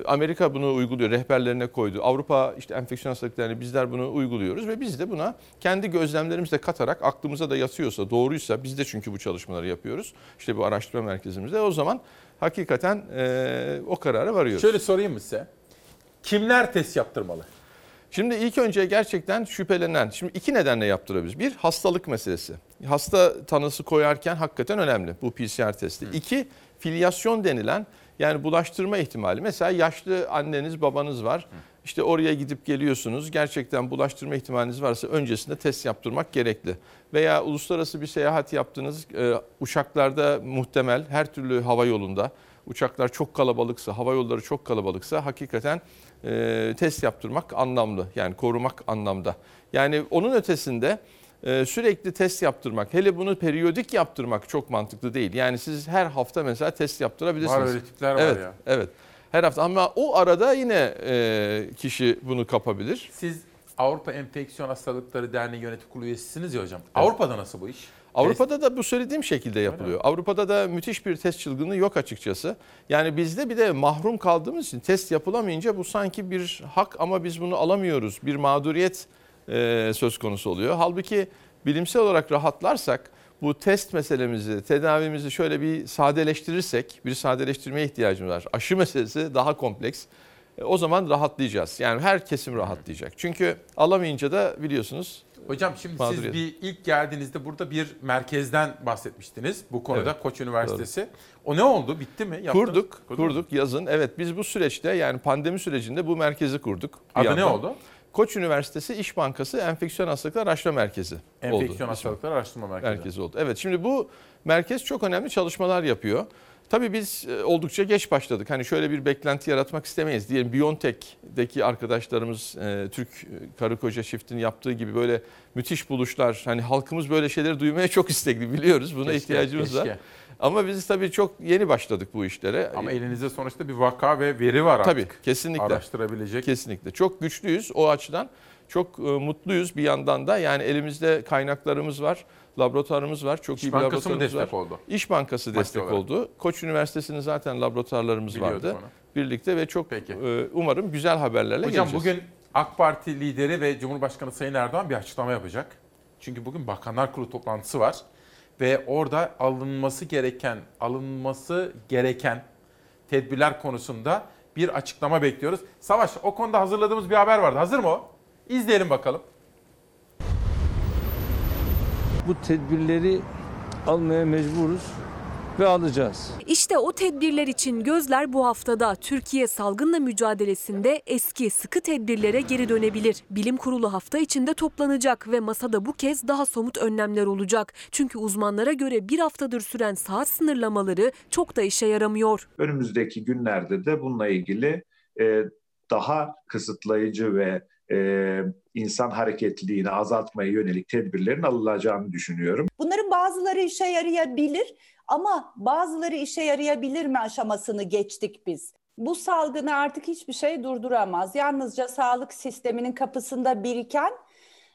Amerika bunu uyguluyor, rehberlerine koydu. Avrupa işte enfeksiyon hastalıklarını bizler bunu uyguluyoruz ve biz de buna kendi gözlemlerimizle katarak aklımıza da yatıyorsa, doğruysa biz de çünkü bu çalışmaları yapıyoruz. İşte bu araştırma merkezimizde o zaman hakikaten e, o karara varıyoruz. Şöyle sorayım mı size? Kimler test yaptırmalı? Şimdi ilk önce gerçekten şüphelenen, şimdi iki nedenle yaptırabiliriz. Bir, hastalık meselesi. Hasta tanısı koyarken hakikaten önemli bu PCR testi. İki, filyasyon denilen yani bulaştırma ihtimali. Mesela yaşlı anneniz, babanız var. İşte oraya gidip geliyorsunuz. Gerçekten bulaştırma ihtimaliniz varsa öncesinde test yaptırmak gerekli. Veya uluslararası bir seyahat yaptınız. e, uçaklarda muhtemel her türlü hava yolunda uçaklar çok kalabalıksa, hava yolları çok kalabalıksa hakikaten e, test yaptırmak anlamlı. Yani korumak anlamda. Yani onun ötesinde sürekli test yaptırmak, hele bunu periyodik yaptırmak çok mantıklı değil. Yani siz her hafta mesela test yaptırabilirsiniz. Var öyle tipler var evet, ya. Evet. Her hafta ama o arada yine e, kişi bunu kapabilir. Siz Avrupa Enfeksiyon Hastalıkları Derneği Yönetim Kurulu üyesisiniz ya hocam. Avrupa'da nasıl bu iş? Avrupa'da da bu söylediğim şekilde yapılıyor. Avrupa'da da müthiş bir test çılgınlığı yok açıkçası. Yani bizde bir de mahrum kaldığımız için test yapılamayınca bu sanki bir hak ama biz bunu alamıyoruz. Bir mağduriyet e, söz konusu oluyor. Halbuki bilimsel olarak rahatlarsak bu test meselemizi, tedavimizi şöyle bir sadeleştirirsek, bir sadeleştirmeye ihtiyacımız var. Aşı meselesi daha kompleks. E, O zaman rahatlayacağız. Yani her kesim rahatlayacak. Çünkü alamayınca da biliyorsunuz Hocam şimdi mağduriyet. siz bir ilk geldiğinizde burada bir merkezden bahsetmiştiniz. Bu konuda Evet, Koç Üniversitesi. O ne oldu? Bitti mi? Yaptınız? Kurduk, Kurdunuz mu? kurduk yazın. Evet biz bu süreçte yani pandemi sürecinde bu merkezi kurduk. Adı ne yandan. oldu? Koç Üniversitesi İş Bankası Enfeksiyon Hastalıkları Araştırma Merkezi oldu. Enfeksiyon. Hastalıkları Araştırma Merkezi. Merkezi oldu. Evet şimdi bu merkez çok önemli çalışmalar yapıyor. Tabii biz e, oldukça geç başladık. Hani şöyle bir beklenti yaratmak istemeyiz. Diyelim BioNTech'deki arkadaşlarımız e, Türk e, karı koca çiftin yaptığı gibi böyle müthiş buluşlar. Hani halkımız böyle şeyleri duymaya çok istekli biliyoruz. Buna Keşke, ihtiyacımız var. Ama biz tabii çok yeni başladık bu işlere. Ama elinizde sonuçta bir vaka ve veri var artık. Tabii kesinlikle. Araştırabilecek. Kesinlikle. Çok güçlüyüz o açıdan. Çok e, mutluyuz bir yandan da. Yani elimizde kaynaklarımız var, laboratuvarımız var. Çok İş iyi bir Bankası mı laboratuvarımız destek var. oldu? İş Bankası Maddi destek olarak. oldu. Koç Üniversitesi'nin zaten laboratuvarlarımız Biliyorduk vardı. onu. Birlikte ve çok e, umarım güzel haberlerle Hocam geleceğiz. bugün AK Parti lideri ve Cumhurbaşkanı Sayın Erdoğan bir açıklama yapacak. Çünkü bugün Bakanlar Kurulu toplantısı var ve orada alınması gereken, alınması gereken tedbirler konusunda bir açıklama bekliyoruz. Savaş, o konuda hazırladığımız bir haber vardı. Hazır mı o? İzleyelim bakalım. Bu tedbirleri almaya mecburuz ve alacağız. İşte o tedbirler için gözler bu haftada. Türkiye salgınla mücadelesinde eski sıkı tedbirlere geri dönebilir. Bilim kurulu hafta içinde toplanacak ve masada bu kez daha somut önlemler olacak. Çünkü uzmanlara göre bir haftadır süren saat sınırlamaları çok da işe yaramıyor. Önümüzdeki günlerde de bununla ilgili e, daha kısıtlayıcı ve e, insan hareketliliğini azaltmaya yönelik tedbirlerin alınacağını düşünüyorum. Bunların bazıları işe yarayabilir ama bazıları işe yarayabilir mi aşamasını geçtik biz. Bu salgını artık hiçbir şey durduramaz. Yalnızca sağlık sisteminin kapısında biriken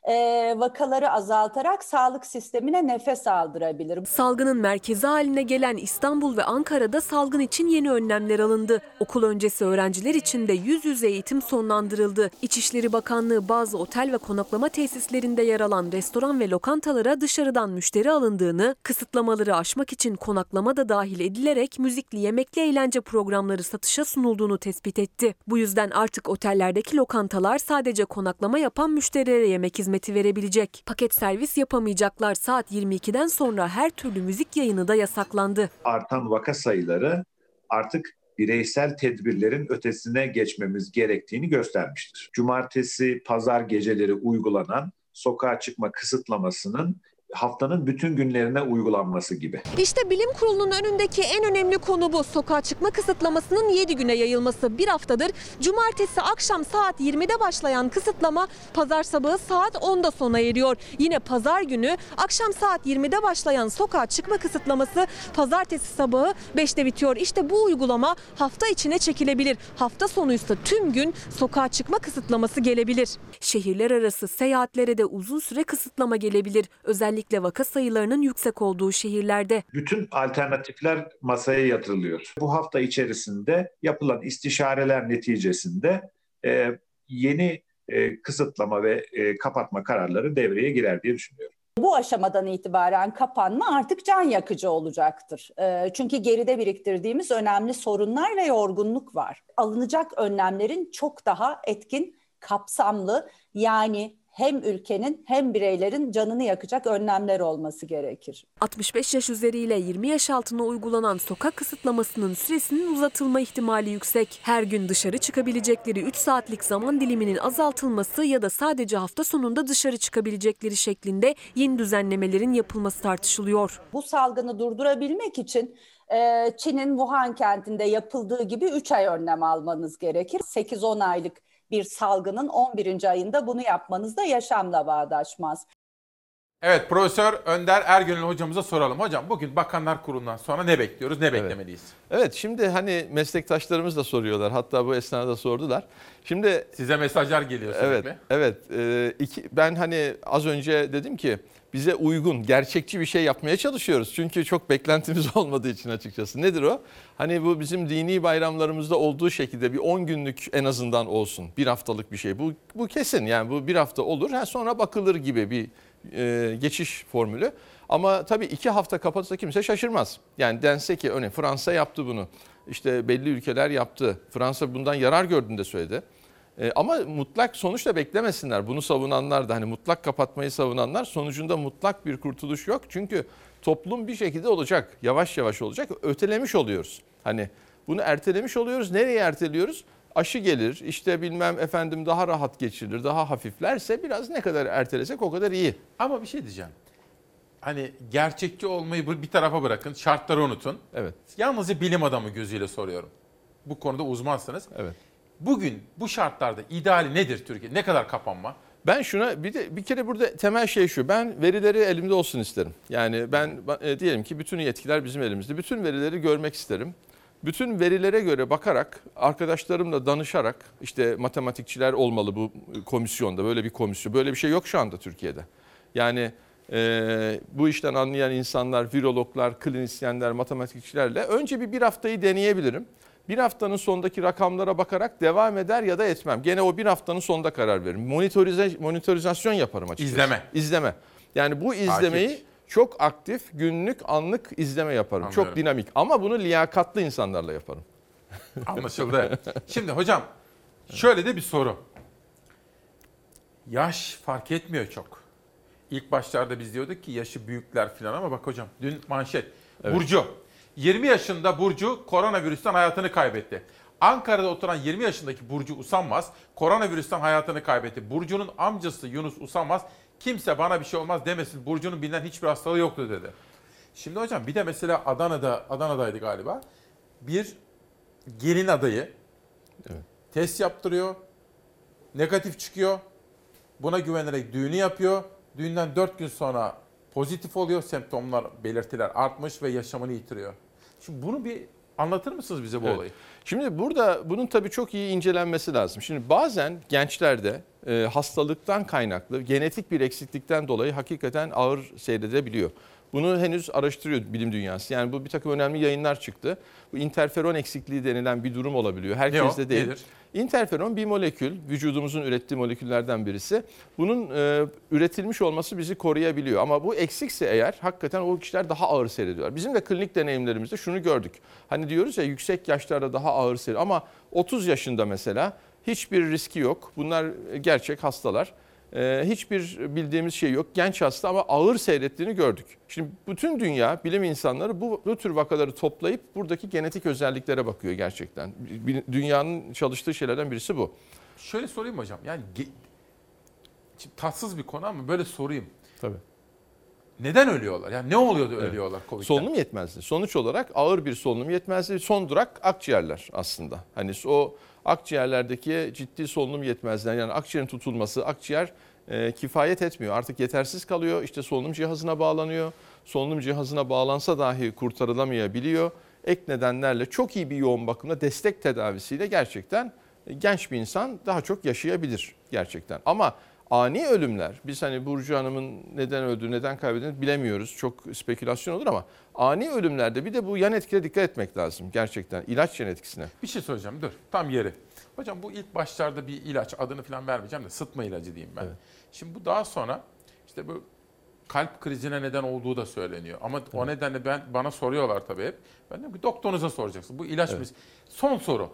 e, vakaları azaltarak sağlık sistemine nefes aldırabilir. Salgının merkezi haline gelen İstanbul ve Ankara'da salgın için yeni önlemler alındı. Okul öncesi öğrenciler için de yüz yüze eğitim sonlandırıldı. İçişleri Bakanlığı bazı otel ve konaklama tesislerinde yer alan restoran ve lokantalara dışarıdan müşteri alındığını, kısıtlamaları aşmak için konaklama da dahil edilerek müzikli yemekli eğlence programları satışa sunulduğunu tespit etti. Bu yüzden artık otellerdeki lokantalar sadece konaklama yapan müşterilere yemek hizmeti verebilecek. Paket servis yapamayacaklar saat 22'den sonra her türlü müzik yayını da yasaklandı. Artan vaka sayıları artık bireysel tedbirlerin ötesine geçmemiz gerektiğini göstermiştir. Cumartesi, pazar geceleri uygulanan sokağa çıkma kısıtlamasının haftanın bütün günlerine uygulanması gibi. İşte bilim kurulunun önündeki en önemli konu bu. Sokağa çıkma kısıtlamasının 7 güne yayılması. Bir haftadır cumartesi akşam saat 20'de başlayan kısıtlama pazar sabahı saat 10'da sona eriyor. Yine pazar günü akşam saat 20'de başlayan sokağa çıkma kısıtlaması pazartesi sabahı 5'te bitiyor. İşte bu uygulama hafta içine çekilebilir. Hafta sonuysa tüm gün sokağa çıkma kısıtlaması gelebilir. Şehirler arası seyahatlere de uzun süre kısıtlama gelebilir. Özellikle vaka sayılarının yüksek olduğu şehirlerde. Bütün alternatifler masaya yatırılıyor. Bu hafta içerisinde yapılan istişareler neticesinde e, yeni e, kısıtlama ve e, kapatma kararları devreye girer diye düşünüyorum. Bu aşamadan itibaren kapanma artık can yakıcı olacaktır. E, Çünkü geride biriktirdiğimiz önemli sorunlar ve yorgunluk var. Alınacak önlemlerin çok daha etkin, kapsamlı yani hem ülkenin hem bireylerin canını yakacak önlemler olması gerekir. 65 yaş üzeriyle 20 yaş altına uygulanan sokak kısıtlamasının süresinin uzatılma ihtimali yüksek. Her gün dışarı çıkabilecekleri 3 saatlik zaman diliminin azaltılması ya da sadece hafta sonunda dışarı çıkabilecekleri şeklinde yeni düzenlemelerin yapılması tartışılıyor. Bu salgını durdurabilmek için e, Çin'in Wuhan kentinde yapıldığı gibi 3 ay önlem almanız gerekir. 8-10 aylık bir salgının 11. ayında bunu yapmanız da yaşamla bağdaşmaz. Evet Profesör Önder Ergönül hocamıza soralım. Hocam bugün Bakanlar Kurulu'ndan sonra ne bekliyoruz, ne beklemeliyiz? Evet şimdi hani meslektaşlarımız da soruyorlar. Hatta bu esnada sordular. Şimdi Size mesajlar geliyor evet, sürekli. evet. E, iki, ben hani az önce dedim ki bize uygun, gerçekçi bir şey yapmaya çalışıyoruz. Çünkü çok beklentimiz olmadığı için açıkçası. Nedir o? Hani bu bizim dini bayramlarımızda olduğu şekilde bir 10 günlük en azından olsun. Bir haftalık bir şey. Bu, bu kesin yani bu bir hafta olur. Ha, sonra bakılır gibi bir e, geçiş formülü. Ama tabii iki hafta kapatırsa kimse şaşırmaz. Yani dense ki örneğin Fransa yaptı bunu. İşte belli ülkeler yaptı. Fransa bundan yarar gördüğünü de söyledi. E, ama mutlak sonuç da beklemesinler. Bunu savunanlar da hani mutlak kapatmayı savunanlar sonucunda mutlak bir kurtuluş yok. Çünkü toplum bir şekilde olacak. Yavaş yavaş olacak. Ötelemiş oluyoruz. Hani bunu ertelemiş oluyoruz. Nereye erteliyoruz? Aşı gelir, işte bilmem efendim daha rahat geçirilir, daha hafiflerse biraz ne kadar ertelesek o kadar iyi. Ama bir şey diyeceğim. Hani gerçekçi olmayı bir tarafa bırakın, şartları unutun. Evet. Yalnızca bilim adamı gözüyle soruyorum. Bu konuda uzmansınız. Evet. Bugün bu şartlarda ideali nedir Türkiye? Ne kadar kapanma? Ben şuna bir de bir kere burada temel şey şu. Ben verileri elimde olsun isterim. Yani ben e, diyelim ki bütün yetkiler bizim elimizde. Bütün verileri görmek isterim. Bütün verilere göre bakarak, arkadaşlarımla danışarak, işte matematikçiler olmalı bu komisyonda, böyle bir komisyon. Böyle bir şey yok şu anda Türkiye'de. Yani e, bu işten anlayan insanlar, virologlar, klinisyenler, matematikçilerle önce bir bir haftayı deneyebilirim. Bir haftanın sonundaki rakamlara bakarak devam eder ya da etmem. Gene o bir haftanın sonunda karar veririm. Monitorize, monitorizasyon yaparım açıkçası. İzleme. İzleme. Yani bu izlemeyi Takip. çok aktif, günlük, anlık izleme yaparım. Anlıyorum. Çok dinamik ama bunu liyakatlı insanlarla yaparım. Anlaşıldı. Şimdi hocam şöyle de bir soru. Yaş fark etmiyor çok. İlk başlarda biz diyorduk ki yaşı büyükler falan ama bak hocam dün manşet. Evet. Burcu. 20 yaşında Burcu koronavirüsten hayatını kaybetti. Ankara'da oturan 20 yaşındaki Burcu Usanmaz koronavirüsten hayatını kaybetti. Burcu'nun amcası Yunus Usanmaz kimse bana bir şey olmaz demesin. Burcu'nun bilinen hiçbir hastalığı yoktu dedi. Şimdi hocam bir de mesela Adana'da Adana'daydı galiba. Bir gelin adayı test yaptırıyor. Negatif çıkıyor. Buna güvenerek düğünü yapıyor. Düğünden 4 gün sonra pozitif oluyor. Semptomlar, belirtiler artmış ve yaşamını yitiriyor. Şimdi bunu bir Anlatır mısınız bize bu Evet. olayı? Şimdi burada bunun tabii çok iyi incelenmesi lazım. Şimdi bazen gençlerde e, hastalıktan kaynaklı genetik bir eksiklikten dolayı hakikaten ağır seyredebiliyor. Bunu henüz araştırıyor bilim dünyası. Yani bu bir takım önemli yayınlar çıktı. Bu interferon eksikliği denilen bir durum olabiliyor. Herkeste o? değil. Nedir? Interferon bir molekül, vücudumuzun ürettiği moleküllerden birisi. Bunun e, üretilmiş olması bizi koruyabiliyor. Ama bu eksikse eğer hakikaten o kişiler daha ağır seyrediyorlar. Bizim de klinik deneyimlerimizde şunu gördük. Hani diyoruz ya yüksek yaşlarda daha ağır seyrediyor. Ama 30 yaşında mesela hiçbir riski yok. Bunlar gerçek hastalar. E, hiçbir bildiğimiz şey yok. Genç hasta ama ağır seyrettiğini gördük. Şimdi bütün dünya bilim insanları bu, bu tür vakaları toplayıp buradaki genetik özelliklere bakıyor gerçekten. Dünyanın çalıştığı şeylerden birisi bu. Şöyle sorayım hocam. Yani Şimdi tatsız bir konu ama böyle sorayım. Tabii. Neden ölüyorlar? Yani ne oluyor da Evet. ölüyorlar Covid'den? Solunum yetmezliği. Sonuç olarak ağır bir solunum yetmezliği. Son durak akciğerler aslında. Hani o akciğerlerdeki ciddi solunum yetmezliği yani akciğerin tutulması, akciğer e, kifayet etmiyor. Artık yetersiz kalıyor. İşte solunum cihazına bağlanıyor. Solunum cihazına bağlansa dahi kurtarılamayabiliyor. Ek nedenlerle çok iyi bir yoğun bakımda destek tedavisiyle gerçekten e, genç bir insan daha çok yaşayabilir gerçekten. Ama ani ölümler, biz hani Burcu Hanım'ın neden öldüğü, neden kaybettiğini bilemiyoruz. Çok spekülasyon olur ama ani ölümlerde bir de bu yan etkilere dikkat etmek lazım gerçekten. İlaç yan etkisine. Bir şey söyleyeceğim dur tam yeri. Hocam bu ilk başlarda bir ilaç adını falan vermeyeceğim de sıtma ilacı diyeyim ben. Şimdi bu daha sonra işte bu kalp krizine neden olduğu da söyleniyor. Ama o nedenle ben bana soruyorlar tabii hep. Ben diyorum ki doktorunuza soracaksın. Bu ilaç mı? Son soru.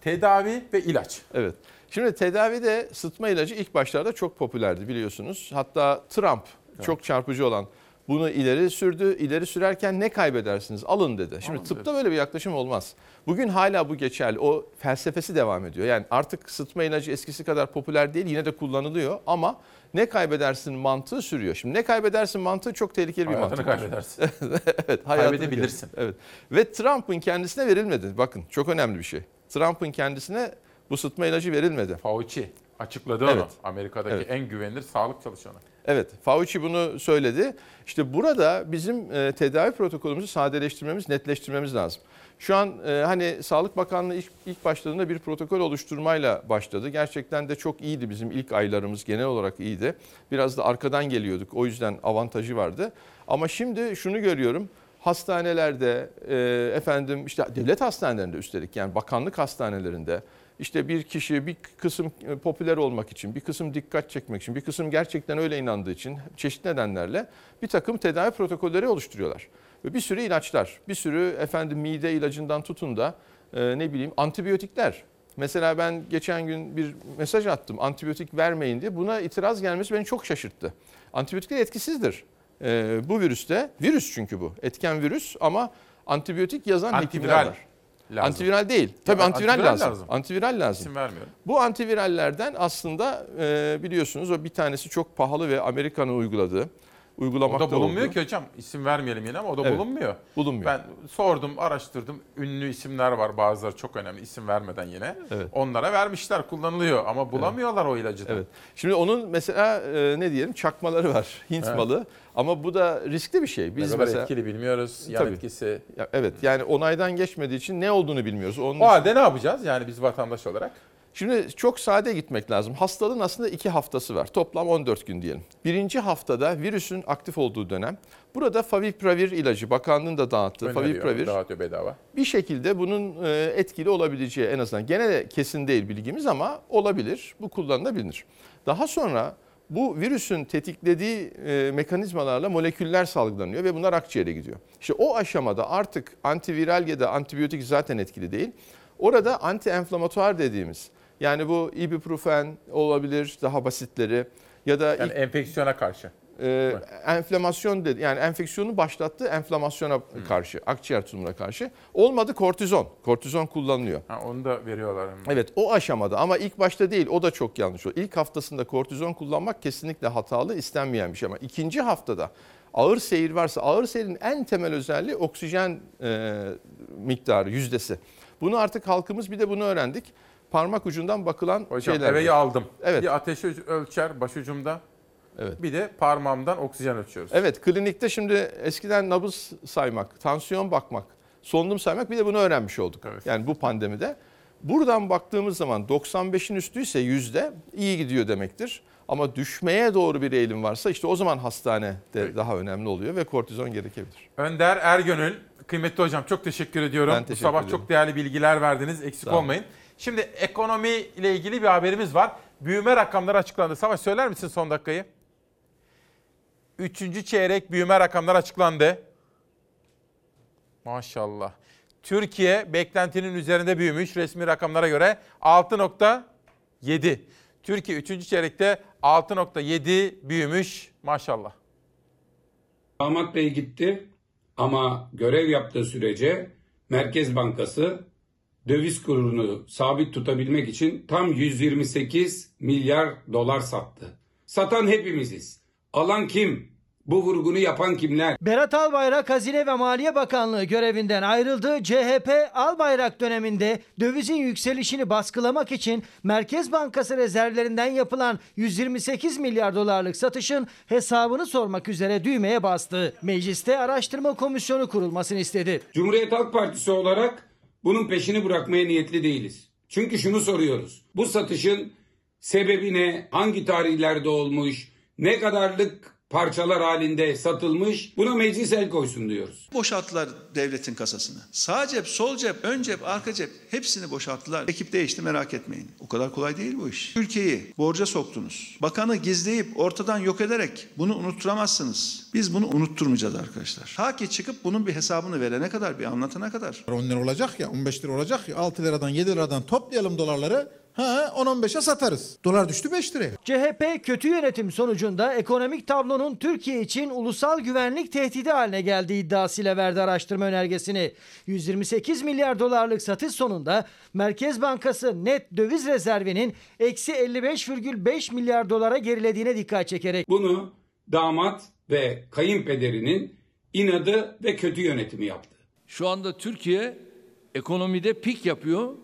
Tedavi ve ilaç. Evet. Şimdi tedavide sıtma ilacı ilk başlarda çok popülerdi biliyorsunuz. Hatta Trump çok çarpıcı olan bunu ileri sürdü. İleri sürerken ne kaybedersiniz? Alın dedi. Şimdi Alın tıpta böyle bir yaklaşım olmaz. Bugün hala bu geçerli. O felsefesi devam ediyor. Yani artık sıtma ilacı eskisi kadar popüler değil. Yine de kullanılıyor ama ne kaybedersin mantığı sürüyor. Şimdi ne kaybedersin mantığı çok tehlikeli bir Hayatını mantık. kaybedersin. evet, hayatını Kaybedebilirsin. Evet. Ve Trump'ın kendisine verilmedi. Bakın çok önemli bir şey. Trump'ın kendisine bu sıtma ilacı verilmedi. Fauci açıkladı Evet. onu. Amerika'daki Evet. en güvenilir sağlık çalışanı. Evet, Fauci bunu söyledi. İşte burada bizim e, tedavi protokolümüzü sadeleştirmemiz, netleştirmemiz lazım. Şu an e, hani Sağlık Bakanlığı ilk, ilk başladığında bir protokol oluşturmayla başladı. Gerçekten de çok iyiydi bizim ilk aylarımız genel olarak iyiydi. Biraz da arkadan geliyorduk o yüzden avantajı vardı. Ama şimdi şunu görüyorum. Hastanelerde, e, efendim işte devlet hastanelerinde üstelik yani bakanlık hastanelerinde işte bir kişi bir kısım e, popüler olmak için, bir kısım dikkat çekmek için, bir kısım gerçekten öyle inandığı için çeşitli nedenlerle bir takım tedavi protokolleri oluşturuyorlar. Ve bir sürü ilaçlar, bir sürü efendim mide ilacından tutun da e, ne bileyim antibiyotikler. Mesela ben geçen gün bir mesaj attım antibiyotik vermeyin diye. Buna itiraz gelmesi beni çok şaşırttı. Antibiyotikler etkisizdir. E, bu virüste, virüs çünkü bu. Etken virüs ama antibiyotik yazan hekimler Antiviral var. Lazım. Antiviral değil. Tabii antiviral, antiviral lazım. lazım. Antiviral lazım. İsim vermiyorum. Bu antivirallerden aslında e, biliyorsunuz o bir tanesi çok pahalı ve Amerika'nın uyguladığı, O uygulamakta da bulunmuyor olduğu. ki hocam. İsim vermeyelim yine ama o da Evet. bulunmuyor. Bulunmuyor. Ben sordum, araştırdım. Ünlü isimler var bazıları çok önemli isim vermeden yine. Evet. Onlara vermişler, kullanılıyor ama bulamıyorlar o ilacı da. Evet. Şimdi onun mesela e, ne diyelim çakmaları var. Hint Evet. malı. Ama bu da riskli bir şey. Biz ne kadar mesela etkili bilmiyoruz. Yan Tabii. etkisi. Ya, evet yani onaydan geçmediği için ne olduğunu bilmiyoruz. Onun O halde ne yapacağız yani biz vatandaş olarak? Şimdi çok sade gitmek lazım. Hastalığın aslında iki haftası var. Toplam 14 gün diyelim. Birinci haftada virüsün aktif olduğu dönem. Burada Favipiravir ilacı bakanlığın da dağıttığı Öneriyor, Favipiravir dağıtıyor bedava. bir şekilde bunun e, etkili olabileceği en azından gene de kesin değil bilgimiz ama olabilir. Bu kullanılabilir. Daha sonra bu virüsün tetiklediği e, mekanizmalarla moleküller salgılanıyor ve bunlar akciğere gidiyor. İşte o aşamada artık antiviral ya da antibiyotik zaten etkili değil. Orada anti-enflamatuar dediğimiz yani bu ibuprofen olabilir daha basitleri ya da Yani enfeksiyona karşı. e, enflamasyon dedi. Yani enfeksiyonu başlattığı enflamasyona karşı, akciğer tutumuna karşı. Olmadı kortizon. Kortizon kullanılıyor. Ha, onu da veriyorlar. Evet o aşamada ama ilk başta değil o da çok yanlış. O ilk haftasında kortizon kullanmak kesinlikle hatalı istenmeyen bir şey ama ikinci haftada ağır seyir varsa ağır seyirin en temel özelliği oksijen e, miktarı yüzdesi. Bunu artık halkımız bir de bunu öğrendik. Parmak ucundan bakılan Hocam şeyler. eveyi aldım. Evet. Bir ateşi ölçer başucumda. Evet. Bir de parmağımdan oksijen ölçüyoruz. Evet klinikte şimdi eskiden nabız saymak, tansiyon bakmak solunum saymak bir de bunu öğrenmiş olduk. Yani bu pandemide. Buradan baktığımız zaman 95'in üstüyse yüzde iyi gidiyor demektir. Ama düşmeye doğru bir eğilim varsa işte o zaman hastane de daha önemli oluyor ve kortizon gerekebilir. Önder Ergönül, kıymetli hocam çok teşekkür ediyorum. Ben Bu teşekkür sabah ederim. çok değerli bilgiler verdiniz. Eksik olmayın. Şimdi ekonomi ile ilgili bir haberimiz var. Büyüme rakamları açıklandı. Savaş söyler misin son dakikayı? Üçüncü çeyrek büyüme rakamları açıklandı. Maşallah. Türkiye beklentinin üzerinde büyümüş resmi rakamlara göre 6.7. Türkiye 3. çeyrekte 6.7 büyümüş maşallah. Damat Bey gitti ama görev yaptığı sürece Merkez Bankası döviz kurunu sabit tutabilmek için tam 128 milyar dolar sattı. Satan hepimiziz. Alan kim? Bu vurgunu yapan kimler? Berat Albayrak Hazine ve Maliye Bakanlığı görevinden ayrıldı. CHP Albayrak döneminde dövizin yükselişini baskılamak için Merkez Bankası rezervlerinden yapılan 128 milyar dolarlık satışın hesabını sormak üzere düğmeye bastı. Mecliste araştırma komisyonu kurulmasını istedi. Cumhuriyet Halk Partisi olarak bunun peşini bırakmaya niyetli değiliz. Çünkü şunu soruyoruz. Bu satışın sebebi ne? Hangi tarihlerde olmuş? Ne kadarlık parçalar halinde satılmış? Buna meclis el koysun diyoruz. Boşalttılar devletin kasasını. Sağ cep, sol cep, ön cep, arka cep hepsini boşalttılar. Ekip değişti merak etmeyin. O kadar kolay değil bu iş. Ülkeyi borca soktunuz. Bakanı gizleyip ortadan yok ederek bunu unutturamazsınız. Biz bunu unutturmayacağız arkadaşlar. Ta ki çıkıp bunun bir hesabını verene kadar, bir anlatana kadar. 10 lira olacak ya 15 lira olacak ya 6 liradan 7 liradan toplayalım dolarları. Ha 10-15'e satarız. Dolar düştü 5 liraya. CHP kötü yönetim sonucunda ekonomik tablonun Türkiye için ulusal güvenlik tehdidi haline geldiği iddiasıyla verdi araştırma önergesini. 128 milyar dolarlık satış sonunda Merkez Bankası net döviz rezervinin eksi 55,5 milyar dolara gerilediğine dikkat çekerek Bunu damat ve kayınpederinin inadı ve kötü yönetimi yaptı. Şu anda Türkiye ekonomide pik yapıyor.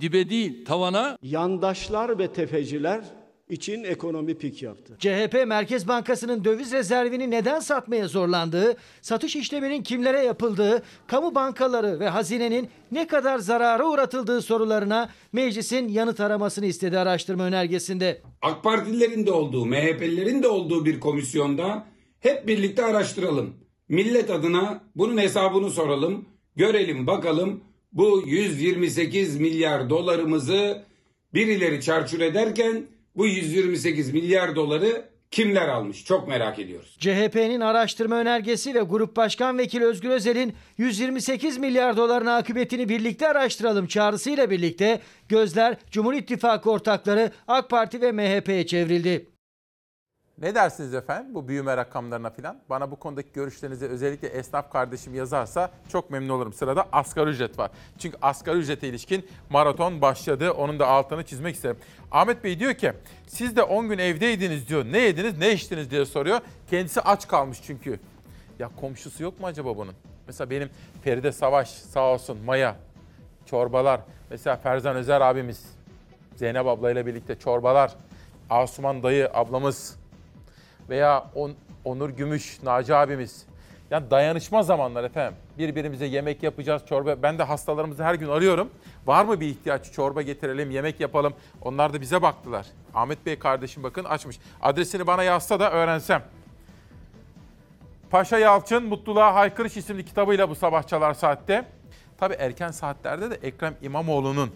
Dibe değil tavana. Yandaşlar ve tefeciler için ekonomi pik yaptı. CHP Merkez Bankası'nın döviz rezervini neden satmaya zorlandığı, satış işleminin kimlere yapıldığı, kamu bankaları ve hazinenin ne kadar zarara uğratıldığı sorularına meclisin yanıt aramasını istedi araştırma önergesinde. AK Partililerin de olduğu, MHP'lilerin de olduğu bir komisyonda hep birlikte araştıralım. Millet adına bunun hesabını soralım. Görelim bakalım bu 128 milyar dolarımızı birileri çarçur ederken bu 128 milyar doları kimler almış? Çok merak ediyoruz. CHP'nin araştırma önergesi ve Grup Başkan Vekili Özgür Özel'in 128 milyar doların akıbetini birlikte araştıralım çağrısıyla birlikte gözler Cumhur İttifakı ortakları AK Parti ve MHP'ye çevrildi. Ne dersiniz efendim bu büyüme rakamlarına falan? Bana bu konudaki görüşlerinizi özellikle esnaf kardeşim yazarsa çok memnun olurum. Sırada asgari ücret var. Çünkü asgari ücrete ilişkin maraton başladı. Onun da altını çizmek isterim. Ahmet Bey diyor ki siz de 10 gün evdeydiniz diyor. Ne yediniz ne içtiniz diye soruyor. Kendisi aç kalmış çünkü. Ya komşusu yok mu acaba bunun? Mesela benim Feride Savaş sağ olsun Maya çorbalar. Mesela Ferzan Özer abimiz Zeynep ablayla birlikte çorbalar. Asuman dayı ablamız veya On- Onur Gümüş, Naci abimiz. Yani dayanışma zamanlar efendim. Birbirimize yemek yapacağız, çorba. Ben de hastalarımızı her gün arıyorum. Var mı bir ihtiyaç? Çorba getirelim, yemek yapalım. Onlar da bize baktılar. Ahmet Bey kardeşim bakın açmış. Adresini bana yazsa da öğrensem. Paşa Yalçın Mutluluğa Haykırış isimli kitabıyla bu sabah çalar saatte. Tabii erken saatlerde de Ekrem İmamoğlu'nun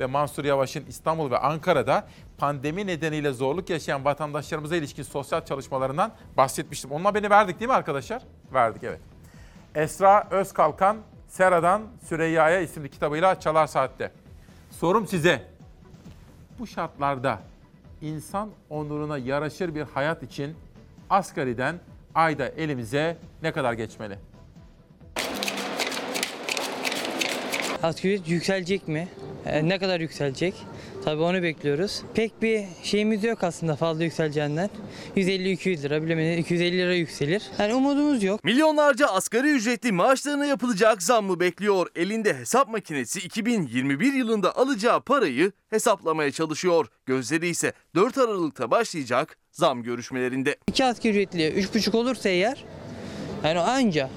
ve Mansur Yavaş'ın İstanbul ve Ankara'da pandemi nedeniyle zorluk yaşayan vatandaşlarımıza ilişkin sosyal çalışmalarından bahsetmiştim. Onun haberini verdik değil mi arkadaşlar? Verdik evet. Esra Özkalkan Sera'dan Süreyya'ya isimli kitabıyla Çalar Saat'te. Sorum size. Bu şartlarda insan onuruna yaraşır bir hayat için asgariden ayda elimize ne kadar geçmeli? Asgari ücret yükselecek mi? Ee, ne kadar yükselecek? Tabii onu bekliyoruz. Pek bir şeyimiz yok aslında fazla yükseleceğinden. 150-200 lira bilemedim 250 lira yükselir. Yani umudumuz yok. Milyonlarca asgari ücretli maaşlarına yapılacak zammı bekliyor. Elinde hesap makinesi 2021 yılında alacağı parayı hesaplamaya çalışıyor. Gözleri ise 4 Aralık'ta başlayacak zam görüşmelerinde. İki asgari ücretli 3,5 olursa eğer yani anca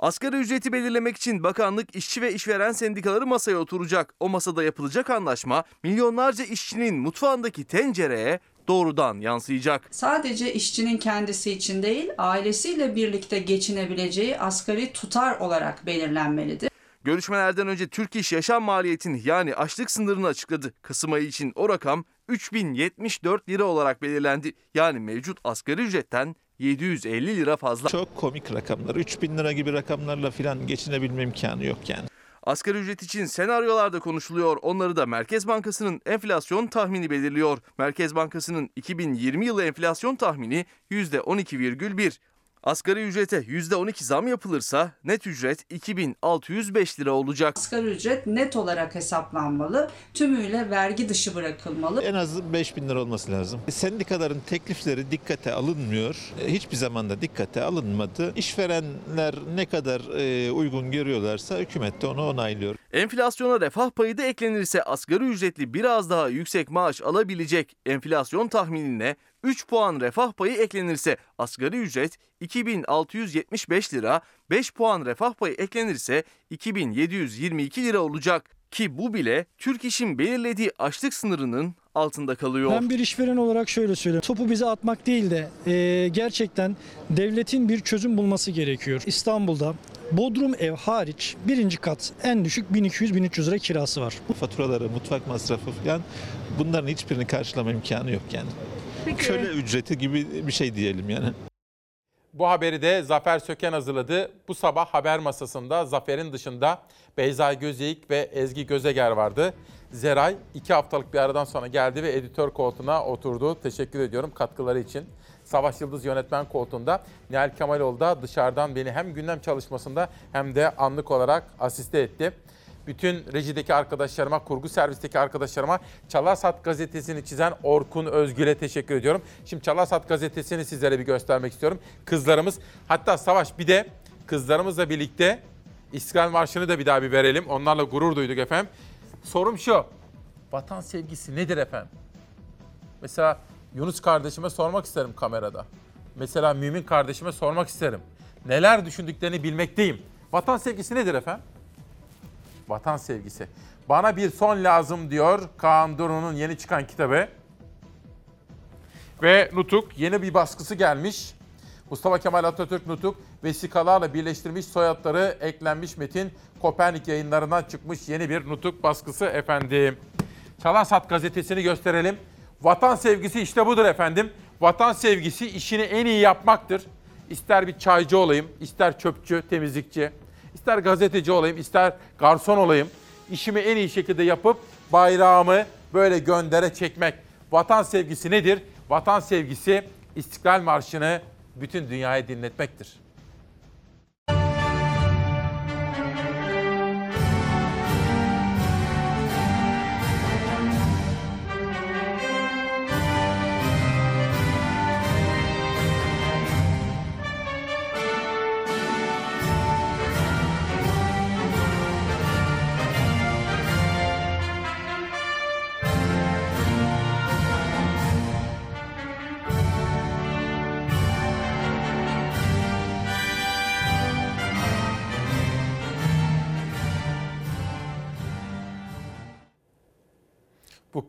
Asgari ücreti belirlemek için bakanlık işçi ve işveren sendikaları masaya oturacak. O masada yapılacak anlaşma milyonlarca işçinin mutfağındaki tencereye doğrudan yansıyacak. Sadece işçinin kendisi için değil, ailesiyle birlikte geçinebileceği asgari tutar olarak belirlenmelidir. Görüşmelerden önce Türk İş yaşam maliyetini yani açlık sınırını açıkladı. Kasım ayı için o rakam 3074 lira olarak belirlendi. Yani mevcut asgari ücretten 750 lira fazla. Çok komik rakamlar. 3000 lira gibi rakamlarla falan geçinebilme imkanı yok yani. Asgari ücret için senaryolarda konuşuluyor. Onları da Merkez Bankası'nın enflasyon tahmini belirliyor. Merkez Bankası'nın 2020 yılı enflasyon tahmini %12,1. Asgari ücrete %12 zam yapılırsa net ücret 2605 lira olacak. Asgari ücret net olarak hesaplanmalı, tümüyle vergi dışı bırakılmalı. En az 5000 lira olması lazım. Sendikaların teklifleri dikkate alınmıyor. E, Hiçbir zaman da dikkate alınmadı. İşverenler ne kadar e, uygun görüyorlarsa hükümet de onu onaylıyor. Enflasyona refah payı da eklenirse asgari ücretli biraz daha yüksek maaş alabilecek. Enflasyon tahminine 3 puan refah payı eklenirse asgari ücret 2675 lira, 5 puan refah payı eklenirse 2722 lira olacak. Ki bu bile Türk İş'in belirlediği açlık sınırının altında kalıyor. Ben bir işveren olarak şöyle söyleyeyim. Topu bize atmak değil de e, gerçekten devletin bir çözüm bulması gerekiyor. İstanbul'da Bodrum ev hariç birinci kat en düşük 1200-1300 lira kirası var. Faturaları, mutfak masrafı falan bunların hiçbirini karşılama imkanı yok yani. Peki. Köle ücreti gibi bir şey diyelim yani. Bu haberi de Zafer Söken hazırladı. Bu sabah haber masasında Zafer'in dışında Beyza Gözeyik ve Ezgi Gözeger vardı. Zeray iki haftalık bir aradan sonra geldi ve editör koltuğuna oturdu. Teşekkür ediyorum katkıları için. Savaş Yıldız yönetmen koltuğunda Nihal Kemaloğlu da dışarıdan beni hem gündem çalışmasında hem de anlık olarak asiste etti. Bütün rejideki arkadaşlarıma, kurgu servisteki arkadaşlarıma Çalarsat gazetesini çizen Orkun Özgül'e teşekkür ediyorum. Şimdi Çalarsat gazetesini sizlere bir göstermek istiyorum. Kızlarımız, hatta Savaş bir de kızlarımızla birlikte İstiklal Marşı'nı da bir daha bir verelim. Onlarla gurur duyduk efendim. Sorum şu, vatan sevgisi nedir efendim? Mesela Yunus kardeşime sormak isterim kamerada. Mesela Mümin kardeşime sormak isterim. Neler düşündüklerini bilmekteyim. Vatan sevgisi nedir efendim? Vatan sevgisi. Bana bir son lazım diyor Kaan Duru'nun yeni çıkan kitabı. Ve Nutuk yeni bir baskısı gelmiş. Mustafa Kemal Atatürk Nutuk vesikalarla birleştirmiş soyadları eklenmiş metin Kopernik yayınlarından çıkmış yeni bir Nutuk baskısı efendim. Çalarsat gazetesini gösterelim. Vatan sevgisi işte budur efendim. Vatan sevgisi işini en iyi yapmaktır. İster bir çaycı olayım, ister çöpçü, temizlikçi, ister gazeteci olayım, ister garson olayım. İşimi en iyi şekilde yapıp bayrağımı böyle göndere çekmek. Vatan sevgisi nedir? Vatan sevgisi İstiklal Marşı'nı bütün dünyaya dinletmektir.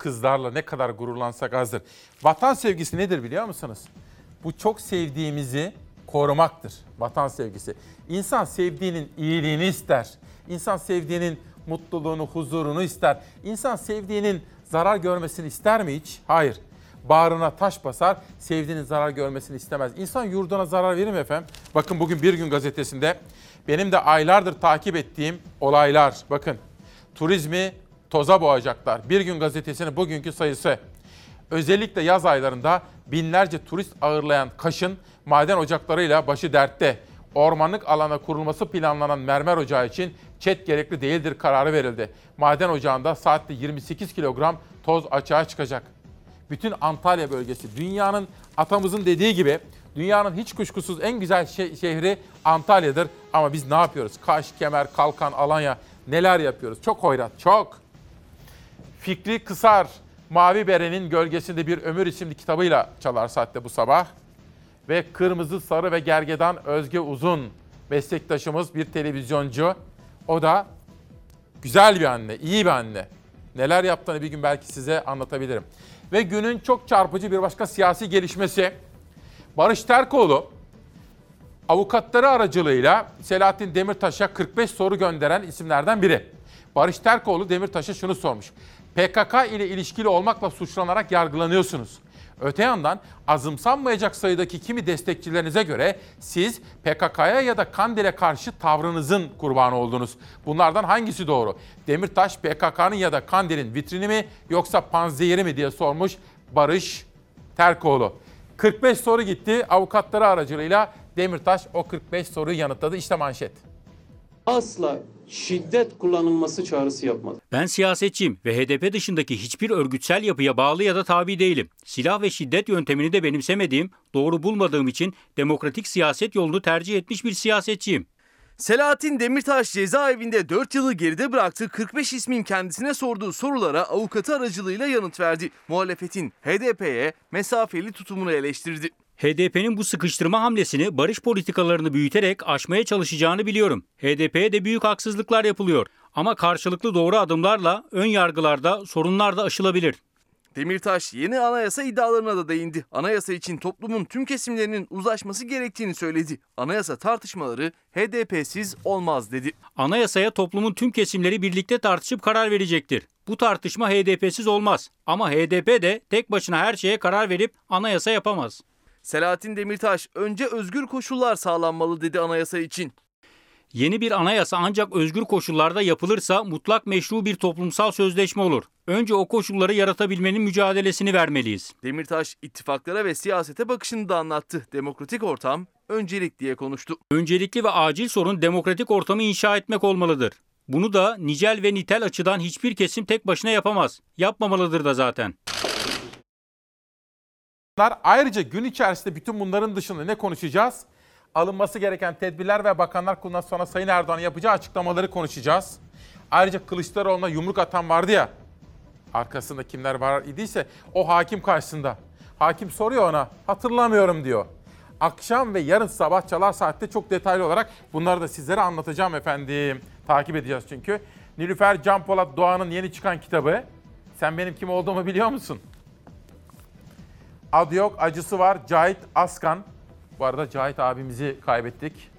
Kızlarla ne kadar gururlansak azdır. Vatan sevgisi nedir biliyor musunuz? Bu çok sevdiğimizi korumaktır. Vatan sevgisi. İnsan sevdiğinin iyiliğini ister. İnsan sevdiğinin mutluluğunu, huzurunu ister. İnsan sevdiğinin zarar görmesini ister mi hiç? Hayır. Bağrına taş basar, sevdiğinin zarar görmesini istemez. İnsan yurduna zarar verir mi efendim? Bakın bugün Bir Gün gazetesinde benim de aylardır takip ettiğim olaylar. Bakın turizmi toza boğacaklar. Bir Gün gazetesinin bugünkü sayısı. Özellikle yaz aylarında binlerce turist ağırlayan Kaş'ın maden ocaklarıyla başı dertte. Ormanlık alana kurulması planlanan mermer ocağı için çet gerekli değildir kararı verildi. Maden ocağında saatte 28 kilogram toz açığa çıkacak. Bütün Antalya bölgesi dünyanın atamızın dediği gibi dünyanın hiç kuşkusuz en güzel şe- şehri Antalya'dır. Ama biz ne yapıyoruz? Kaş, Kemer, Kalkan, Alanya neler yapıyoruz? Çok hoyrat, çok. Fikri Kısar, Mavi Bere'nin Gölgesinde Bir Ömür isimli kitabıyla çalar saatte bu sabah. Ve Kırmızı, Sarı ve Gergedan Özge Uzun meslektaşımız bir televizyoncu. O da güzel bir anne, iyi bir anne. Neler yaptığını bir gün belki size anlatabilirim. Ve günün çok çarpıcı bir başka siyasi gelişmesi. Barış Terkoğlu avukatları aracılığıyla Selahattin Demirtaş'a 45 soru gönderen isimlerden biri. Barış Terkoğlu Demirtaş'a şunu sormuş. PKK ile ilişkili olmakla suçlanarak yargılanıyorsunuz. Öte yandan azımsanmayacak sayıdaki kimi destekçilerinize göre siz PKK'ya ya da Kandil'e karşı tavrınızın kurbanı oldunuz. Bunlardan hangisi doğru? Demirtaş PKK'nın ya da Kandil'in vitrini mi yoksa panzehiri mi diye sormuş Barış Terkoğlu. 45 soru gitti avukatları aracılığıyla Demirtaş o 45 soruyu yanıtladı. İşte manşet. asla şiddet kullanılması çağrısı yapmadı. Ben siyasetçiyim ve HDP dışındaki hiçbir örgütsel yapıya bağlı ya da tabi değilim. Silah ve şiddet yöntemini de benimsemediğim, doğru bulmadığım için demokratik siyaset yolunu tercih etmiş bir siyasetçiyim. Selahattin Demirtaş cezaevinde 4 yılı geride bıraktığı 45 ismin kendisine sorduğu sorulara avukatı aracılığıyla yanıt verdi. Muhalefetin HDP'ye mesafeli tutumunu eleştirdi. HDP'nin bu sıkıştırma hamlesini barış politikalarını büyüterek aşmaya çalışacağını biliyorum. HDP'ye de büyük haksızlıklar yapılıyor. Ama karşılıklı doğru adımlarla ön yargılarda sorunlar da aşılabilir. Demirtaş yeni anayasa iddialarına da değindi. Anayasa için toplumun tüm kesimlerinin uzlaşması gerektiğini söyledi. Anayasa tartışmaları HDP'siz olmaz dedi. Anayasaya toplumun tüm kesimleri birlikte tartışıp karar verecektir. Bu tartışma HDP'siz olmaz. Ama HDP de tek başına her şeye karar verip anayasa yapamaz. Selahattin Demirtaş önce özgür koşullar sağlanmalı dedi anayasa için. Yeni bir anayasa ancak özgür koşullarda yapılırsa mutlak meşru bir toplumsal sözleşme olur. Önce o koşulları yaratabilmenin mücadelesini vermeliyiz. Demirtaş ittifaklara ve siyasete bakışını da anlattı. Demokratik ortam öncelik diye konuştu. Öncelikli ve acil sorun demokratik ortamı inşa etmek olmalıdır. Bunu da nicel ve nitel açıdan hiçbir kesim tek başına yapamaz. Yapmamalıdır da zaten. Ayrıca gün içerisinde bütün bunların dışında ne konuşacağız? Alınması gereken tedbirler ve bakanlar kurulundan sonra Sayın Erdoğan'ın yapacağı açıklamaları konuşacağız. Ayrıca Kılıçdaroğlu'na yumruk atan vardı ya, arkasında kimler var idiyse o hakim karşısında. Hakim soruyor ona, hatırlamıyorum diyor. Akşam ve yarın sabah çalar saatte çok detaylı olarak bunları da sizlere anlatacağım efendim. Takip edeceğiz çünkü. Nilüfer Can Polat Doğan'ın yeni çıkan kitabı. Sen benim kim olduğumu biliyor musun? Adı yok, acısı var. Cahit Askan. Bu arada Cahit abimizi kaybettik.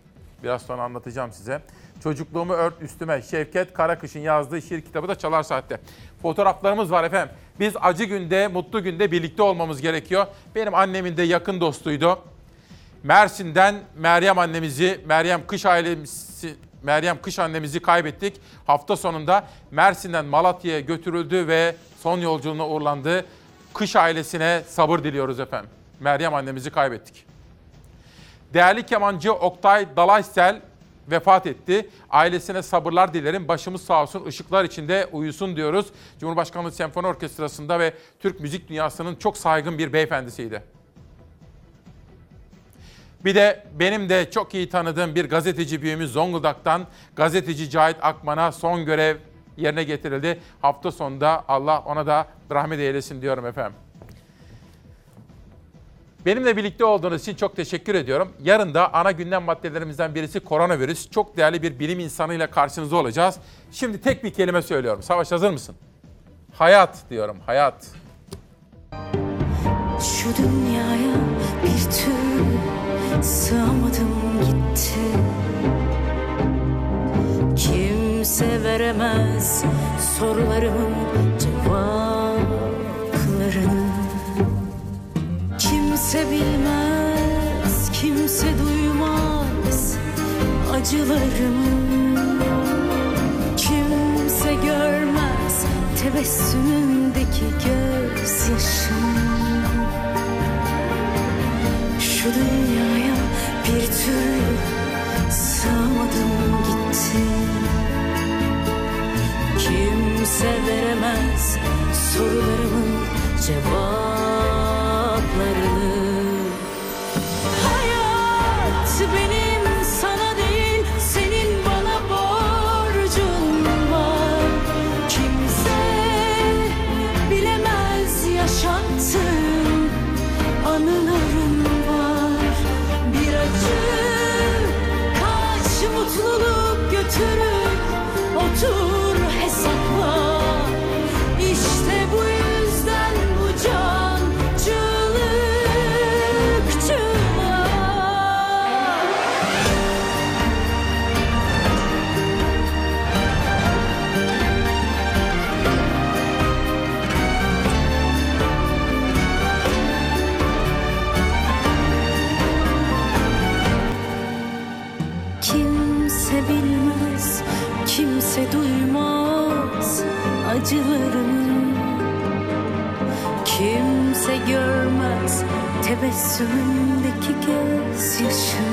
Biraz sonra anlatacağım size. Çocukluğumu ört üstüme. Şevket Karakış'ın yazdığı şiir kitabı da Çalar Saat'te. Fotoğraflarımız var efendim. Biz acı günde, mutlu günde birlikte olmamız gerekiyor. Benim annemin de yakın dostuydu. Mersin'den Meryem annemizi, Meryem Kış ailemizi, Meryem Kış annemizi kaybettik. Hafta sonunda Mersin'den Malatya'ya götürüldü ve son yolculuğuna uğurlandı. Kış ailesine sabır diliyoruz efendim. Meryem annemizi kaybettik. Değerli kemancı Oktay Dalaysel vefat etti. Ailesine sabırlar dilerim. Başımız sağ olsun, ışıklar içinde uyusun diyoruz. Cumhurbaşkanlığı Senfoni Orkestrası'nda ve Türk müzik dünyasının çok saygın bir beyefendisiydi. Bir de benim de çok iyi tanıdığım bir gazeteci büyüğümüz Zonguldak'tan gazeteci Cahit Akman'a son görev yerine getirildi. Hafta sonunda Allah ona da rahmet eylesin diyorum efendim. Benimle birlikte olduğunuz için çok teşekkür ediyorum. Yarın da ana gündem maddelerimizden birisi koronavirüs. Çok değerli bir bilim insanıyla karşınızda olacağız. Şimdi tek bir kelime söylüyorum. Savaş hazır mısın? Hayat diyorum, hayat. Şu dünyaya bir türlü sığamadım gitti Kimse veremez sorularımın cevaplarını. Kimse bilmez, kimse duymaz acılarımı. Kimse görmez tebessümümdeki gözyaşımı. Şu dünyaya bir türlü sığamadım gitti Kimse veremez sorularımın cevaplarını görmez tebessümümdeki gözyaşım